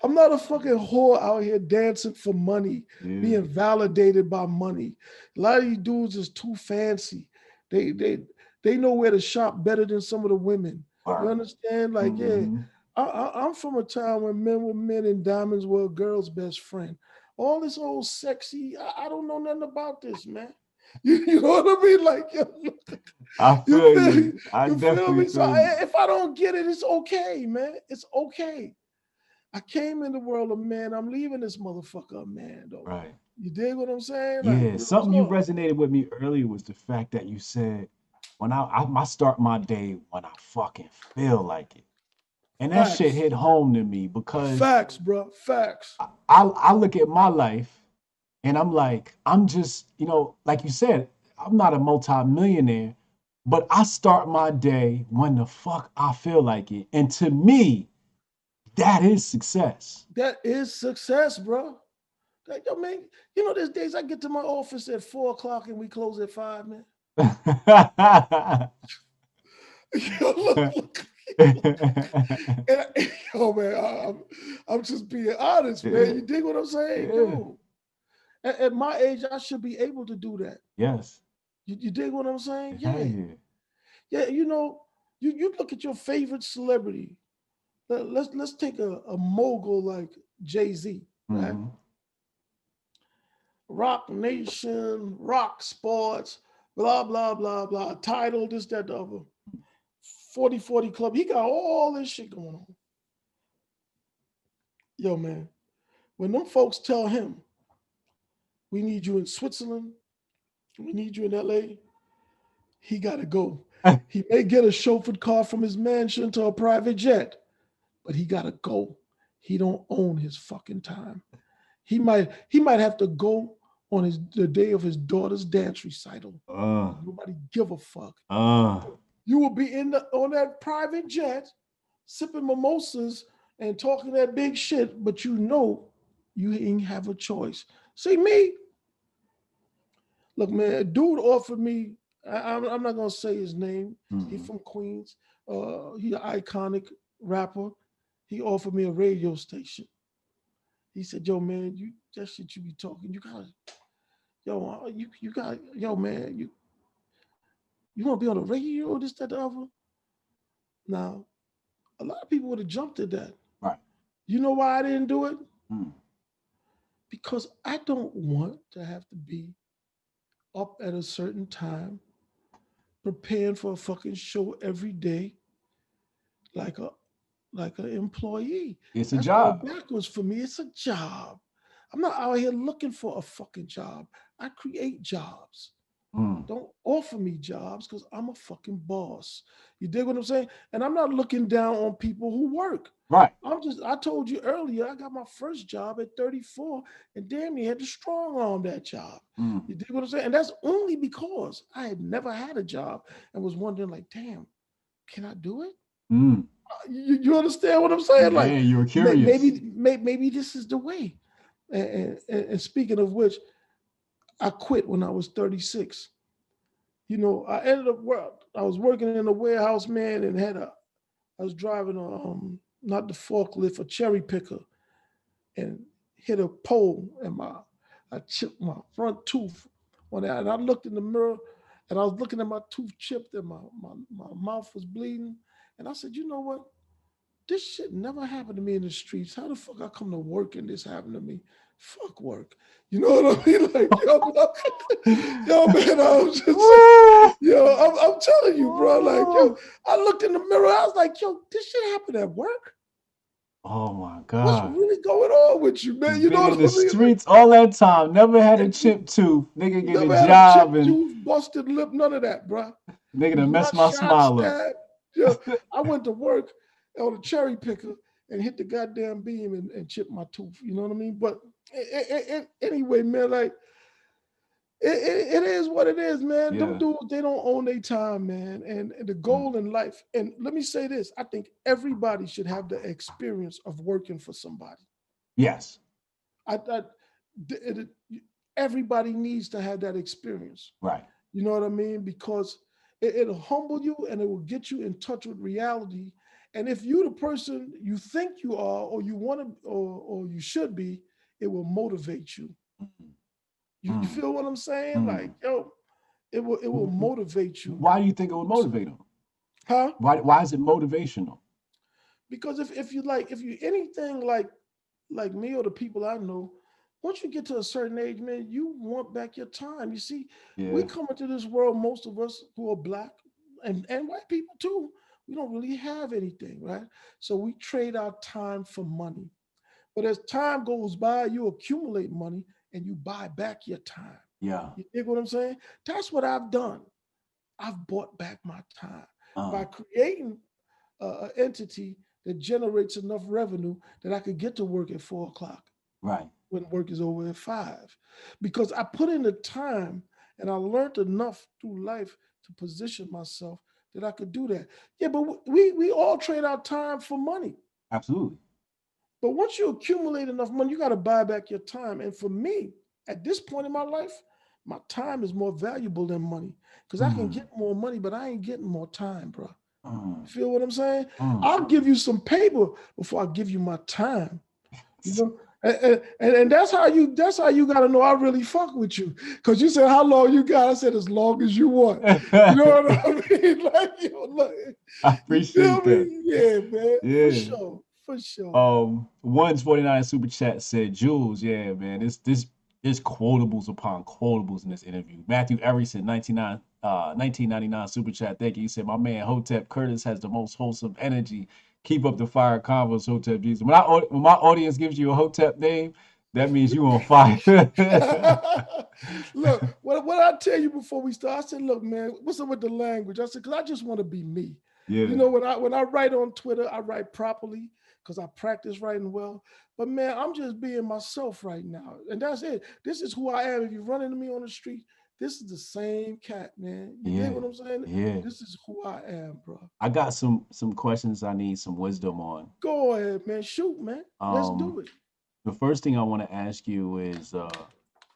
[SPEAKER 2] I'm not a fucking whore out here dancing for money, being validated by money. A lot of these dudes is too fancy. They they they know where to shop better than some of the women. You understand? Like, yeah,
[SPEAKER 1] Mhm.
[SPEAKER 2] I, I, I'm from a time when men were men and diamonds were a girl's best friend. All this old sexy, I, I don't know nothing about this, man. You, you know what I mean? Like, yo,
[SPEAKER 1] I
[SPEAKER 2] you
[SPEAKER 1] feel
[SPEAKER 2] feel
[SPEAKER 1] you. I
[SPEAKER 2] you feel me? So
[SPEAKER 1] feel you.
[SPEAKER 2] I, if I don't get it, it's okay, man. It's okay. I came in the world of man. I'm leaving this motherfucker man, though.
[SPEAKER 1] Right.
[SPEAKER 2] You dig what I'm saying? Like,
[SPEAKER 1] Yeah, something you resonated with me earlier was the fact that you said when I, I I start my day when I fucking feel like it. And that shit hit home to me because
[SPEAKER 2] Facts, bro. Facts.
[SPEAKER 1] I, I look at my life and I'm like, I'm just, you know, like you said, I'm not a multi-millionaire, but I start my day when the fuck I feel like it. And to me, that is success.
[SPEAKER 2] That is success, bro. Like, yo, man, you know, there's days I get to my office at four o'clock and we close at five, man. Yo, look, look. I- yo, man, I, am I'm just being honest, man. You dig what I'm saying?
[SPEAKER 1] Yeah.
[SPEAKER 2] Yo, at, at my age, I should be able to do that.
[SPEAKER 1] yes.
[SPEAKER 2] You, you dig what I'm saying? Yeah.
[SPEAKER 1] yeah.
[SPEAKER 2] Yeah, you know, you, you look at your favorite celebrity. Let, let's let's take a, a mogul like Jay-Z, right?
[SPEAKER 1] Mhm.
[SPEAKER 2] Roc Nation, Roc Sports, blah, blah, blah, blah, title, this, that, the other. 40 40 Club. He got all this shit going on. Yo, man, when them folks tell him, we need you in Switzerland, we need you in LA, he got to go. he may get a chauffeured car from his mansion to a private jet, but he got to go. He don't own his fucking time. He might he might have to go on his the day of his daughter's dance recital.
[SPEAKER 1] Uh,
[SPEAKER 2] Nobody give a fuck.
[SPEAKER 1] uh,
[SPEAKER 2] You will be in the on that private jet, sipping mimosas and talking that big shit, but you know you ain't have a choice. See me? Look, man, a dude offered me. I, am I'm not gonna say his name. He
[SPEAKER 1] mhm.
[SPEAKER 2] from Queens. Uh, he an iconic rapper. He offered me a radio station. He said, "Yo, man, you that shit you be talking, you gotta, yo, uh, you you got, yo, man, you you want to be on the radio, this, that, the other." Now, a lot of people would have jumped at that.
[SPEAKER 1] Right.
[SPEAKER 2] You know why I didn't do it?
[SPEAKER 1] Mm.
[SPEAKER 2] Because I don't want to have to be up at a certain time, preparing for a fucking show every day, like a like an employee.
[SPEAKER 1] It's a
[SPEAKER 2] That's
[SPEAKER 1] job.
[SPEAKER 2] backwards for me. It's a job. I'm not out here looking for a fucking job. I create jobs.
[SPEAKER 1] Mm.
[SPEAKER 2] Don't offer me jobs because I'm a fucking boss. You dig what I'm saying? And I'm not looking down on people who work.
[SPEAKER 1] Right.
[SPEAKER 2] I'm just, I told you earlier, I got my first job at 34 and damn near had to strong arm that job.
[SPEAKER 1] Mm.
[SPEAKER 2] You dig what I'm saying? And that's only because I had never had a job and was wondering, like, damn, can I do it?
[SPEAKER 1] Mm.
[SPEAKER 2] Uh, You, you understand what I'm saying? Like,
[SPEAKER 1] yeah, you were curious.
[SPEAKER 2] Maybe, may- maybe this is the way. And, and- and speaking of which, I quit when I was 36. You know, I ended up work. I was working in a warehouse, man, and had a. I was driving a um not the forklift, a cherry picker, and hit a pole, and my I chipped my front tooth. When I, and I looked in the mirror, and I was looking at my tooth chipped, and my my, my mouth was bleeding, and I said, you know what? this shit never happened to me in the streets. How the fuck I come to work and this happened to me? Fuck work. You know what I mean? Like, yo, yo man, I was just, yo, I'm, I'm telling you, bro. Like, yo, I looked in the mirror. I was like, yo, this shit happened at work.
[SPEAKER 1] Oh my god!
[SPEAKER 2] What's really going on with you, man? You
[SPEAKER 1] Been
[SPEAKER 2] know
[SPEAKER 1] in
[SPEAKER 2] what I
[SPEAKER 1] the
[SPEAKER 2] mean?
[SPEAKER 1] streets all that time. Never had a chip tooth. Nigga get
[SPEAKER 2] Never
[SPEAKER 1] a job
[SPEAKER 2] a
[SPEAKER 1] and
[SPEAKER 2] tooth, busted lip, none of that, bro.
[SPEAKER 1] nigga
[SPEAKER 2] Was
[SPEAKER 1] messed my smile up.
[SPEAKER 2] Yeah, I went to work on a cherry picker and hit the goddamn beam and, and chipped my tooth. You know what I mean? But anyway, man, like it, it, is what it is, man.
[SPEAKER 1] Yeah.
[SPEAKER 2] Them dudes, they don't own their time, man. And, and the hmm. goal in life, and let me say this: I think everybody should have the experience of working for somebody.
[SPEAKER 1] Yes.
[SPEAKER 2] I thought everybody needs to have that experience.
[SPEAKER 1] Right.
[SPEAKER 2] You know what I mean? Because it, it'll humble you and it will get you in touch with reality. And if you're the person you think you are, or you want to, or, or you should be, it will motivate you. You, you
[SPEAKER 1] Mm.
[SPEAKER 2] feel what I'm saying?
[SPEAKER 1] Mm.
[SPEAKER 2] Like, yo, it will it will
[SPEAKER 1] Mhm.
[SPEAKER 2] motivate you.
[SPEAKER 1] Why do you think it would motivate them?
[SPEAKER 2] Huh?
[SPEAKER 1] Why why is it motivational?
[SPEAKER 2] Because if, if you like, if you anything like like me or the people I know, once you get to a certain age, man, you want back your time. You see,
[SPEAKER 1] Yeah.
[SPEAKER 2] we come into this world, most of us who are black and, and white people too, we don't really have anything, right? So we trade our time for money. But as time goes by, you accumulate money and you buy back your time.
[SPEAKER 1] Yeah.
[SPEAKER 2] You dig what I'm saying? That's what I've done. I've bought back my time by
[SPEAKER 1] Uh,
[SPEAKER 2] creating an entity that generates enough revenue that I could get to work at four o'clock
[SPEAKER 1] right.
[SPEAKER 2] when work is over at five because I put in the time and I learned enough through life to position myself that I could do that. Yeah, but we we all trade our time for money.
[SPEAKER 1] Absolutely.
[SPEAKER 2] But once you accumulate enough money, you got to buy back your time. And for me, at this point in my life, my time is more valuable than money because I can
[SPEAKER 1] Mm.
[SPEAKER 2] get more money, but I ain't getting more time, bro.
[SPEAKER 1] Mm,
[SPEAKER 2] Feel what I'm saying?
[SPEAKER 1] mm.
[SPEAKER 2] I'll give you some paper before I give you my time. You know, and, and, and that's how you that's how you gotta know I really fuck with you. Cause you said how long you got. I said as long as you want. You know what I mean? Like you know,
[SPEAKER 1] I
[SPEAKER 2] you
[SPEAKER 1] appreciate
[SPEAKER 2] feel
[SPEAKER 1] that.
[SPEAKER 2] me? Yeah, man.
[SPEAKER 1] Yeah.
[SPEAKER 2] For sure. For sure.
[SPEAKER 1] Um, one's 49 super chat said, Jules, yeah, man, this this there's quotables upon quotables in this interview. Matthew Everson, 99, uh, 1999 super chat. Thank you. He said, My man Hotep Curtis has the most wholesome energy. Keep up the fire convos, Hotep Jesus. When I when my audience gives you a Hotep name, that means you on fire.
[SPEAKER 2] look, what, what I tell you before we start, I said, look, man, what's up with the language? I said, because I just want to be me.
[SPEAKER 1] yeah.
[SPEAKER 2] You know, when I when I write on Twitter, I write properly because I practice writing well. But man, I'm just being myself right now. And that's it. This is who I am. If you run into me on the street, this is the same cat, man. You
[SPEAKER 1] Yeah.
[SPEAKER 2] get what I'm saying?
[SPEAKER 1] yeah.
[SPEAKER 2] This is who I am, bro.
[SPEAKER 1] I got some some questions I need some wisdom on.
[SPEAKER 2] Go ahead, man. Shoot, man. Let's
[SPEAKER 1] Um,
[SPEAKER 2] do it.
[SPEAKER 1] The first thing I want to ask you is, uh,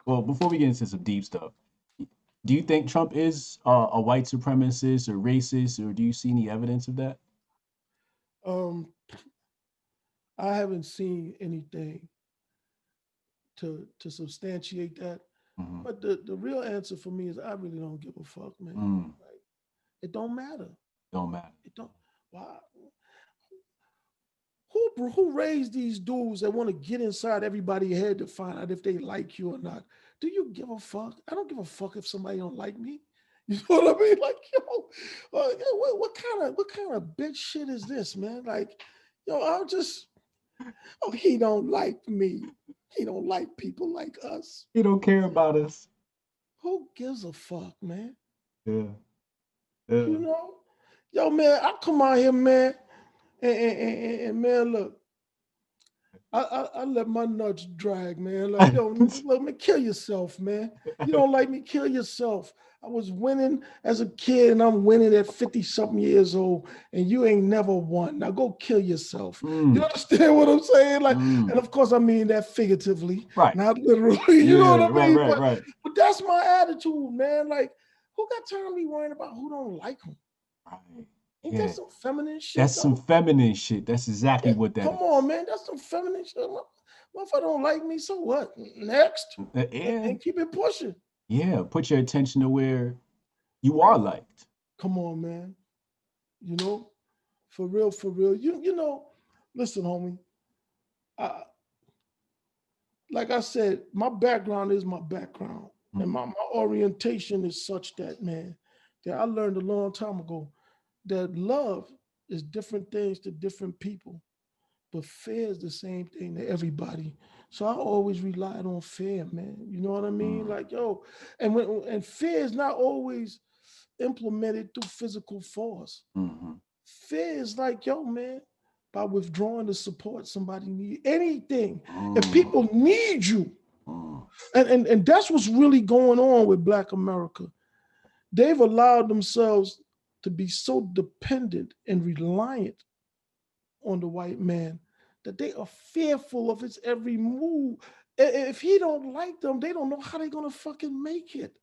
[SPEAKER 1] well, before we get into some deep stuff, do you think Trump is uh, a white supremacist or racist, or do you see any evidence of that?
[SPEAKER 2] Um, I haven't seen anything to to substantiate that.
[SPEAKER 1] Mhm.
[SPEAKER 2] But the, the real answer for me is I really don't give a fuck, man.
[SPEAKER 1] Mm,
[SPEAKER 2] Like, it don't matter.
[SPEAKER 1] don't matter.
[SPEAKER 2] It don't. Why? Who who raised these dudes that want to get inside everybody's head to find out if they like you or not? Do you give a fuck? I don't give a fuck if somebody don't like me. You know what I mean? Like, yo, uh, what, what kind of what kind of bitch shit is this, man? Like, yo, I'm just, oh, he don't like me. He don't like people like us.
[SPEAKER 1] He don't care about us.
[SPEAKER 2] Who gives a fuck, man?
[SPEAKER 1] Yeah. yeah.
[SPEAKER 2] You know, yo, man, I come out here, man, and, and, and- and- and, man, look, I, I I let my nuts drag, man. Like, yo, let me kill yourself, man. You don't like me, kill yourself. I was winning as a kid, and I'm winning at 50 something years old, and you ain't never won. Now go kill yourself. You
[SPEAKER 1] Mm,
[SPEAKER 2] understand what I'm saying? Like,
[SPEAKER 1] mm.
[SPEAKER 2] and of course, I mean that figuratively,
[SPEAKER 1] Right.
[SPEAKER 2] not literally. You know what I mean?
[SPEAKER 1] Right,
[SPEAKER 2] But-
[SPEAKER 1] right, right.
[SPEAKER 2] but that's my attitude, man. Like, who got time to be worrying about who don't like them?
[SPEAKER 1] right.
[SPEAKER 2] Ain't
[SPEAKER 1] Yeah.
[SPEAKER 2] that some feminine shit?
[SPEAKER 1] That's some feminine shit. That's exactly
[SPEAKER 2] Yeah,
[SPEAKER 1] what that
[SPEAKER 2] Come
[SPEAKER 1] is.
[SPEAKER 2] on, man. That's some feminine shit. I don't like me, so what? Next,
[SPEAKER 1] Uh,
[SPEAKER 2] and,
[SPEAKER 1] Yeah.
[SPEAKER 2] and keep it pushing.
[SPEAKER 1] Yeah. Put your attention to where you are liked.
[SPEAKER 2] Come on, man. You know, for real, for real. You you know, listen, homie. I, like I said, my background is my background, and
[SPEAKER 1] Mhm.
[SPEAKER 2] my, my orientation is such that man that I learned a long time ago that love is different things to different people. but fear is the same thing to everybody. So I always relied on fear, man. You know what I mean?
[SPEAKER 1] Mm.
[SPEAKER 2] Like, yo, and when and fear is not always implemented through physical force.
[SPEAKER 1] Mhm.
[SPEAKER 2] Fear is like, yo, man, by withdrawing the support somebody need anything. If
[SPEAKER 1] Mm.
[SPEAKER 2] people need you,
[SPEAKER 1] Mm.
[SPEAKER 2] and, and and that's what's really going on with black america they've allowed themselves to be so dependent and reliant on the white man that they are fearful of his every move if he don't like them they don't know how they're gonna fucking make it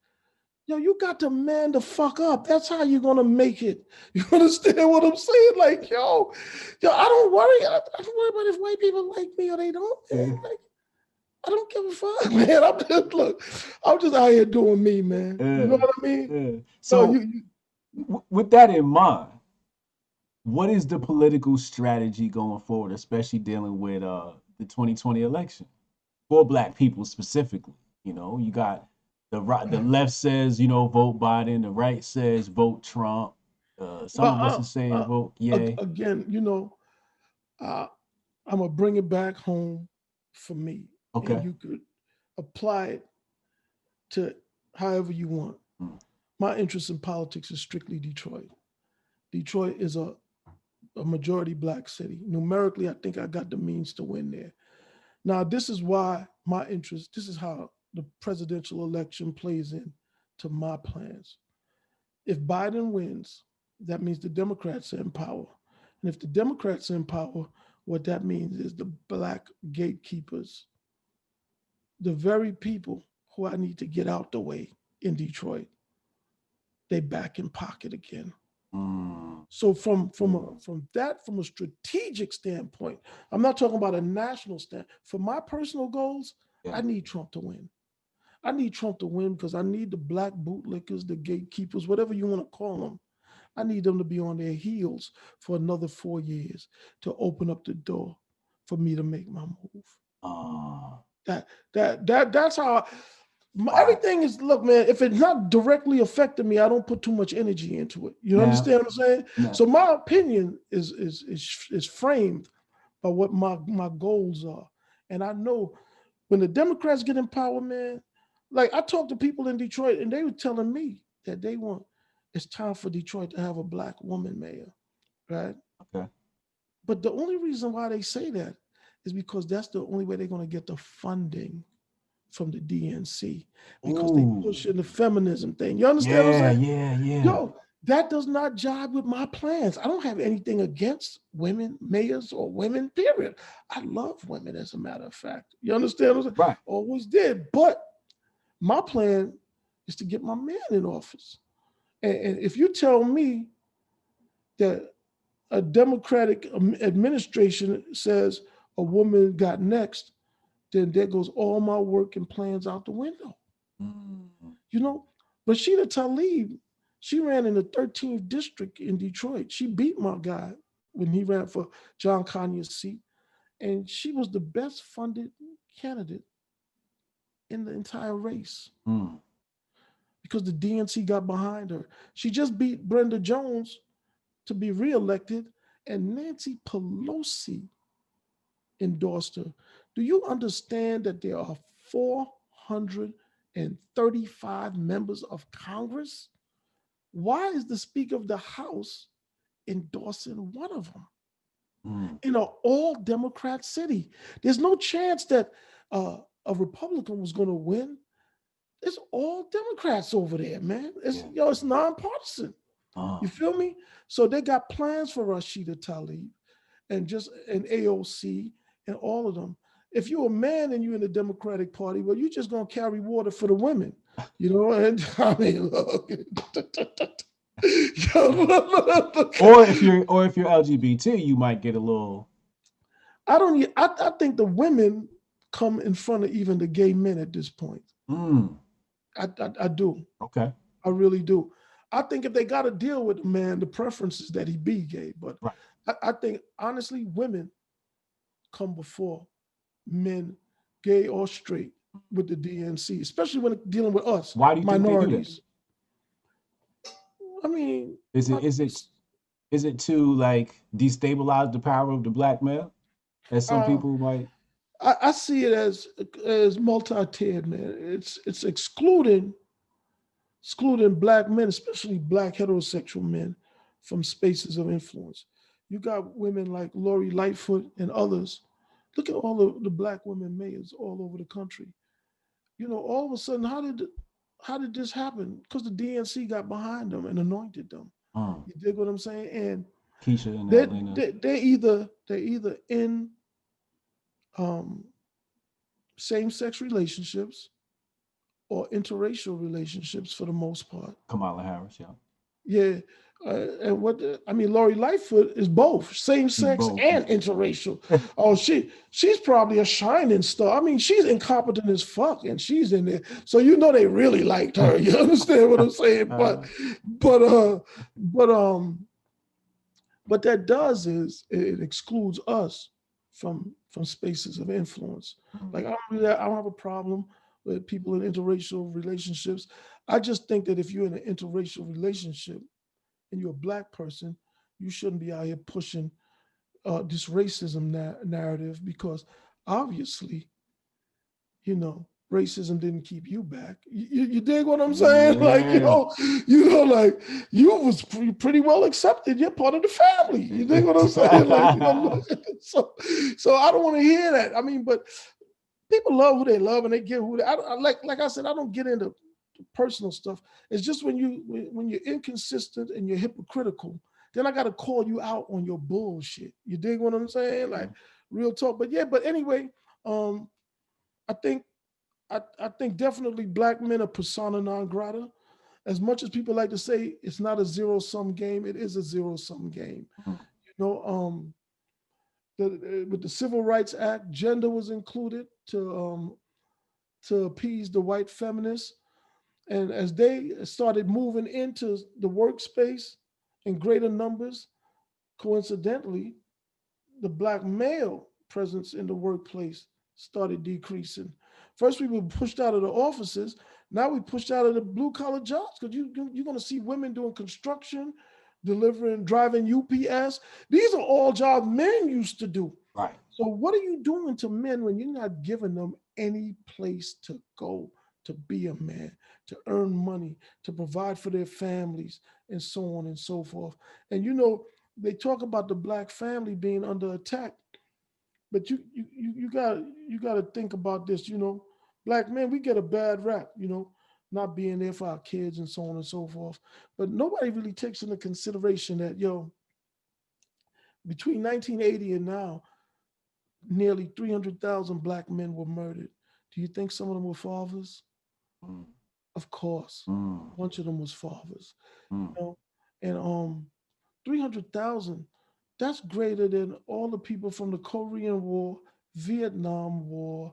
[SPEAKER 2] Yo, you got to man the fuck up. That's how you're gonna make it. You understand what I'm saying? Like, yo, yo, I don't worry. I, I don't worry about if white people like me or they don't. man.
[SPEAKER 1] Mm-hmm.
[SPEAKER 2] Like, I don't give a fuck, man. I'm just look, I'm just out here doing me, man. You know what I mean?
[SPEAKER 1] Yeah.
[SPEAKER 2] So
[SPEAKER 1] So
[SPEAKER 2] you, you
[SPEAKER 1] w- with that in mind, what is the political strategy going forward, especially dealing with uh the 2020 election for black people specifically? You know, you got the right, the left says, you know, vote Biden, the right says vote Trump. Uh, some
[SPEAKER 2] Well,
[SPEAKER 1] of us
[SPEAKER 2] uh,
[SPEAKER 1] are saying
[SPEAKER 2] uh,
[SPEAKER 1] vote yay.
[SPEAKER 2] again, you know, uh, I'm gonna bring it back home for me. and
[SPEAKER 1] Okay.
[SPEAKER 2] you could apply it to however you want.
[SPEAKER 1] Mm.
[SPEAKER 2] My interest in politics is strictly Detroit. Detroit is a, a majority black city. Numerically, I think I got the means to win there. Now, this is why my interest, this is how the presidential election plays in to my plans. If Biden wins, that means the Democrats are in power. And if the Democrats are in power, what that means is the black gatekeepers, the very people who I need to get out the way in Detroit, they back in pocket again.
[SPEAKER 1] Mm,
[SPEAKER 2] So from from a, from that from a strategic standpoint, I'm not talking about a national stand. For my personal goals,
[SPEAKER 1] Yeah.
[SPEAKER 2] I need Trump to win. I need Trump to win because I need the black bootlickers, the gatekeepers, whatever you want to call them. I need them to be on their heels for another four years to open up the door for me to make my move.
[SPEAKER 1] uh,
[SPEAKER 2] That that that that's how I,
[SPEAKER 1] Wow.
[SPEAKER 2] everything is. Look, man, if it's not directly affecting me, I don't put too much energy into it. You
[SPEAKER 1] Yeah.
[SPEAKER 2] understand what I'm saying?
[SPEAKER 1] no.
[SPEAKER 2] So my opinion is is is is framed by what my my goals are, and I know when the Democrats get in power, man. Like I talked to people in Detroit, and they were telling me that they want it's time for Detroit to have a black woman mayor, right?
[SPEAKER 1] Okay.
[SPEAKER 2] But the only reason why they say that is because that's the only way they're going to get the funding from the DNC because
[SPEAKER 1] Ooh.
[SPEAKER 2] they pushing the feminism thing. You understand what I'm
[SPEAKER 1] yeah,
[SPEAKER 2] saying?
[SPEAKER 1] yeah, yeah.
[SPEAKER 2] Yo, that does not jive with my plans. I don't have anything against women mayors or women, period. I love women, as a matter of fact. You understand what I'm saying?
[SPEAKER 1] Right.
[SPEAKER 2] Always did. But my plan is to get my man in office. And, and if you tell me that a Democratic administration says a woman got next, then there goes all my work and plans out the window
[SPEAKER 1] Mm,
[SPEAKER 2] you know, But Rashida Tlaib, she ran in the 13th district in Detroit. She beat my guy when he ran for John Conyers' seat, and she was the best funded candidate in the entire race
[SPEAKER 1] mm.
[SPEAKER 2] because the DNC got behind her. She just beat Brenda Jones to be reelected, and Nancy Pelosi endorsed her. Do you understand that there are 435 members of Congress? Why is the Speaker of the House endorsing one of them
[SPEAKER 1] Mm.
[SPEAKER 2] in an all Democrat city? There's no chance that uh, a Republican was going to win. It's all Democrats over there, man. It's
[SPEAKER 1] Yeah.
[SPEAKER 2] yo, it's nonpartisan.
[SPEAKER 1] Uh,
[SPEAKER 2] You feel me? So they got plans for Rashida Tlaib and just an AOC and all of them. If you're a man and you're in the Democratic Party, well, you're just gonna carry water for the women, you know. And I mean, look,
[SPEAKER 1] or if you're or if you're LGBT, you might get a little.
[SPEAKER 2] I don't. I, I think the women come in front of even the gay men at this point.
[SPEAKER 1] Mm,
[SPEAKER 2] I, I, I do.
[SPEAKER 1] okay.
[SPEAKER 2] I really do. I think if they got to deal with the man, the preferences that he be gay. But
[SPEAKER 1] Right.
[SPEAKER 2] I, I think honestly, women come before men, gay or straight, with the DNC, especially when dealing with us
[SPEAKER 1] Why do you think they do
[SPEAKER 2] minorities. I mean,
[SPEAKER 1] Is it is it is it to like destabilize the power of the black male? as some
[SPEAKER 2] Uh,
[SPEAKER 1] people might.
[SPEAKER 2] I, I see it as as multi-tiered, man. It's it's excluding excluding black men, especially black heterosexual men, from spaces of influence. You got women like Lori Lightfoot and others. Look at all the, the black women mayors all over the country. You know, all of a sudden, how did how did this happen? Because the DNC got behind them and anointed them.
[SPEAKER 1] Mm.
[SPEAKER 2] You dig what I'm saying? And
[SPEAKER 1] Keisha and
[SPEAKER 2] they
[SPEAKER 1] Atlanta.
[SPEAKER 2] they they either they're either in um same-sex relationships or interracial relationships for the most part.
[SPEAKER 1] Kamala Harris, yeah.
[SPEAKER 2] Yeah. Uh, and what the, I mean, Lori Lightfoot is both same sex
[SPEAKER 1] both.
[SPEAKER 2] and interracial. oh, she she's probably a shining star. I mean, she's incompetent as fuck, and she's in there, so you know they really liked her. You understand what I'm saying? But but uh but um what that does is it, excludes us from from spaces of influence.
[SPEAKER 1] Mm.
[SPEAKER 2] Like I don't really, I don't have a problem with people in interracial relationships. I just think that if you're in an interracial relationship and you're a black person, you shouldn't be out here pushing uh, this racism na- narrative because obviously, you know, racism didn't keep you back. You, you, dig what I'm saying? Like you know, you know, like you was pre- pretty well accepted. You're part of the family. You dig what I'm saying? Like, you know, so, so I don't want to hear that. I mean, but people love who they love and they get who they. I, I like, like I said, I don't get into personal stuff. It's just when you when, you're inconsistent and you're hypocritical, then I got to call you out on your bullshit. You dig what I'm saying? Like real talk. But yeah, but anyway, um, I think I, I think definitely black men are persona non grata. As much as people like to say it's not a zero sum game, it is a zero sum game.
[SPEAKER 1] Mhm.
[SPEAKER 2] You know, um, the, with the Civil Rights Act, gender was included to um, to appease the white feminists, and as they started moving into the workspace in greater numbers, coincidentally, the black male presence in the workplace started decreasing. First, we were pushed out of the offices. Now we pushed out of the blue collar jobs because you, you you're going to see women doing construction, delivering, driving UPS. These are all jobs men used to do.
[SPEAKER 1] Right.
[SPEAKER 2] So what are you doing to men when you're not giving them any place to go to be a man, to earn money, to provide for their families, and so on and so forth? And you know, they talk about the black family being under attack, but you you you, got you got to think about this. You know, black men we get a bad rap. You know, not being there for our kids and so on and so forth. But nobody really takes into consideration that yo, between 1980 and now, nearly 300,000 black men were murdered. Do you think some of them were fathers?
[SPEAKER 1] Mm.
[SPEAKER 2] Of course,
[SPEAKER 1] Mm.
[SPEAKER 2] a bunch of them was fathers.
[SPEAKER 1] Mm.
[SPEAKER 2] You know, and um, 300,000. That's greater than all the people from the Korean War, Vietnam War,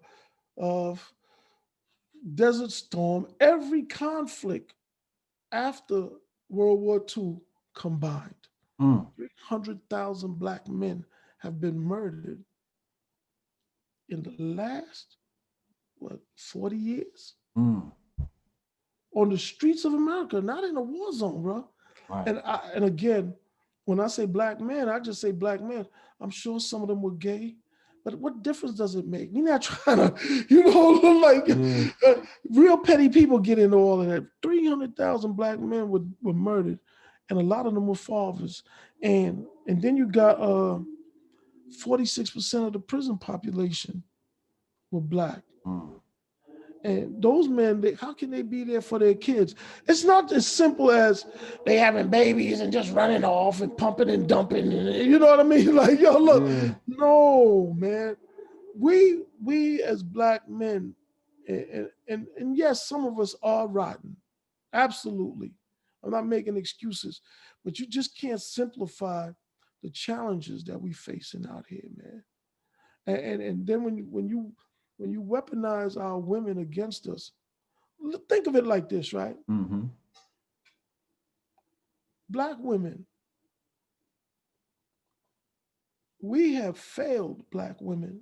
[SPEAKER 2] of Desert Storm, every conflict after World War II combined.
[SPEAKER 1] Mm.
[SPEAKER 2] 300,000 black men have been murdered in the last, what, 40 years?
[SPEAKER 1] Mm.
[SPEAKER 2] On the streets of America, not in a war zone, bro.
[SPEAKER 1] Right.
[SPEAKER 2] And I, and again, when I say black men, I just say black men. I'm sure some of them were gay, but what difference does it make? We're not trying to, you know, like
[SPEAKER 1] Yeah.
[SPEAKER 2] uh, real petty people get into all of that. 300,000 black men were, were murdered, and a lot of them were fathers. And and then you got uh 46% of the prison population were black.
[SPEAKER 1] Mm.
[SPEAKER 2] And those men, they, how can they be there for their kids? It's not as simple as they having babies and just running off and pumping and dumping. and- you know what I mean? Like, yo, look,
[SPEAKER 1] Yeah.
[SPEAKER 2] no, man. We we as black men, and, and and yes, some of us are rotten. Absolutely. I'm not making excuses, but you just can't simplify the challenges that we facing out here, man. And and, and then when you when you when you weaponize our women against us, think of it like this, right?
[SPEAKER 1] Mm-hmm.
[SPEAKER 2] Black women, we have failed black women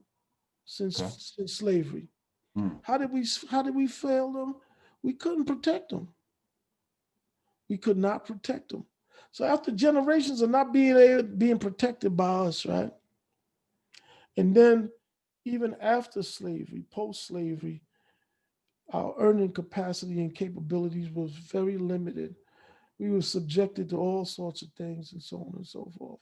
[SPEAKER 2] since
[SPEAKER 1] Okay.
[SPEAKER 2] since slavery.
[SPEAKER 1] Mm.
[SPEAKER 2] How did we how did we fail them? We couldn't protect them. We could not protect them. So after generations of not being able, being protected by us, right? And then even after slavery, post-slavery, our earning capacity and capabilities was very limited. We were subjected to all sorts of things and so on and so forth.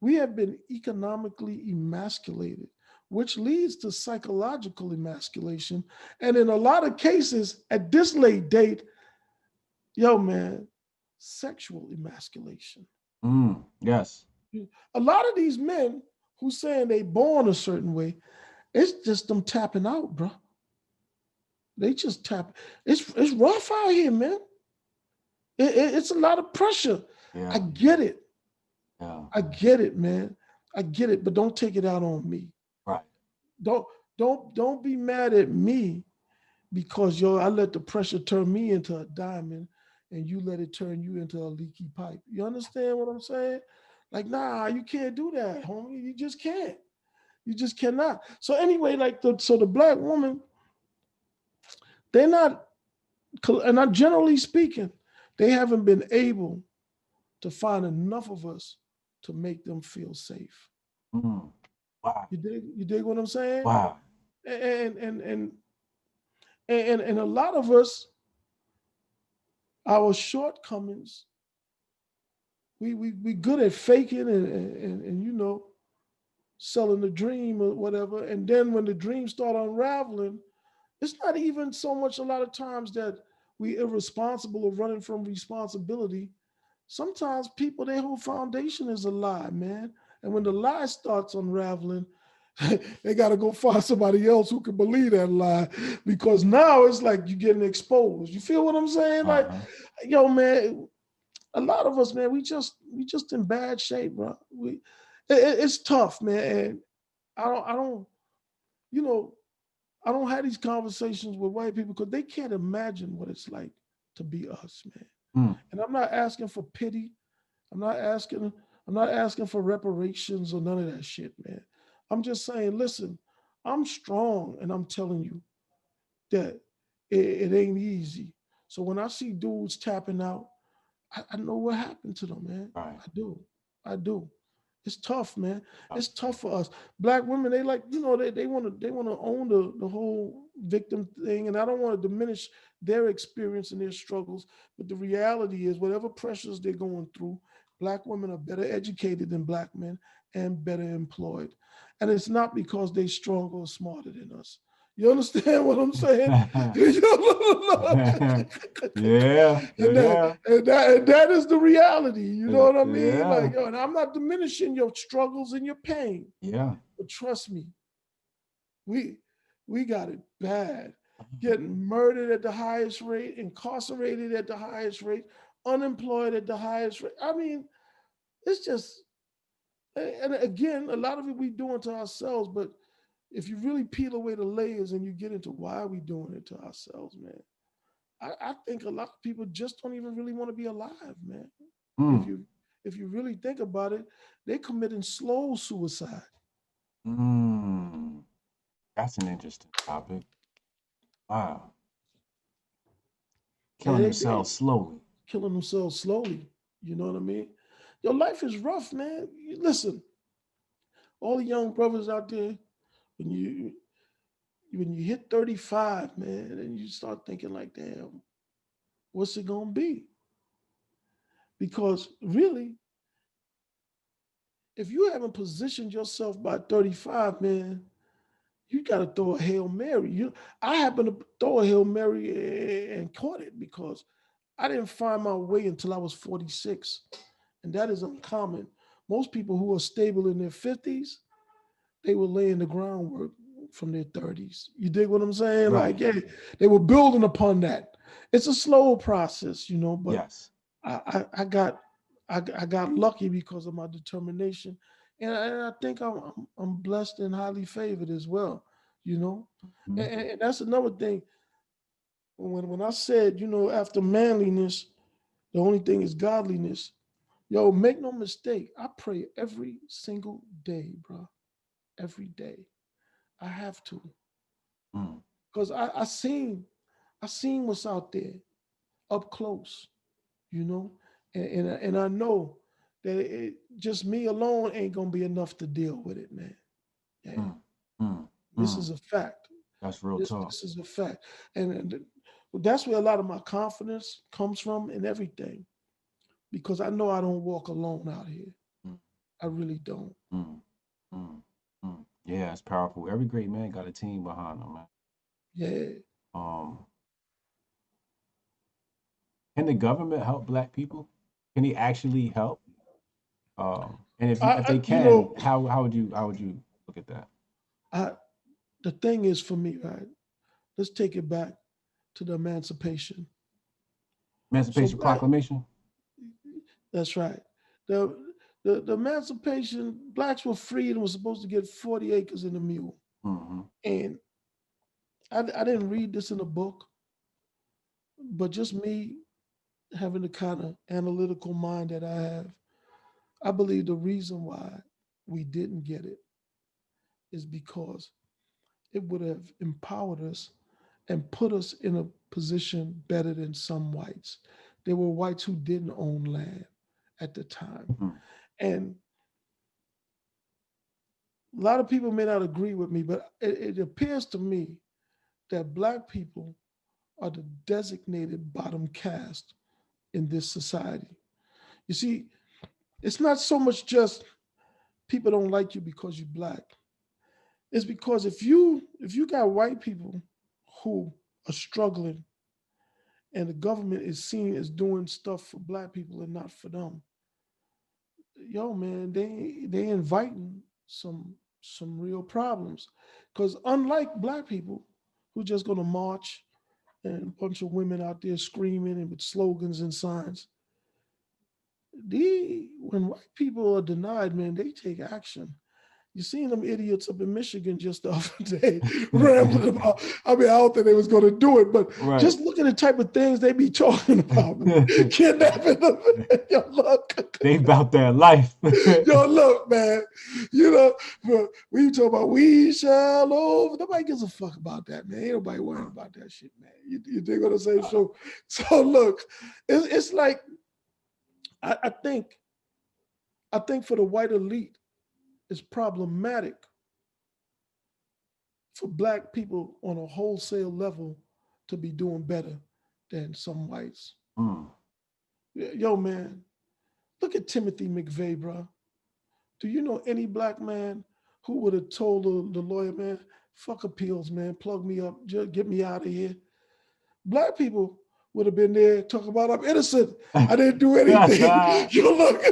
[SPEAKER 2] We have been economically emasculated, which leads to psychological emasculation. And in a lot of cases, at this late date, yo, man, sexual emasculation.
[SPEAKER 1] Mm, yes.
[SPEAKER 2] A lot of these men who saying they born a certain way, it's just them tapping out, bro. They just tap. It's it's rough out here, man. It, it- it's a lot of pressure.
[SPEAKER 1] Yeah.
[SPEAKER 2] I get it.
[SPEAKER 1] yeah.
[SPEAKER 2] I get it, man. I get it, but don't take it out on me.
[SPEAKER 1] Right.
[SPEAKER 2] Don't don't don't be mad at me because yo, I let the pressure turn me into a diamond and you let it turn you into a leaky pipe. You understand what I'm saying? Like, nah, you can't do that, homie. You just can't. You just cannot. So anyway, like the so the black woman, they're not, and not generally speaking, they haven't been able to find enough of us to make them feel safe.
[SPEAKER 1] Mm. Wow.
[SPEAKER 2] You dig? You dig what I'm saying?
[SPEAKER 1] Wow.
[SPEAKER 2] And and and and and a lot of us, our shortcomings, we we we good at faking and and, and, and you know, selling the dream or whatever. And then when the dreams start unraveling, it's not even so much a lot of times that we irresponsible or running from responsibility. Sometimes people, their whole foundation is a lie, man. And when the lie starts unraveling, they got to go find somebody else who can believe that lie because now it's like you're getting exposed. You feel what I'm saying? Like,
[SPEAKER 1] Uh-huh.
[SPEAKER 2] yo, man, a lot of us, man, we just we just in bad shape, bro. We it- it- it's tough, man. And I don't I don't, you know, I don't have these conversations with white people because they can't imagine what it's like to be us, man.
[SPEAKER 1] Mm.
[SPEAKER 2] And I'm not asking for pity. I'm not asking, I'm not asking for reparations or none of that shit, man. I'm just saying, listen, I'm strong and I'm telling you that it, it ain't easy. So when I see dudes tapping out, I, I know what happened to them, man.
[SPEAKER 1] Right.
[SPEAKER 2] I do. I do. It's tough, man. Uh, it's tough for us. Black women, they like, you know, they, they want to they want to own the, the whole victim thing. And I don't want to diminish their experience and their struggles. But the reality is whatever pressures they're going through, black women are better educated than black men and better employed. And it's not because they're stronger or smarter than us. You understand what I'm saying?
[SPEAKER 1] yeah.
[SPEAKER 2] and,
[SPEAKER 1] Yeah.
[SPEAKER 2] that, and, that, and that is the reality. You know what I mean?
[SPEAKER 1] Yeah.
[SPEAKER 2] Like, and I'm not diminishing your struggles and your pain,
[SPEAKER 1] Yeah.
[SPEAKER 2] but trust me, we we got it bad. Getting murdered at the highest rate, incarcerated at the highest rate, unemployed at the highest rate. I mean, it's just and again, a lot of it we doing to ourselves. But if you really peel away the layers and you get into why are we doing it to ourselves, man, I, I think a lot of people just don't even really want to be alive, man.
[SPEAKER 1] Mm.
[SPEAKER 2] If you if you really think about it, they committing slow suicide.
[SPEAKER 1] Mm. That's an interesting topic. Wow. Killing
[SPEAKER 2] they-
[SPEAKER 1] themselves slowly.
[SPEAKER 2] killing themselves slowly. You know what I mean? Your life is rough, man. Listen, all the young brothers out there, when you when you hit 35, man, and you start thinking like, damn, what's it gonna be? Because really, if you haven't positioned yourself by 35, man, you got to throw a Hail Mary. You I happen to throw a Hail Mary and caught it because I didn't find my way until I was 46. And that is uncommon. Most people who are stable in their 50s, they were laying the groundwork from their 30s. You dig what I'm saying?
[SPEAKER 1] Right.
[SPEAKER 2] Like, yeah, they were building upon that. It's a slow process, you know, but
[SPEAKER 1] yes.
[SPEAKER 2] I, I, I got I, I got lucky because of my determination. And I, and I think I'm, I'm I'm blessed and highly favored as well, you know.
[SPEAKER 1] Mhm.
[SPEAKER 2] And, and- and that's another thing. When when I said, you know, after manliness, the only thing is godliness. Yo, make no mistake. I pray every single day, bro. Every day. I have to.
[SPEAKER 1] Mm.
[SPEAKER 2] Because I, I seen, I seen what's out there up close, you know, and and, I- and I know that it, just me alone ain't gonna be enough to deal with it, man. Yeah,
[SPEAKER 1] Mm, mm,
[SPEAKER 2] this
[SPEAKER 1] mm.
[SPEAKER 2] is a fact.
[SPEAKER 1] That's real
[SPEAKER 2] This,
[SPEAKER 1] talk.
[SPEAKER 2] this is a fact. And, and that's where a lot of my confidence comes from and everything. Because I know I don't walk alone out here.
[SPEAKER 1] Mm.
[SPEAKER 2] I really don't.
[SPEAKER 1] Mm, mm, mm. Yeah, it's powerful. Every great man got a team behind him, man.
[SPEAKER 2] Yeah.
[SPEAKER 1] Um, can the government help black people? Can he actually help? Um, and if,
[SPEAKER 2] I-
[SPEAKER 1] if
[SPEAKER 2] I-
[SPEAKER 1] they
[SPEAKER 2] you
[SPEAKER 1] can,
[SPEAKER 2] know-
[SPEAKER 1] how how would you how would you look at that?
[SPEAKER 2] I the thing is for me, right? Let's take it back to the emancipation.
[SPEAKER 1] Emancipation
[SPEAKER 2] black-
[SPEAKER 1] Proclamation.
[SPEAKER 2] That's right. The, the the emancipation, blacks were freed and were supposed to get 40 acres in a mule.
[SPEAKER 1] hmm
[SPEAKER 2] And I, I didn't read this in a book, but just me having the kind of analytical mind that I have, I believe the reason why we didn't get it is because it would have empowered us and put us in a position better than some whites. There were whites who didn't own land at the time.
[SPEAKER 1] Mhm.
[SPEAKER 2] And a lot of people may not agree with me, but it, it appears to me that black people are the designated bottom caste in this society. You see, it's not so much just people don't like you because you're black. It's because if you if you got white people who are struggling and the government is seen as doing stuff for black people and not for them, yo man, they they inviting some some real problems. Because unlike black people who just gonna march and a bunch of women out there screaming and with slogans and signs, the when white people are denied, man, they take action. You seen them idiots up in Michigan just the other day rambling about. I mean, I don't think they was going to do it, but
[SPEAKER 1] Right.
[SPEAKER 2] just look at the type of things they be talking about. Kidnapping them. Yo, look,
[SPEAKER 1] they about their life.
[SPEAKER 2] yo, look, man. You know, you talk about we shall over, nobody gives a fuck about that, man. Ain't nobody worrying about that shit, man. You, you dig what I'm saying? So, so look, it's, it's like I, I think, I think for the white elite, it's problematic for black people on a wholesale level to be doing better than some whites.
[SPEAKER 1] Mm.
[SPEAKER 2] Yo, man, look at Timothy McVeigh, bro. Do you know any black man who would have told the, the lawyer, man, fuck appeals, man, plug me up, just get me out of here? Black people would have been there talking about I'm innocent. I didn't do anything. you look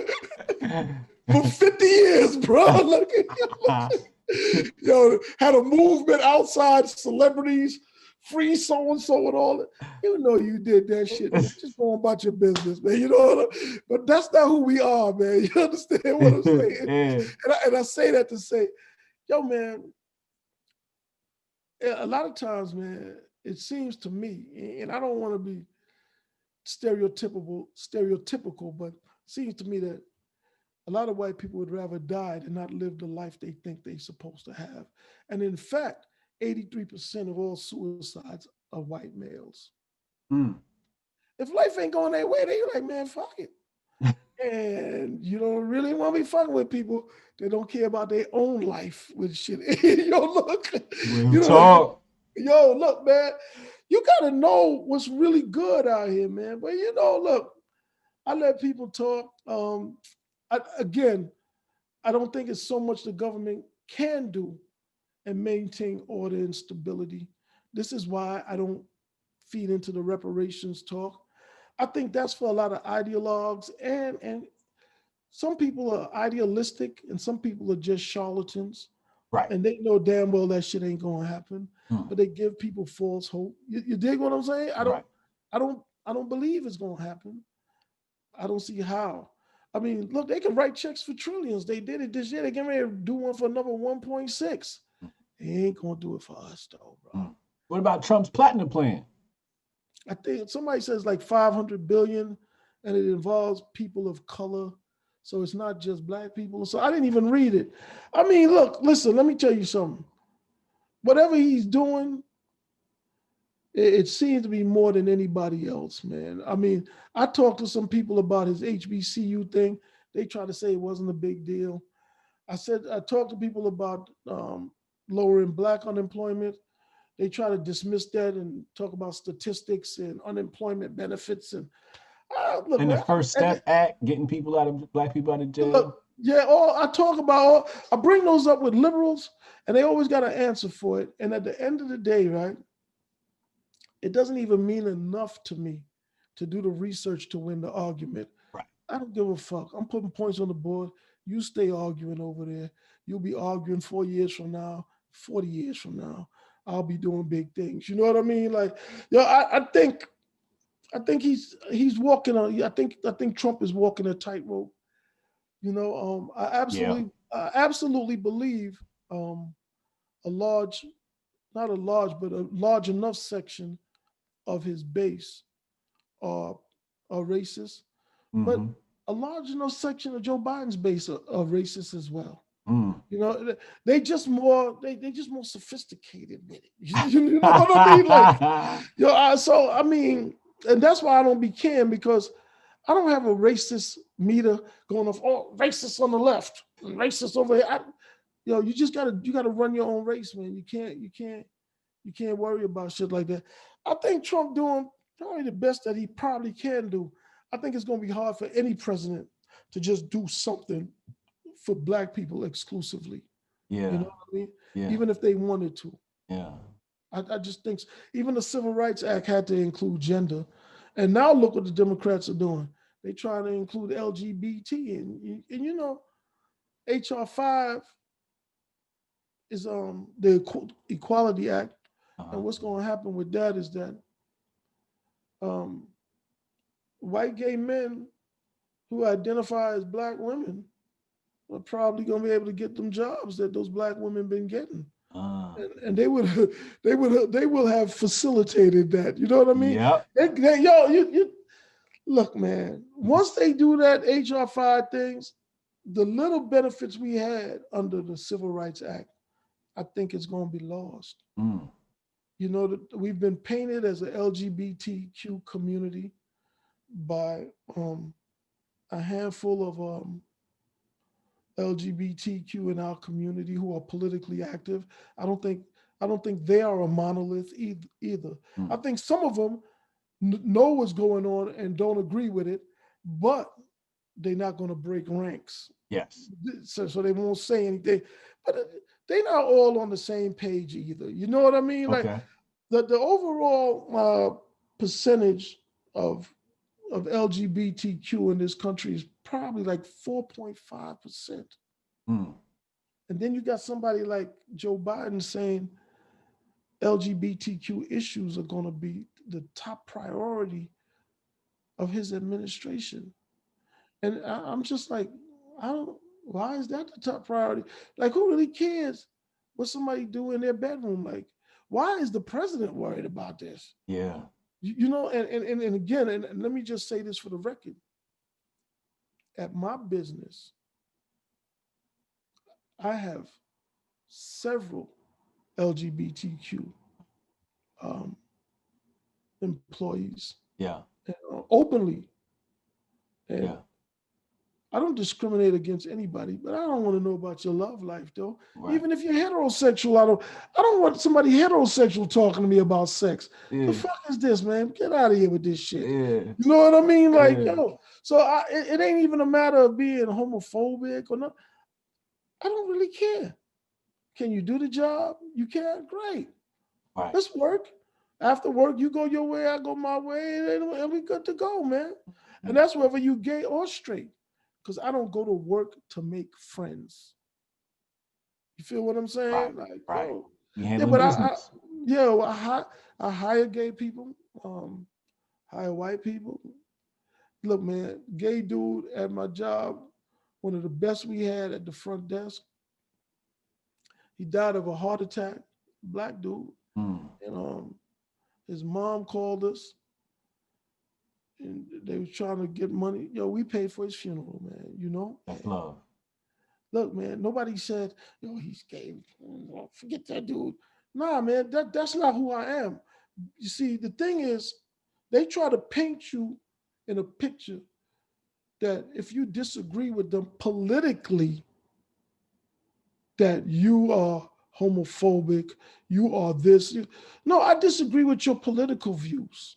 [SPEAKER 2] for 50 years, bro. Look at you. Yo, had a movement outside celebrities, free so and so and all that. You know you did that shit. Man. Just go on about your business, man. You know what I But that's not who we are, man. You understand what I'm saying? And I, and I say that to say, yo, man, a lot of times, man, it seems to me, and I don't want to be stereotypical, stereotypical, but it seems to me that a lot of white people would rather die than not live the life they think they're supposed to have. And in fact, 83% of all suicides are white males.
[SPEAKER 1] Mm.
[SPEAKER 2] If life ain't going their way, they like, man, fuck it. and you don't really want to be fucking with people that don't care about their own life with shit. yo, look,
[SPEAKER 1] Real
[SPEAKER 2] you know,
[SPEAKER 1] talk.
[SPEAKER 2] yo, look, man, you gotta know what's really good out here, man. But you know, look, I let people talk. Um, I, again, I don't think it's so much the government can do and maintain order and stability. This is why I don't feed into the reparations talk. I think that's for a lot of ideologues and and some people are idealistic and some people are just charlatans
[SPEAKER 1] Right.
[SPEAKER 2] and they know damn well that shit ain't gonna happen,
[SPEAKER 1] Hmm.
[SPEAKER 2] but they give people false hope. You, you dig what I'm saying? I don't,
[SPEAKER 1] Right.
[SPEAKER 2] I don't, I don't believe it's gonna happen. I don't see how. I mean, look, they can write checks for trillions. They did it this year. They getting ready to do one for another 1.6. They ain't gonna do it for us though, bro.
[SPEAKER 1] Hmm. What about Trump's platinum plan?
[SPEAKER 2] I think somebody says like 500 billion, and it involves people of color. So it's not just black people. So I didn't even read it. I mean, look, listen, let me tell you something. Whatever he's doing, it, it seems to be more than anybody else, man. I mean, I talked to some people about his HBCU thing. They try to say it wasn't a big deal. I said I talked to people about um, lowering black unemployment. They try to dismiss that and talk about statistics and unemployment benefits and uh, look,
[SPEAKER 1] And the First
[SPEAKER 2] and-
[SPEAKER 1] Step Act, getting people out of black people out of jail.
[SPEAKER 2] Look, yeah, all I talk about, all, I bring those up with liberals, and they always got an answer for it. And at the end of the day, right, it doesn't even mean enough to me to do the research to win the argument.
[SPEAKER 1] Right.
[SPEAKER 2] I don't give a fuck. I'm putting points on the board. You stay arguing over there. You'll be arguing four years from now, 40 years from now. I'll be doing big things. You know what I mean? Like, yo, I, I think, I think he's he's walking on. I think I think Trump is walking a tightrope. You know, um, I absolutely, I absolutely believe um, a large, not a large, but a large enough section of his base are are racist. but-
[SPEAKER 1] Mhm.
[SPEAKER 2] A large enough section of Joe Biden's base are, are racist as well.
[SPEAKER 1] Mm.
[SPEAKER 2] You know, they just more they they just more sophisticated with it. You, you know what I mean? Like, Yo, I, so I mean, and that's why I don't be caring because I don't have a racist meter going off. Oh, racist on the left, and racist over here. I, yo, you just gotta you gotta run your own race, man. You can't you can't you can't worry about shit like that. I think Trump doing probably the best that he probably can do. I think it's gonna be hard for any president to just do something for black people exclusively.
[SPEAKER 1] yeah,
[SPEAKER 2] You know what I mean?
[SPEAKER 1] yeah,
[SPEAKER 2] Even if they wanted to.
[SPEAKER 1] yeah.
[SPEAKER 2] I, I just think even the Civil Rights Act had to include gender, and now look what the Democrats are doing. They trying to include LGBT, and you- and you know, HR five is um the Equality Act,
[SPEAKER 1] Uh-huh.
[SPEAKER 2] and what's going to happen with that is that um white gay men who identify as black women are probably going to be able to get them jobs that those black women been getting
[SPEAKER 1] Uh,
[SPEAKER 2] and, and they would they would they will have facilitated that. You know what I mean? They, they- yo, you, you look, man. Once they do that HR five things, the little benefits we had under the Civil Rights Act, I think it's going to be lost.
[SPEAKER 1] Mm.
[SPEAKER 2] You know, that we've been painted as a LGBTQ community by um, a handful of um, LGBTQ in our community who are politically active. I don't think I don't think they are a monolith eith- either.
[SPEAKER 1] Hmm.
[SPEAKER 2] I think some of them know what's going on and don't agree with it, but they're not going to break ranks
[SPEAKER 1] Yes.
[SPEAKER 2] so, so they won't say anything. But uh, they're not all on the same page either. You know what I mean? Like the, the overall uh, percentage of of LGBTQ in this country is probably like 4.5 percent.
[SPEAKER 1] Mm.
[SPEAKER 2] And then you got somebody like Joe Biden saying LGBTQ issues are going to be the top priority of his administration. And I, I'm just like, I don't, why is that the top priority? Like, who really cares what somebody do in their bedroom? Like, why is the president worried about this?
[SPEAKER 1] Yeah.
[SPEAKER 2] You, you know, and, and, and, and again, and, and let me just say this for the record. At my business, I have several LGBTQ um, employees
[SPEAKER 1] Yeah.
[SPEAKER 2] uh, openly. And
[SPEAKER 1] Yeah.
[SPEAKER 2] I don't discriminate against anybody, but I don't want to know about your love life, though.
[SPEAKER 1] Right.
[SPEAKER 2] Even if you're heterosexual, I don't. I don't want somebody heterosexual talking to me about sex.
[SPEAKER 1] yeah.
[SPEAKER 2] The fuck is this, man? Get out of here with this shit.
[SPEAKER 1] Yeah.
[SPEAKER 2] You know what I mean? Like,
[SPEAKER 1] Yeah.
[SPEAKER 2] yo. So I, it, it ain't even a matter of being homophobic or not. I don't really care. Can you do the job? You can. Great.
[SPEAKER 1] Right.
[SPEAKER 2] Let's work. After work, you go your way, I go my way, and, we good to go, man. And mm. that's whether you gay or straight. Because I don't go to work to make friends. You feel what I'm saying?
[SPEAKER 1] Right,
[SPEAKER 2] Like,
[SPEAKER 1] right.
[SPEAKER 2] yo,
[SPEAKER 1] You
[SPEAKER 2] but I- I- yeah, well, I, hi- I hire gay people, um, hire white people. Look, man, gay dude at my job, one of the best we had at the front desk. He died of a heart attack, black dude.
[SPEAKER 1] Mm.
[SPEAKER 2] And um, his mom called us, and they was trying to get money. Yo, we paid for his funeral, man. You know.
[SPEAKER 1] That's love.
[SPEAKER 2] Look, man, nobody said, yo, he's gay. Forget that dude. Nah, man, that, that's not who I am. You see, the thing is, they try to paint you in a picture that if you disagree with them politically, that you are homophobic, you are this. No, I disagree with your political views.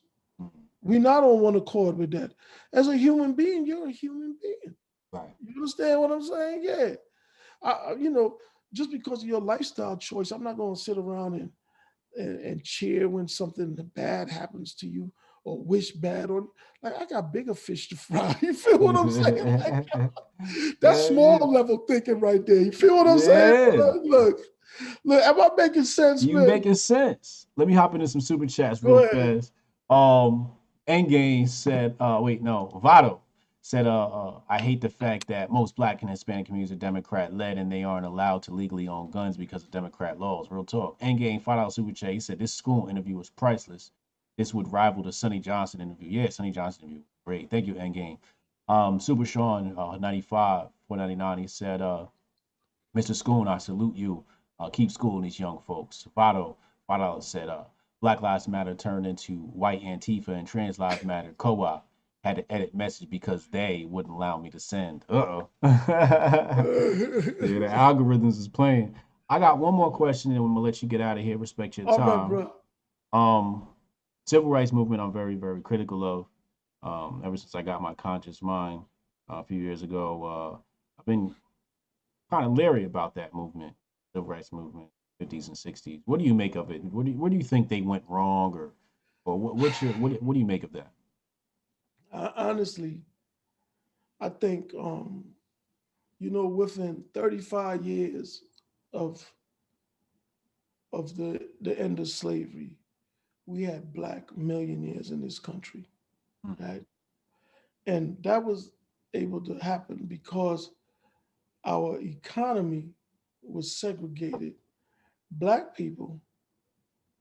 [SPEAKER 2] We're not on one accord with that. As a human being, you're a human being.
[SPEAKER 1] Right.
[SPEAKER 2] You understand what I'm saying? Yeah. I, you know, just because of your lifestyle choice, I'm not going to sit around and, and, and cheer when something bad happens to you or wish bad on. Like I got bigger fish to fry. You feel what I'm saying? Like, that's yeah, small yeah. level thinking right there. You feel what I'm yeah. saying? Look, look, look, am I making sense?
[SPEAKER 1] You man? making sense? Let me hop into some super chats real fast. Um, Endgame said, uh, wait, no, Vado said, uh, uh, I hate the fact that most black and Hispanic communities are Democrat led and they aren't allowed to legally own guns because of Democrat laws. Real talk. Endgame, five out super chat. He said, This Scoon interview was priceless. This would rival the Sonnie Johnson interview. Yeah, Sonnie Johnson interview. Great. Thank you, Endgame. Um, Super Sean, uh, 95, 499, he said, uh, Mr. Scoon, I salute you. Uh, keep schooling these young folks. Vado, Vado said, uh, Black Lives Matter turned into white Antifa and Trans Lives Matter co-op had to edit message because they wouldn't allow me to send. Uh-oh. yeah, the algorithms is playing. I got one more question and I'm gonna let you get out of here. Respect your time. Right, um, civil rights movement I'm very, very critical of. Um, ever since I got my conscious mind uh, a few years ago, uh, I've been kind of leery about that movement, civil rights movement, 50s and 60s. What do you make of it? What do you, where do you think they went wrong, or or what, what's your what, what do you make of that?
[SPEAKER 2] honestly, I think um, you know within 35 years of of the the end of slavery, we had black millionaires in this country, mm. right? And that was able to happen because our economy was segregated. Black people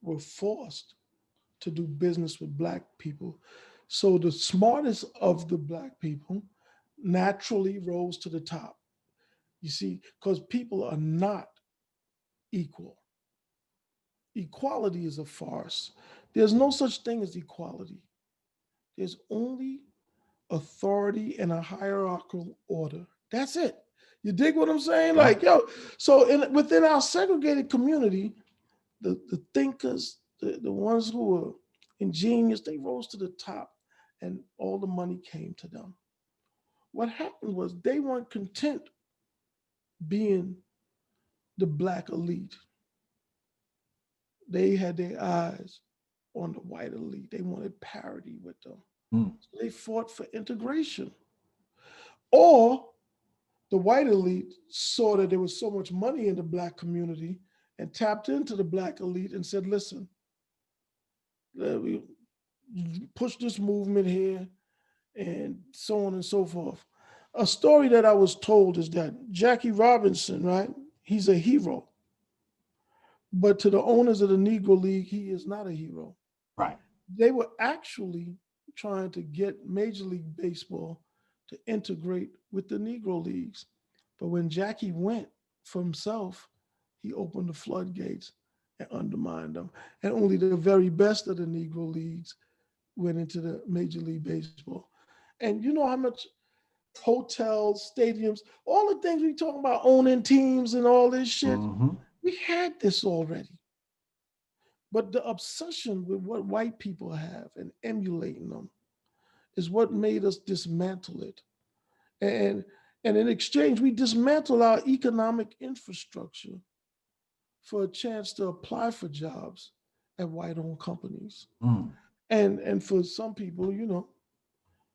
[SPEAKER 2] were forced to do business with black people so the smartest of the black people naturally rose to the top. You see, because people are not equal. Equality is a farce. There's no such thing as equality. There's only authority and a hierarchical order. That's it. You dig what I'm saying? Like, yo, so in, within our segregated community, the, the thinkers, the, the ones who were ingenious, they rose to the top and all the money came to them. What happened was they weren't content being the black elite. They had their eyes on the white elite. They wanted parity with them. Mm. So they fought for integration. Or the white elite saw that there was so much money in the black community and tapped into the black elite and said, listen, push this movement here and so on and so forth. A story that I was told is that Jackie Robinson, right? He's a hero. But to the owners of the Negro League, he is not a hero.
[SPEAKER 1] Right.
[SPEAKER 2] They were actually trying to get Major League Baseball to integrate with the Negro Leagues. But when Jackie went for himself, he opened the floodgates and undermined them. And only the very best of the Negro Leagues went into the Major League Baseball. And you know how much hotels, stadiums, all the things we talk about owning teams and all this shit, mm-hmm. we had this already. But the obsession with what white people have and emulating them is what made us dismantle it. And and in exchange, we dismantle our economic infrastructure for a chance to apply for jobs at white-owned companies. Mm and and for some people you know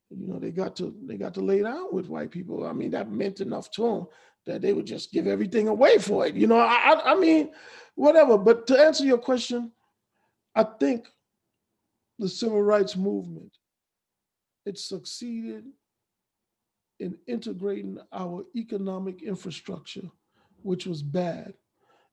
[SPEAKER 2] you know they got to they got to lay down with white people i mean that meant enough to them that they would just give everything away for it you know i i, I mean whatever but to answer your question i think the civil rights movement it succeeded in integrating our economic infrastructure which was bad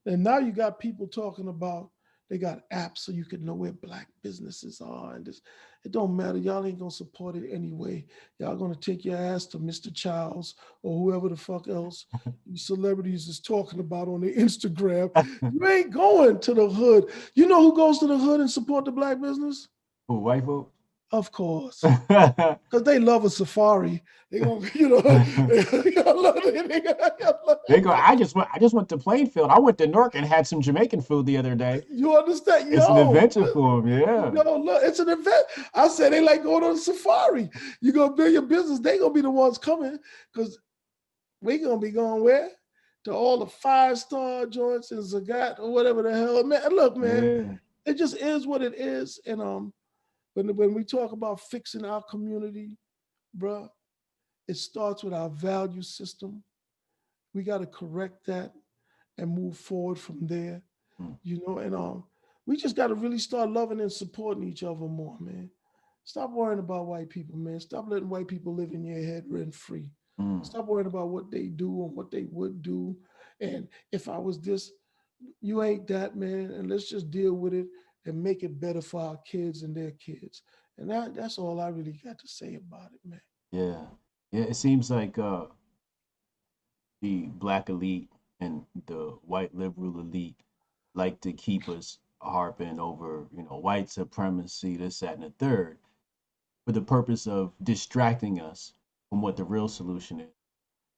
[SPEAKER 2] and now you got people talking about they got apps so you can know where black businesses are. And this, it don't matter. Y'all ain't gonna support it anyway. Y'all gonna take your ass to Mr. Childs or whoever the fuck else celebrities is talking about on their Instagram. you ain't going to the hood. You know who goes to the hood and support the black business?
[SPEAKER 1] Who, white folk?
[SPEAKER 2] Of course, because they love a safari. They gonna, you know, they gonna love it. They gonna love
[SPEAKER 1] they go. I just went. I just went to Plainfield. I went to Newark and had some Jamaican food the other day.
[SPEAKER 2] You understand? Yo,
[SPEAKER 1] It's an adventure for them. Yeah.
[SPEAKER 2] No, look, it's an event. I said they like going on a safari. You gonna build your business, they gonna be the ones coming because we gonna be going where? To all the five star joints in Zagat or whatever the hell. Man, look, man,
[SPEAKER 1] Yeah.
[SPEAKER 2] it just is what it is. And um, when when we talk about fixing our community, bruh, it starts with our value system. We got to correct that and move forward from there.
[SPEAKER 1] Mm.
[SPEAKER 2] You know, and um, we just got to really start loving and supporting each other more, man. Stop worrying about white people, man. Stop letting white people live in your head rent free.
[SPEAKER 1] Mm.
[SPEAKER 2] Stop worrying about what they do and what they would do. And if I was this, you ain't that, man. And let's just deal with it and make it better for our kids and their kids. And that that's all I really got to say about it, man.
[SPEAKER 1] Yeah. Yeah. It seems like uh, the black elite and the white liberal elite like to keep us harping over, you know, white supremacy, this, that, and the third, for the purpose of distracting us from what the real solution is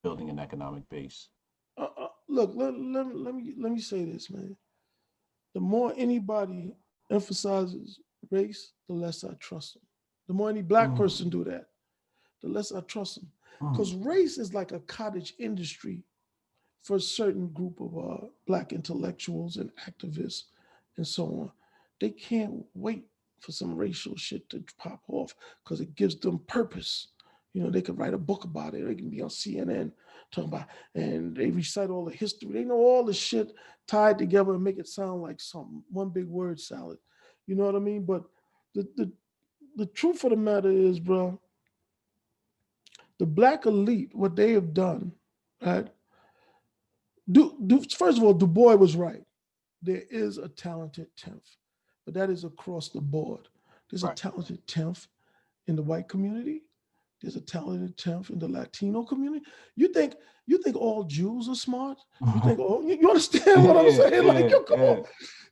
[SPEAKER 1] building an economic base.
[SPEAKER 2] Uh, uh, look, let, let, let me let me say this, man. The more anybody emphasizes race, the less I trust them. The more any black
[SPEAKER 1] Mm.
[SPEAKER 2] person do that, the less I trust them.
[SPEAKER 1] Mm.
[SPEAKER 2] because race is like a cottage industry for a certain group of uh, black intellectuals and activists and so on. They can't wait for some racial shit to pop off because it gives them purpose. You know, they could write a book about it. They can be on CNN talking about, and they recite all the history. They know all the shit tied together and make it sound like something one big word salad. You know what I mean? But the the the truth of the matter is, bro, the black elite, what they have done, right? Do, do first of all, Du Bois was right. There is a talented tenth, but that is across the board. There's
[SPEAKER 1] Right.
[SPEAKER 2] a talented tenth in the white community. There's a talented tenth in the Latino community. You think you think all Jews are smart? You think oh you you understand what I'm
[SPEAKER 1] Yeah,
[SPEAKER 2] saying? Like
[SPEAKER 1] yeah,
[SPEAKER 2] yo, come on.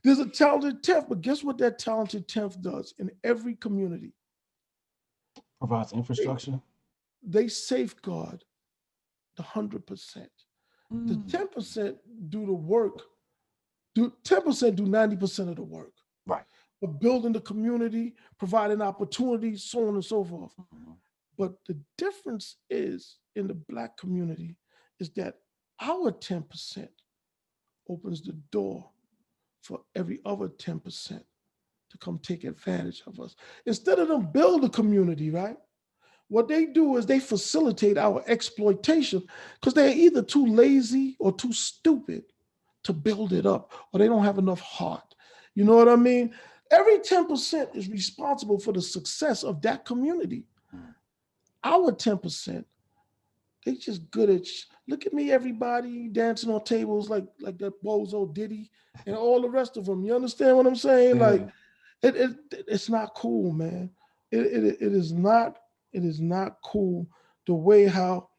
[SPEAKER 2] There's a talented tenth, but guess what that talented tenth does in every community?
[SPEAKER 1] Provides infrastructure.
[SPEAKER 2] They safeguard the hundred percent. The
[SPEAKER 1] Mm.
[SPEAKER 2] ten percent do the work. Do ten percent do ninety percent of the work.
[SPEAKER 1] Right.
[SPEAKER 2] But building the community, providing opportunities, so on and so forth.
[SPEAKER 1] Mhm.
[SPEAKER 2] But the difference is in the black community is that our ten percent opens the door for every other ten percent to come take advantage of us. Instead of them build a community, right? What they do is they facilitate our exploitation because they're either too lazy or too stupid to build it up, or they don't have enough heart. You know what I mean? Every 10% is responsible for the success of that community. Our 10%, they just good at sh- look at me, everybody dancing on tables like like that bozo Diddy and all the rest of them. You understand what I'm saying? Mm-hmm.
[SPEAKER 1] Like
[SPEAKER 2] it, it it's not cool, man. It, it it is not it is not cool the way how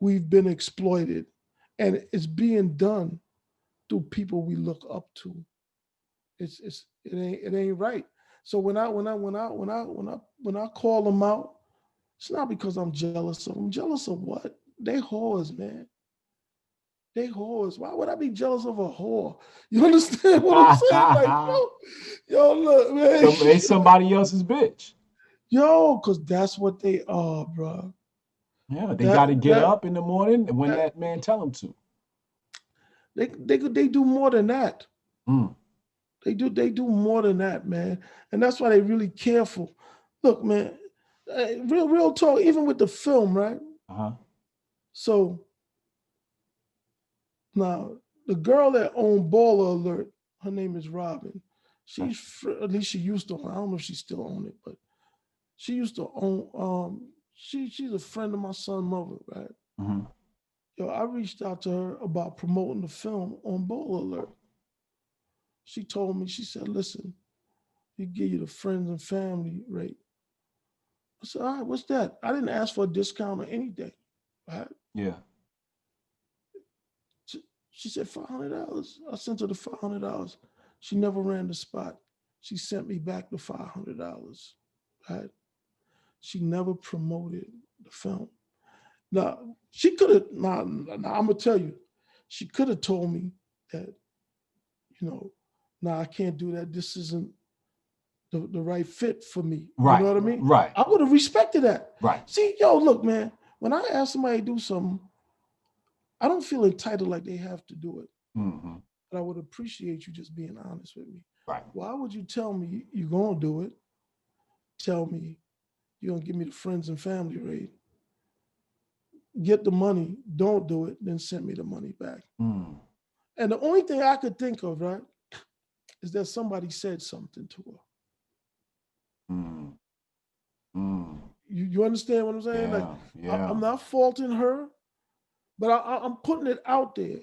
[SPEAKER 2] we've been exploited, and it's being done through people we look up to. It's it's it ain't it ain't right. So when I when I when I when I when I when I call them out, it's not because I'm jealous of them. Jealous of what? They whores, man. They whores. Why would I be jealous of a whore? You understand what I'm saying? Like, yo, yo, look, man.
[SPEAKER 1] They somebody else's bitch.
[SPEAKER 2] Yo, because that's what they are, bro.
[SPEAKER 1] Yeah, they got to get
[SPEAKER 2] that-
[SPEAKER 1] up in the morning when
[SPEAKER 2] that-
[SPEAKER 1] that man tell them to.
[SPEAKER 2] They they could- they do more than that.
[SPEAKER 1] Mm.
[SPEAKER 2] They do they do more than that, man. And that's why they really careful. Look, man, eh, real real talk. Even with the film, right?
[SPEAKER 1] Uh-huh.
[SPEAKER 2] So now the girl that owned Baller Alert, her name is Robin. She's fr- at least she used to own. I don't know if she still own it, but she used to own. Um, she she's a friend of my son' mother, right?
[SPEAKER 1] hmm
[SPEAKER 2] Yo, I reached out to her about promoting the film on Baller Alert. She told me, she said, listen, we give you the friends and family rate. I said, all right, what's that? I didn't ask for a discount or anything. Right?
[SPEAKER 1] Yeah.
[SPEAKER 2] She said five hundred dollars. I sent her the five hundred dollars. She never ran the spot. She sent me back the five hundred dollars. right? She never promoted the film. Now she could have. Now, now I'm gonna tell you, she could have told me that, you know, nah, I can't do that. This isn't the, the right fit for me.
[SPEAKER 1] Right.
[SPEAKER 2] You know what I mean?
[SPEAKER 1] Right.
[SPEAKER 2] I would have respected that.
[SPEAKER 1] Right.
[SPEAKER 2] See, yo, look, man, when I ask somebody to do something, I don't feel entitled like they have to do it.
[SPEAKER 1] hmm
[SPEAKER 2] But I would appreciate you just being honest with me.
[SPEAKER 1] Right.
[SPEAKER 2] Why would you tell me you're gonna do it? Tell me you're gonna give me the friends and family rate. Get the money, don't do it, then send me the money back.
[SPEAKER 1] Mm.
[SPEAKER 2] And the only thing I could think of, right, is that somebody said something to her.
[SPEAKER 1] Mm. Mm.
[SPEAKER 2] You, you understand what I'm saying? Like
[SPEAKER 1] Yeah.
[SPEAKER 2] I-
[SPEAKER 1] Yeah.
[SPEAKER 2] I'm not faulting her, but I, I'm putting it out there.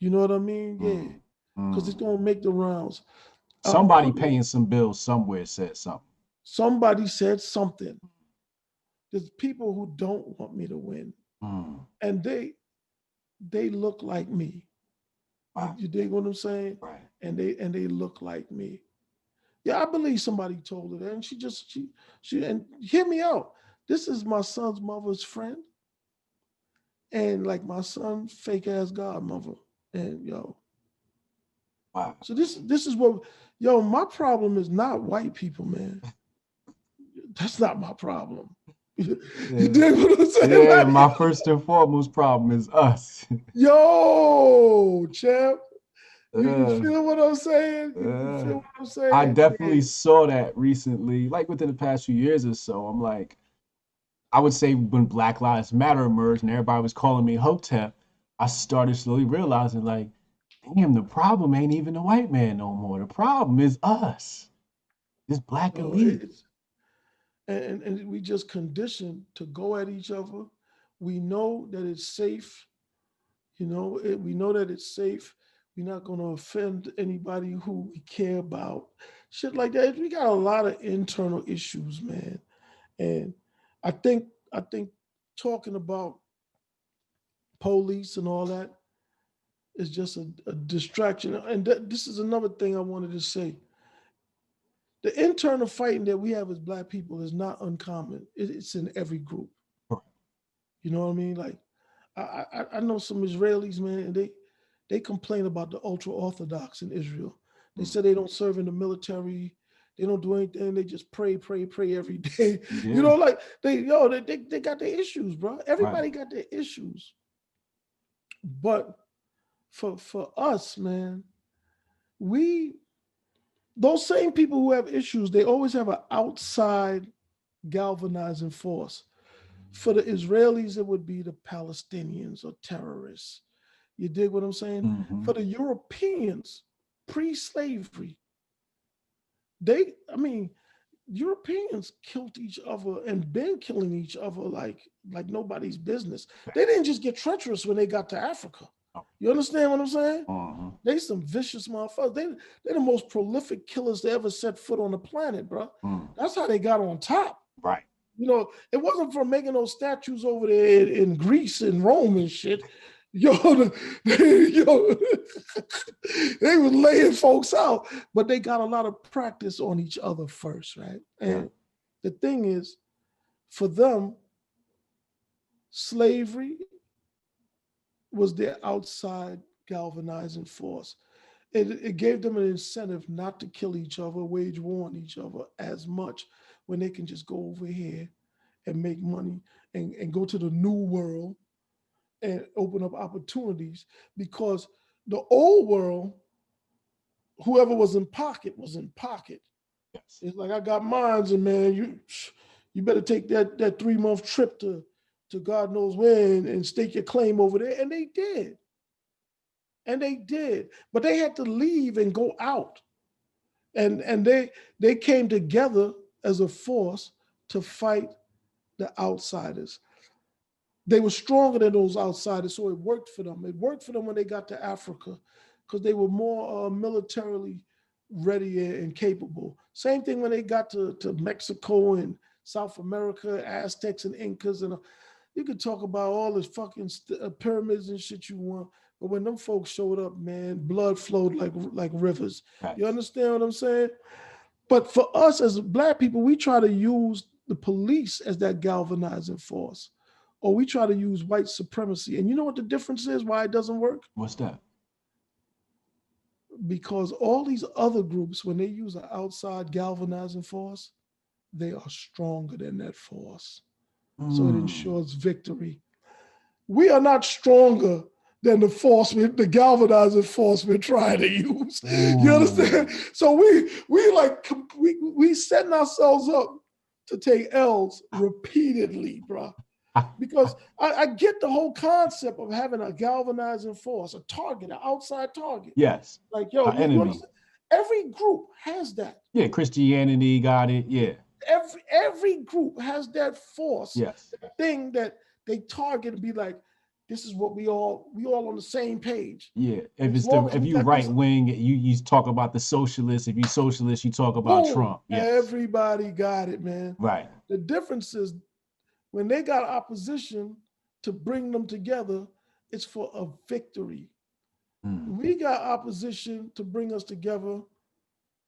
[SPEAKER 2] You know what I mean? Yeah,
[SPEAKER 1] Mm.
[SPEAKER 2] because it's
[SPEAKER 1] Mm.
[SPEAKER 2] gonna make the rounds.
[SPEAKER 1] Somebody
[SPEAKER 2] putting-
[SPEAKER 1] paying some bills somewhere said something.
[SPEAKER 2] Somebody said something. There's people who don't want me to win,
[SPEAKER 1] Mm.
[SPEAKER 2] and they they look like me. You-
[SPEAKER 1] Wow.
[SPEAKER 2] You dig what I'm saying?
[SPEAKER 1] Right.
[SPEAKER 2] And they and they look like me. Yeah, I believe somebody told her that, and she just she she and hear me out. This is my son's mother's friend, and like my son's fake ass godmother, and yo.
[SPEAKER 1] Wow.
[SPEAKER 2] So this this is what yo. My problem is not white people, man. That's not my problem. you dig what I'm saying?
[SPEAKER 1] Yeah,
[SPEAKER 2] Like,
[SPEAKER 1] my first and foremost problem is us.
[SPEAKER 2] yo, champ. You, feel what I'm saying? Feel what I'm saying?
[SPEAKER 1] I definitely saw that recently, like within the past few years or so. I'm like, I would say when Black Lives Matter emerged and everybody was calling me Hotep, I started slowly realizing, like, damn, the problem ain't even the white man no more. The problem is us, this black
[SPEAKER 2] So
[SPEAKER 1] elite.
[SPEAKER 2] and and we just conditioned to go at each other. We know that it's safe. You know, it, we know that it's safe. We're not going to offend anybody who we care about. Shit like that. We got a lot of internal issues, man. And I think I think talking about police and all that is just a, a distraction. And th- this is another thing I wanted to say the internal fighting that we have as black people is not uncommon. It- it's in every group. You know what I mean? Like, I, I I know some Israelis, man, and they they complain about the ultra orthodox in Israel. They
[SPEAKER 1] Mm.
[SPEAKER 2] say they don't serve in the military. They don't do anything. They just pray, pray, pray every day.
[SPEAKER 1] Yeah.
[SPEAKER 2] You know, like they yo, they, they they got their issues, bro. Everybody got their issues. But for for us, man, we those same people who have issues, they always have an outside galvanizing force. For the Israelis, it would be the Palestinians or terrorists. You dig what I'm saying?
[SPEAKER 1] Mhm.
[SPEAKER 2] For the Europeans, pre-slavery, they, I mean, Europeans killed each other and been killing each other like like nobody's business. They didn't just get treacherous when they got to Africa. You understand what I'm saying?
[SPEAKER 1] Mhm.
[SPEAKER 2] They some vicious motherfuckers. They they're the most prolific killers to ever set foot on the planet, bro.
[SPEAKER 1] Mm.
[SPEAKER 2] That's how they got on top.
[SPEAKER 1] Right.
[SPEAKER 2] You know, it wasn't for making those statues over there in Greece and Rome and shit. Yo, the, yo, they was laying folks out, but they got a lot of practice on each other first, right? And the thing is, for them, slavery was their outside galvanizing force. It, it gave them an incentive not to kill each other, wage war on each other as much when they can just go over here and make money and, and go to the new world and open up opportunities because the old world, whoever was in pocket was in pocket.
[SPEAKER 1] Yes.
[SPEAKER 2] It's like I got mines, and man, you you better take that that three month trip to to God knows where and, and stake your claim over there. And they did. And they did. But they had to leave and go out. And and they they came together as a force to fight the outsiders. They were stronger than those outsiders, so it worked for them. It worked for them when they got to Africa because they were more uh, militarily ready and capable. Same thing when they got to, to Mexico and South America, Aztecs and Incas, and uh, you could talk about all this fucking uh, pyramids and shit you want. But when them folks showed up, man, blood flowed like like rivers.
[SPEAKER 1] Right.
[SPEAKER 2] You understand what I'm saying? But for us as black people, we try to use the police as that galvanizing force, or we try to use white supremacy. And you know what the difference is? Why it doesn't work?
[SPEAKER 1] What's that?
[SPEAKER 2] Because all these other groups, when they use an outside galvanizing force, they are stronger than that force. So it
[SPEAKER 1] Mm.
[SPEAKER 2] ensures victory. We are not stronger than the force, we- the galvanizing force we're trying to use. You understand? So we we like we we setting ourselves up to take L's repeatedly, bro. Because I, I get the whole concept of having a galvanizing force, a target, an outside target.
[SPEAKER 1] Yes.
[SPEAKER 2] Like yo,
[SPEAKER 1] Our
[SPEAKER 2] you- you
[SPEAKER 1] enemy.
[SPEAKER 2] every group has that.
[SPEAKER 1] Yeah. Christianity got it. Yeah.
[SPEAKER 2] Every every group has that force,
[SPEAKER 1] Yes.
[SPEAKER 2] thing that they target and be like, this is what we all we all on the same page.
[SPEAKER 1] Yeah. If it's the if you right wing, you you talk about the socialists. If you socialist, you talk about
[SPEAKER 2] Boom.
[SPEAKER 1] Trump. Yes.
[SPEAKER 2] Everybody got it, man.
[SPEAKER 1] right.
[SPEAKER 2] The difference is when they got opposition to bring them together, it's for a victory.
[SPEAKER 1] Mm.
[SPEAKER 2] We got opposition to bring us together,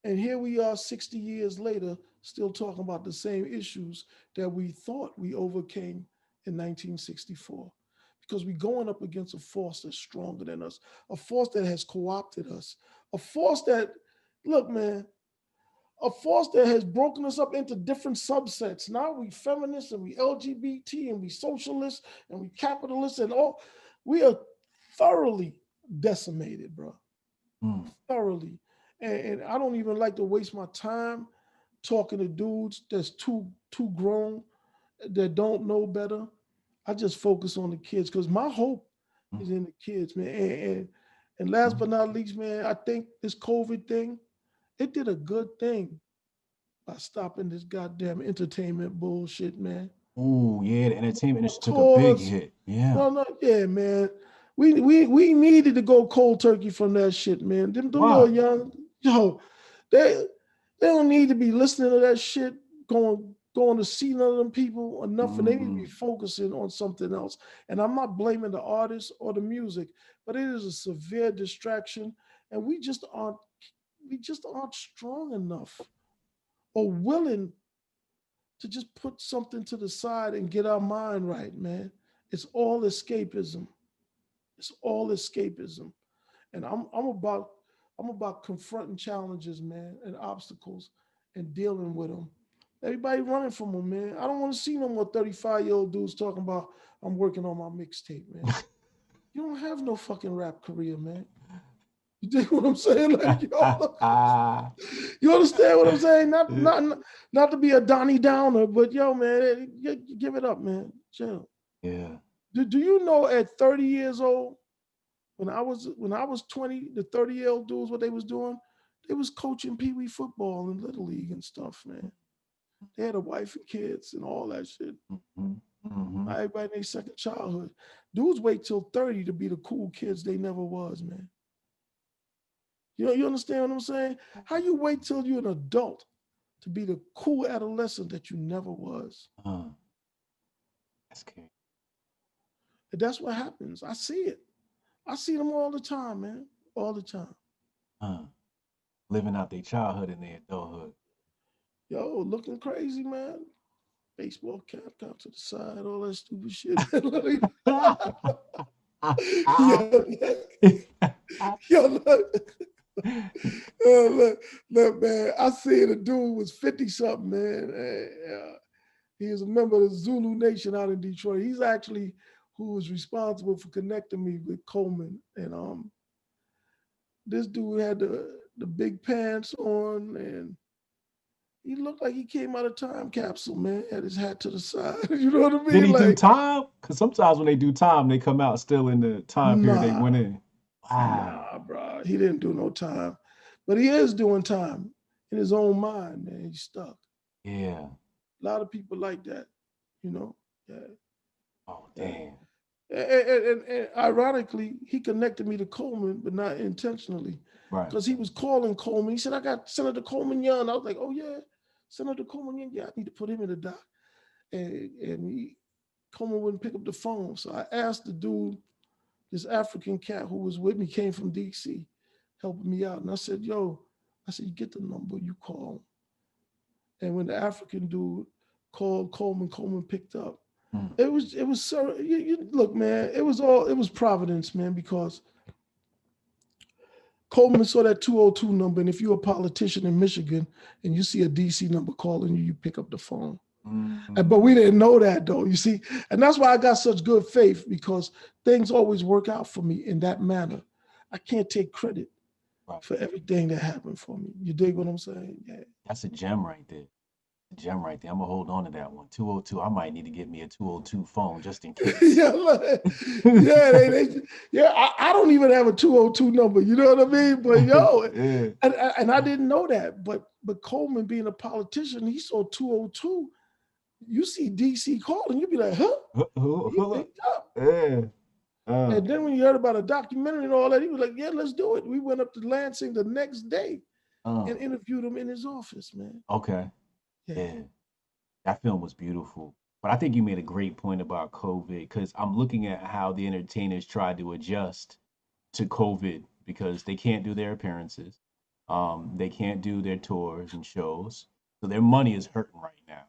[SPEAKER 2] and here we are 60 years later, still talking about the same issues that we thought we overcame in 1964. Because we're going up against a force that's stronger than us, a force that has co opted us, a force that, look, man, a force that has broken us up into different subsets. Now we feminists and we LGBT and we socialists and we capitalists and all. We are thoroughly decimated, bro.
[SPEAKER 1] Mm.
[SPEAKER 2] Thoroughly. And, and I don't even like to waste my time talking to dudes that's too too grown that don't know better. I just focus on the kids because my hope is in the kids, man. And, and and last but not least, man, I think this COVID thing, it did a good thing by stopping this goddamn entertainment bullshit, man.
[SPEAKER 1] Oh yeah, the entertainment industry took a big hit. Yeah.
[SPEAKER 2] No, no, yeah, man. We we we needed to go cold turkey from that shit, man. Them, them
[SPEAKER 1] Wow.
[SPEAKER 2] little young, yo, they they don't need to be listening to that shit, going going to see none of them people or nothing. They need to be
[SPEAKER 1] Mhm.
[SPEAKER 2] focusing on something else. And I'm not blaming the artist or the music, but it is a severe distraction, and we just aren't we just aren't strong enough or willing to just put something to the side and get our mind right, man. It's all escapism. It's all escapism. And I'm I'm about I'm about confronting challenges, man, and obstacles and dealing with them. Everybody running from them, man. I don't want to see no more 35 year old dudes talking about I'm working on my mixtape, man. you don't have no fucking rap career, man. You dig what I'm saying? Like, yo,
[SPEAKER 1] Ah,
[SPEAKER 2] you understand what I'm saying? Not, not, not, to be a Donnie Downer, but yo, man, give it up, man. Chill.
[SPEAKER 1] yeah.
[SPEAKER 2] Do, do you know at 30 years old, when I was when I was 20, the 30 year old dudes, what they was doing? They was coaching Pee Wee football and Little League and stuff, man. They had a wife and kids and all that shit.
[SPEAKER 1] Mhm, mhm.
[SPEAKER 2] Everybody in their second childhood. Dudes wait till 30 to be the cool kids they never was, man. You know, you understand what I'm saying? How you wait till you're an adult to be the cool adolescent that you never was?
[SPEAKER 1] Uh, that's good.
[SPEAKER 2] And that's what happens. I see it. I see them all the time, man. All the time.
[SPEAKER 1] Uh, living out their childhood in their adulthood.
[SPEAKER 2] Yo, looking crazy, man. Baseball cap out to the side, all that stupid shit. Yo, yo, look. Uh, look, look, man. I seen a dude was 50 something, man. and, uh, he is a member of the Zulu Nation out in Detroit. He's actually who was responsible for connecting me with Coleman. And um, this dude had the, the big pants on and he looked like he came out of time capsule, man. Had his hat to the side. you know what I mean?
[SPEAKER 1] Did he do time? Because sometimes when they do time, they come out still in the time period they went in. Wow.
[SPEAKER 2] Nah, bro. He didn't do no time. But he is doing time in his own mind, man. He's stuck.
[SPEAKER 1] Yeah.
[SPEAKER 2] A lot of people like that, you know. Yeah.
[SPEAKER 1] Oh
[SPEAKER 2] uh,
[SPEAKER 1] damn.
[SPEAKER 2] And, and- and- and ironically, he connected me to Coleman, but not intentionally,
[SPEAKER 1] Right.
[SPEAKER 2] because he was calling Coleman. He said, "I got Senator Coleman Young." I was like, "Oh yeah, Senator Coleman Young. Yeah, I need to put him in the dock. And and he, Coleman wouldn't pick up the phone, so I asked the dude, this African cat who was with me, came from DC, helping me out, and I said, "Yo," I said, "You get the number, you call." and when the African dude called Coleman, Coleman picked up.
[SPEAKER 1] Mm.
[SPEAKER 2] It was it was so you, you look, man. It was all it was providence, man, because Coleman saw that 202 number, and if you're a politician in Michigan and you see a DC number calling you, you pick up the phone.
[SPEAKER 1] Mm.
[SPEAKER 2] And, but we didn't know that though, you see. And that's why I got such good faith because things always work out for me in that manner. I can't take credit
[SPEAKER 1] Right.
[SPEAKER 2] for everything that happened for me. You dig what I'm saying? Yeah.
[SPEAKER 1] That's a gem right there. A gem right there. I'm gonna hold on to that one. 202. I might need to get me a 202 phone just in case.
[SPEAKER 2] yeah, yeah, they, they, yeah. I, I don't even have a 202 number. You know what I mean? But yo,
[SPEAKER 1] yeah.
[SPEAKER 2] and, and I didn't know that. But but Coleman being a politician, he saw 202. You see DC calling, you'd be like, huh?
[SPEAKER 1] Who- who-
[SPEAKER 2] He
[SPEAKER 1] who-
[SPEAKER 2] picked up.
[SPEAKER 1] Yeah. Uh,
[SPEAKER 2] And then when you heard about a documentary and all that, he was like, yeah, let's do it. We went up to Lansing the next day
[SPEAKER 1] uh,
[SPEAKER 2] and interviewed him in his office, man.
[SPEAKER 1] okay. Yeah. That film was beautiful. But I think you made a great point about COVID because I'm looking at how the entertainers tried to adjust to COVID because they can't do their appearances. Um, they can't do their tours and shows. So their money is hurting right now.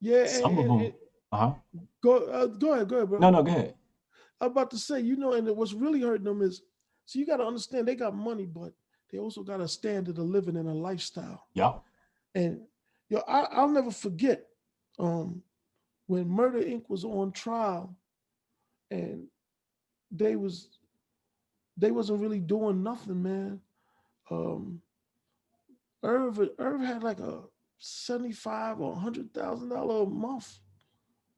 [SPEAKER 2] Yeah. and-
[SPEAKER 1] Some of them. Uh-huh.
[SPEAKER 2] go, uh, go ahead, go ahead, bro.
[SPEAKER 1] No, no, go ahead.
[SPEAKER 2] I'm about to say, you know, and what's really hurting them is, so you got to understand they got money, but they also got a standard of living and a lifestyle.
[SPEAKER 1] Yeah.
[SPEAKER 2] And yo, I, I'll never forget um, when Murder Inc. was on trial, and they was they wasn't really doing nothing, man. Um, Irv Irv had like a seventy five or hundred thousand dollar a month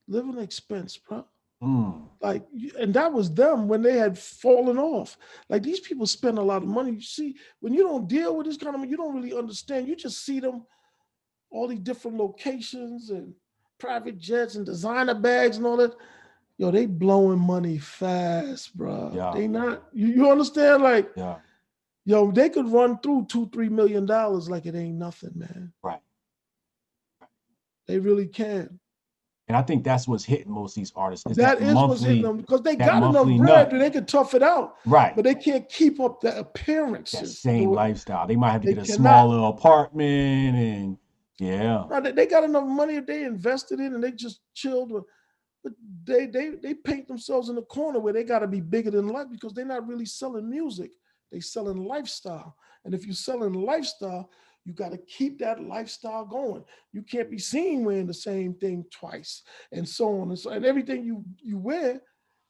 [SPEAKER 2] living expense, bro
[SPEAKER 1] Mm.
[SPEAKER 2] like and that was them when they had fallen off like these people spend a lot of money you see when you don't deal with this kind of money you don't really understand you just see them all these different locations and private jets and designer bags and all that yo they blowing money fast bro
[SPEAKER 1] Yeah.
[SPEAKER 2] they not you, you understand like
[SPEAKER 1] Yeah.
[SPEAKER 2] yo they could run through two three million dollars like it ain't nothing man
[SPEAKER 1] Right.
[SPEAKER 2] They really can
[SPEAKER 1] And I think that's what's hitting most of these artists. Is
[SPEAKER 2] that
[SPEAKER 1] that,
[SPEAKER 2] is what's hitting them because they got enough
[SPEAKER 1] monthly
[SPEAKER 2] bread that they can tough it out
[SPEAKER 1] right?
[SPEAKER 2] but they can't keep up the appearances.
[SPEAKER 1] that same
[SPEAKER 2] the-
[SPEAKER 1] lifestyle. They might have to
[SPEAKER 2] They
[SPEAKER 1] get a
[SPEAKER 2] cannot.
[SPEAKER 1] smaller apartment and yeah.
[SPEAKER 2] No, they, they got enough money if they invested in and they just chilled with, but they they they paint themselves in a corner where they got to be bigger than life because they're not really selling music. They selling lifestyle, and if you're selling lifestyle, you got to keep that lifestyle going. You can't be seen wearing the same thing twice, and so on and so. And everything you you wear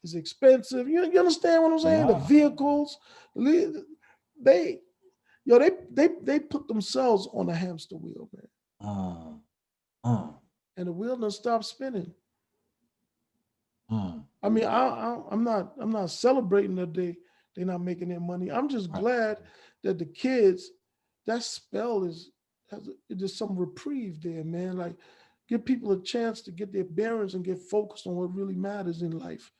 [SPEAKER 2] is expensive. You, you understand what I'm saying? The vehicles, they, yo, they they they put themselves on a hamster wheel, man
[SPEAKER 1] Uh, uh,
[SPEAKER 2] and the wheel doesn't stop spinning.
[SPEAKER 1] uh.
[SPEAKER 2] I mean, I, I I'm not I'm not celebrating that they they're not making their money. I'm just glad that the kids that spell is has there's some reprieve there, man. Like give people a chance to get their bearings and get focused on what really matters in life.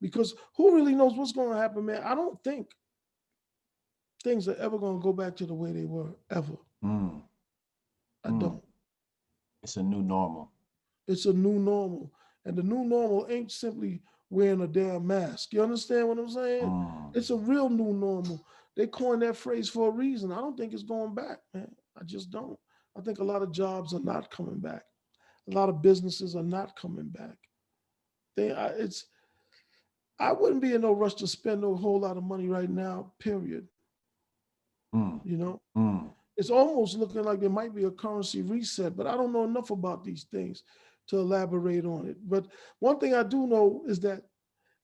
[SPEAKER 2] Because who really knows what's going to happen, man? I don't think things are ever going to go back to the way they were ever.
[SPEAKER 1] Mm.
[SPEAKER 2] I
[SPEAKER 1] Mm.
[SPEAKER 2] don't.
[SPEAKER 1] It's a new normal.
[SPEAKER 2] It's a new normal. And the new normal ain't simply wearing a damn mask. You understand what I'm saying?
[SPEAKER 1] Mm.
[SPEAKER 2] It's a real new normal. They coined that phrase for a reason. I don't think it's going back, man. I just don't. I think a lot of jobs are not coming back. A lot of businesses are not coming back. They, I, it's, I wouldn't be in no rush to spend a whole lot of money right now. Period.
[SPEAKER 1] Mm.
[SPEAKER 2] You know,
[SPEAKER 1] Mm.
[SPEAKER 2] it's almost looking like there might be a currency reset, but I don't know enough about these things to elaborate on it. But one thing I do know is that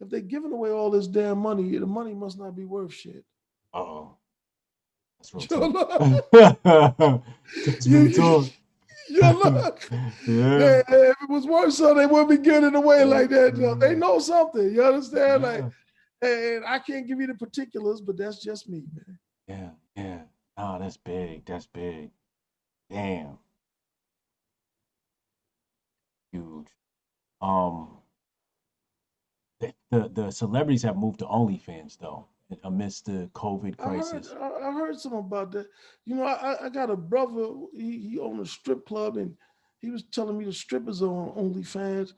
[SPEAKER 2] if they're giving away all this damn money, the money must not be worth shit.
[SPEAKER 1] Uh-oh. That's real
[SPEAKER 2] look,
[SPEAKER 1] That's
[SPEAKER 2] You-
[SPEAKER 1] real
[SPEAKER 2] look.
[SPEAKER 1] Yeah.
[SPEAKER 2] Yeah, if it was worth so they wouldn't be getting away like that. They know something. You understand? Like, and I can't give you the particulars, but that's just me, man.
[SPEAKER 1] Yeah, yeah. Oh, that's big. That's big. Damn. Huge. Um, the, the the celebrities have moved to OnlyFans though, amidst the COVID
[SPEAKER 2] I heard,
[SPEAKER 1] crisis.
[SPEAKER 2] I, heard something about that. You know, I, I- got a brother. He, he owned a strip club, and he was telling me the strippers are on OnlyFans,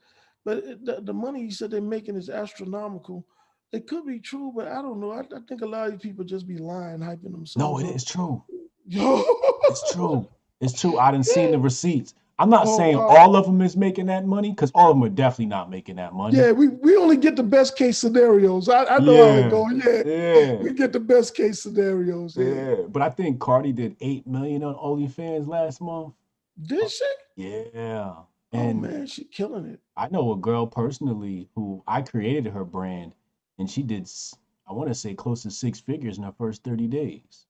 [SPEAKER 2] but the, the money he said they're making is astronomical. It could be true, but I don't know. I, I think a lot of these people just be lying, hyping themselves.
[SPEAKER 1] No, it
[SPEAKER 2] up.
[SPEAKER 1] is true.
[SPEAKER 2] Yo,
[SPEAKER 1] It's true. It's true. I didn't see the receipts. I'm not
[SPEAKER 2] Oh,
[SPEAKER 1] saying
[SPEAKER 2] wow.
[SPEAKER 1] all of them is making that money because all of them are definitely not making that money.
[SPEAKER 2] Yeah, we, we only get the best case scenarios. I, I know how
[SPEAKER 1] Yeah.
[SPEAKER 2] it go. Yeah.
[SPEAKER 1] Yeah.
[SPEAKER 2] We get the best case scenarios. Yeah.
[SPEAKER 1] Yeah. But I think Cardi did eight million on OnlyFans last month.
[SPEAKER 2] Did she?
[SPEAKER 1] Yeah.
[SPEAKER 2] oh
[SPEAKER 1] And
[SPEAKER 2] man, she killing it.
[SPEAKER 1] I know a girl personally who I created her brand and she did I want to say close to six figures in her first 30 days.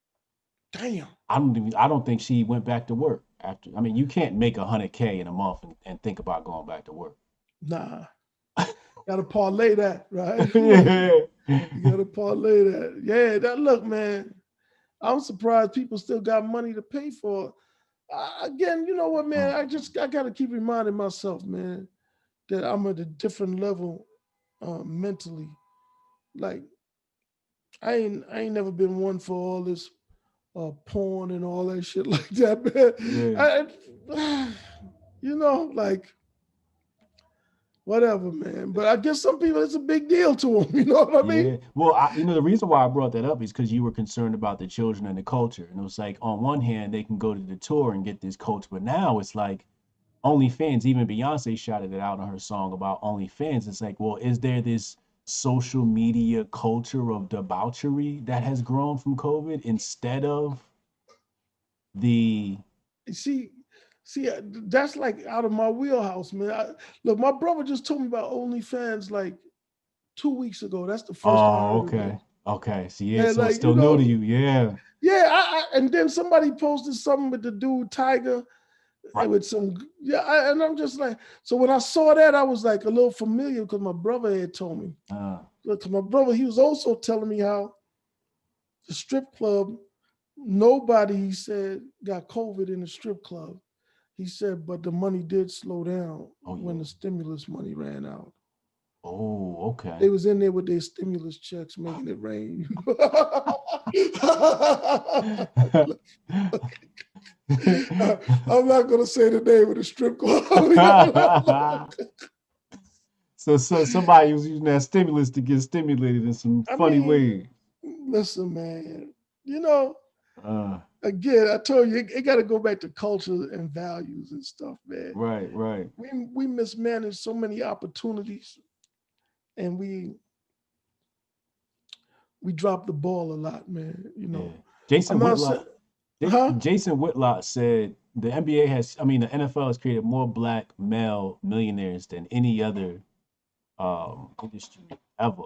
[SPEAKER 2] Damn.
[SPEAKER 1] I don't even, I don't think she went back to work after. I mean, you can't make a hundred K in a month and, and think about going back to work.
[SPEAKER 2] Nah. gotta parlay that, right?
[SPEAKER 1] yeah.
[SPEAKER 2] You gotta parlay that. Yeah, that look, man. I'm surprised people still got money to pay for. it. Uh, again, you know what, man? I just I gotta keep reminding myself, man, that I'm at a different level uh, mentally. Like, I ain't I ain't never been one for all this uh, porn and all that shit like that, man.
[SPEAKER 1] Yeah.
[SPEAKER 2] I, you know, like whatever, man. But I guess some people it's a big deal to them. You know what I mean?
[SPEAKER 1] Yeah. Well, I, you know, the reason why I brought that up is because you were concerned about the children and the culture. And it was like, on one hand, they can go to the tour and get this culture, but now it's like OnlyFans, even Beyonce shouted it out on her song about OnlyFans. It's like, well, is there this social media culture of debauchery that has grown from COVID instead of the
[SPEAKER 2] See, see, uh, that's like out of my wheelhouse, man. I, look, my brother just told me about OnlyFans like two weeks ago. That's the first
[SPEAKER 1] Oh, okay. Okay. So yeah,
[SPEAKER 2] Yeah,
[SPEAKER 1] so
[SPEAKER 2] like,
[SPEAKER 1] it's
[SPEAKER 2] you
[SPEAKER 1] still new to you. Yeah.
[SPEAKER 2] Yeah, I, I, and then somebody posted something with the dude Tiger
[SPEAKER 1] Right.
[SPEAKER 2] with some yeah, I, and I'm just like, so when I saw that, I was like a little familiar because my brother had told me.
[SPEAKER 1] Uh,
[SPEAKER 2] Look, my brother, he was also telling me how the strip club, nobody he said got COVID in the strip club. He said, but the money did slow down
[SPEAKER 1] Oh,
[SPEAKER 2] when
[SPEAKER 1] yeah.
[SPEAKER 2] the stimulus money ran out.
[SPEAKER 1] oh, okay.
[SPEAKER 2] They was in there with their stimulus checks making it rain. I'm not gonna say the name of the strip club.
[SPEAKER 1] so, so somebody was using that stimulus to get stimulated in some
[SPEAKER 2] I
[SPEAKER 1] funny
[SPEAKER 2] mean-
[SPEAKER 1] way.
[SPEAKER 2] Listen, man, you know,
[SPEAKER 1] Uh,
[SPEAKER 2] again, I told you, it, it got to go back to culture and values and stuff, man.
[SPEAKER 1] right, right.
[SPEAKER 2] We we mismanage so many opportunities, and we we drop the ball a lot, man. You know,
[SPEAKER 1] Yeah. Jason Whitlock.
[SPEAKER 2] Huh?
[SPEAKER 1] Jason Whitlock said the NBA has, I mean, the NFL has created more black male millionaires than any other um, industry ever.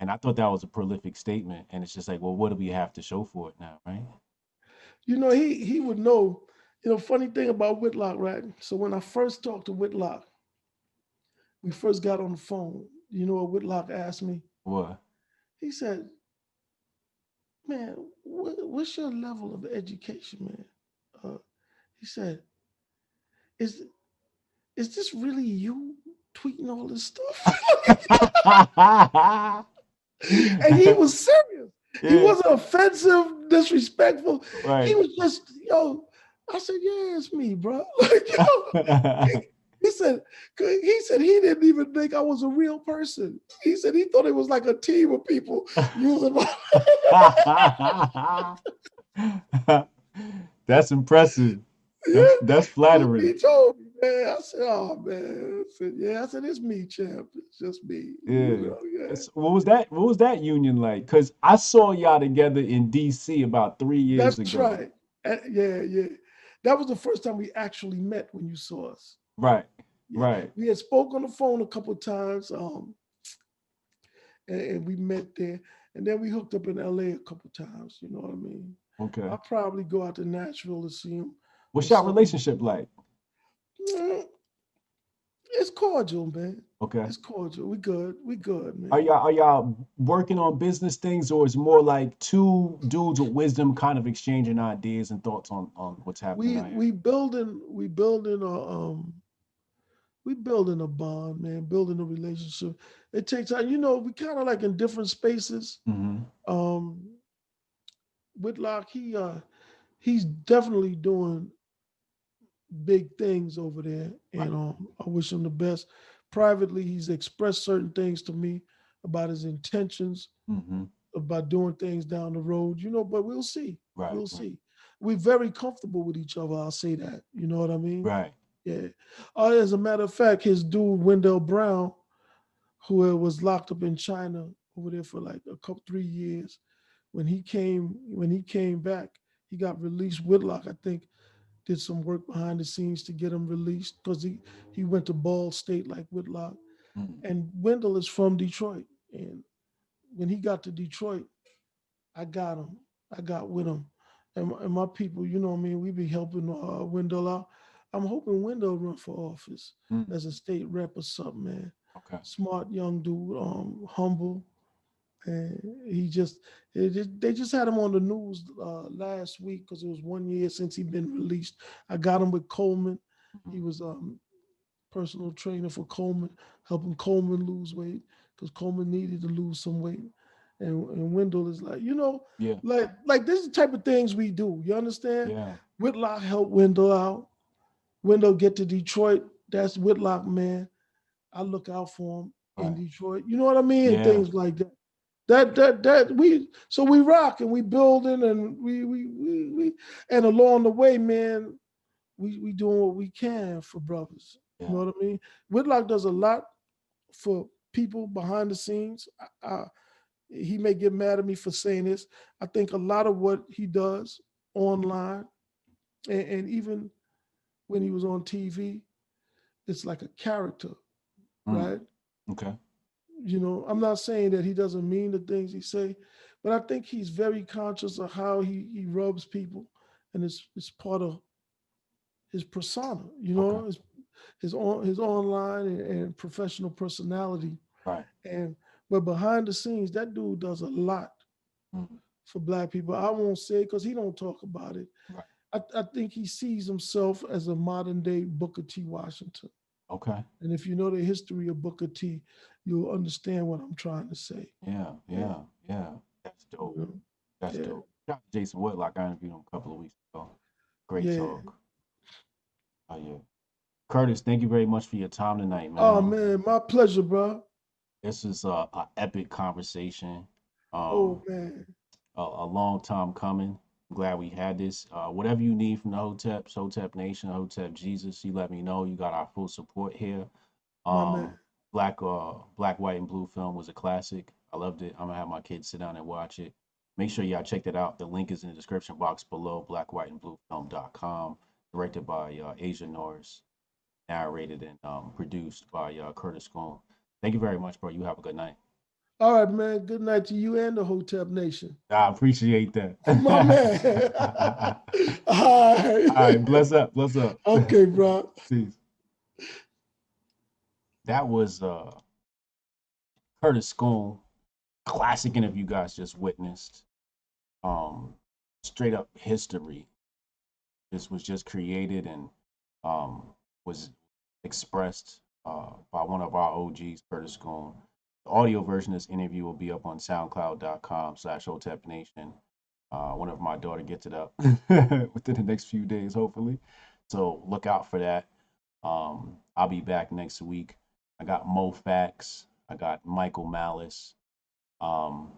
[SPEAKER 1] And I thought that was a prolific statement. And it's just like, well, what do we have to show for it now, right?
[SPEAKER 2] you know, he he would know. You know, funny thing about Whitlock, right? So when I first talked to Whitlock, we first got on the phone. You know what Whitlock asked me?
[SPEAKER 1] What?
[SPEAKER 2] He said, "Man, what, what's your level of education, man?" Uh, he said, "Is is this really you tweeting all this stuff?" and he was serious. He wasn't offensive, disrespectful. He was just, yo. I said, "Yeah, it's me, bro." Like, yo, he said, he said he didn't even think I was a real person. He said he thought it was like a team of people using my.
[SPEAKER 1] That's impressive.
[SPEAKER 2] Yeah.
[SPEAKER 1] That's, that's
[SPEAKER 2] He
[SPEAKER 1] flattering.
[SPEAKER 2] told me, man. I said, "Oh man." I said, "Yeah." I said, "It's me, champ. It's just me." You
[SPEAKER 1] Yeah.
[SPEAKER 2] know, yeah.
[SPEAKER 1] What was that? What was that union like? Because I saw y'all together in DC about three years
[SPEAKER 2] That's
[SPEAKER 1] ago.
[SPEAKER 2] right. Uh, yeah, yeah. That was the first time we actually met when you saw us.
[SPEAKER 1] Right, right.
[SPEAKER 2] We had spoke on the phone a couple of times, um, and, and we met there, and then we hooked up in LA a couple of times. You know what I mean?
[SPEAKER 1] Okay.
[SPEAKER 2] I'll probably go out to Nashville to see him.
[SPEAKER 1] What's your relationship like?
[SPEAKER 2] Mm, It's cordial, man.
[SPEAKER 1] Okay.
[SPEAKER 2] It's cordial. We good. We good, man.
[SPEAKER 1] Are y'all are y'all working on business things, or is more like two dudes with wisdom kind of exchanging ideas and thoughts on on what's happening?
[SPEAKER 2] we we building we building a um we building a bond man building a relationship it takes time you know we kind of like in different spaces
[SPEAKER 1] Mhm.
[SPEAKER 2] um whitlock he uh he's definitely doing big things over there and um i wish him the best privately he's expressed certain things to me about his intentions
[SPEAKER 1] Mhm.
[SPEAKER 2] about doing things down the road you know but we'll see
[SPEAKER 1] Right.
[SPEAKER 2] we'll see. we're very comfortable with each other. I'll say that. You know what I mean?
[SPEAKER 1] Right.
[SPEAKER 2] Yeah. Uh, as a matter of fact, his dude Wendell Brown, who uh, was locked up in China over there for like a couple three years, when he came when he came back, he got released. Whitlock, I think, did some work behind the scenes to get him released because he he went to Ball State like Whitlock,
[SPEAKER 1] Mm.
[SPEAKER 2] and Wendell is from Detroit, and when he got to Detroit, I got him. I got with him, and, my- and my people, you know, what I mean, we be helping uh, Wendell out. I'm hoping Wendell run for office
[SPEAKER 1] Mm.
[SPEAKER 2] as a state rep or something, man.
[SPEAKER 1] Okay.
[SPEAKER 2] Smart young dude, um, humble, and he just, just they just had him on the news uh, last week because it was one year since he'd been released. I got him with Coleman. He was um personal trainer for Coleman, helping Coleman lose weight because Coleman needed to lose some weight. And, and Wendell is like, you know,
[SPEAKER 1] Yeah.
[SPEAKER 2] like like this is the type of things we do. You understand?
[SPEAKER 1] Yeah.
[SPEAKER 2] Whitlock helped Wendell out. Wendell get to Detroit. That's Whitlock, man. I look out for him in Detroit. You know what I mean?
[SPEAKER 1] Yeah.
[SPEAKER 2] Things like that. That that that we so we rock and we building and we we we, we and along the way, man, we we doing what we can for brothers.
[SPEAKER 1] Yeah.
[SPEAKER 2] You know what I mean? Whitlock does a lot for people behind the scenes. I, I, he may get mad at me for saying this. I think a lot of what he does online and, and even when he was on TV, it's like a character,
[SPEAKER 1] Mm.
[SPEAKER 2] right?
[SPEAKER 1] Okay.
[SPEAKER 2] You know, I'm not saying that he doesn't mean the things he say, but I think he's very conscious of how he, he rubs people, and it's it's part of his persona. You know,
[SPEAKER 1] Okay.
[SPEAKER 2] his his on his online and, and professional personality.
[SPEAKER 1] Right.
[SPEAKER 2] And but behind the scenes, that dude does a lot
[SPEAKER 1] Mhm.
[SPEAKER 2] for black people. I won't say because he don't talk about it.
[SPEAKER 1] Right.
[SPEAKER 2] I, I think he sees himself as a modern day Booker T. Washington.
[SPEAKER 1] Okay.
[SPEAKER 2] And if you know the history of Booker T, you'll understand what I'm trying to say.
[SPEAKER 1] Yeah. Yeah. Yeah. That's dope.
[SPEAKER 2] know?
[SPEAKER 1] That's
[SPEAKER 2] Yeah.
[SPEAKER 1] dope. Jason Whitlock, I interviewed him a couple of weeks ago. Great
[SPEAKER 2] Yeah.
[SPEAKER 1] talk. Oh yeah. Curtis, thank you very much for your time tonight, man.
[SPEAKER 2] Oh man, my pleasure, bro.
[SPEAKER 1] This is a, a epic conversation. Um,
[SPEAKER 2] Oh man.
[SPEAKER 1] a, a long time coming. I'm glad we had this. Uh, whatever you need from the Hotep, Hotep Nation, Hotep Jesus, you let me know. You got our full support here. Um. Black, uh, Black, White, and Blue film was a classic. I loved it. I'm gonna have my kids sit down and watch it. Make sure y'all check that out. The link is in the description box below. Black, White, and Blue film.com. Directed by uh, Asia Norris, narrated and um, produced by uh, Curtis Scoon. Thank you very much, bro. You have a good night.
[SPEAKER 2] All right, man. Good night to you and the Hotep Nation.
[SPEAKER 1] I appreciate that.
[SPEAKER 2] My man. All right.
[SPEAKER 1] All right, bless up, bless up.
[SPEAKER 2] Okay, bro.
[SPEAKER 1] Peace. That was uh Curtis Scoon, classic interview guys just witnessed. Um, straight up history. This was just created and um was expressed uh by one of our OGs, Curtis Scoon. The audio version of this interview will be up on soundcloud.com slash Hotep Nation. Uh, whenever my daughter gets it up within the next few days, hopefully. So look out for that. Um, I'll be back next week. I got Mo Fax. I got Michael Malice. Um,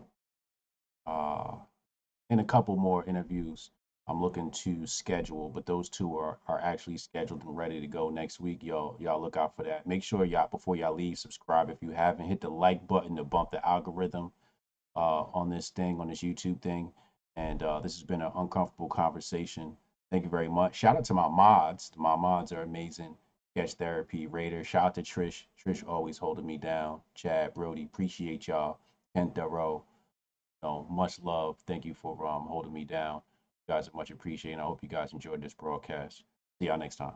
[SPEAKER 1] uh, and a couple more interviews I'm looking to schedule, but those two are are actually scheduled and ready to go next week. Y'all, y'all look out for that. Make sure y'all before y'all leave, subscribe if you haven't. Hit the like button to bump the algorithm uh, on this thing, on this YouTube thing. And uh, this has been an uncomfortable conversation. Thank you very much. Shout out to my mods. My mods are amazing. Catch Therapy, Raider. Shout out to Trish. Trish always holding me down. Chad, Brody, appreciate y'all. Ken Thorough. You know, much love. Thank you for um holding me down. Guys are much appreciated. I hope you guys enjoyed this broadcast. See y'all next time.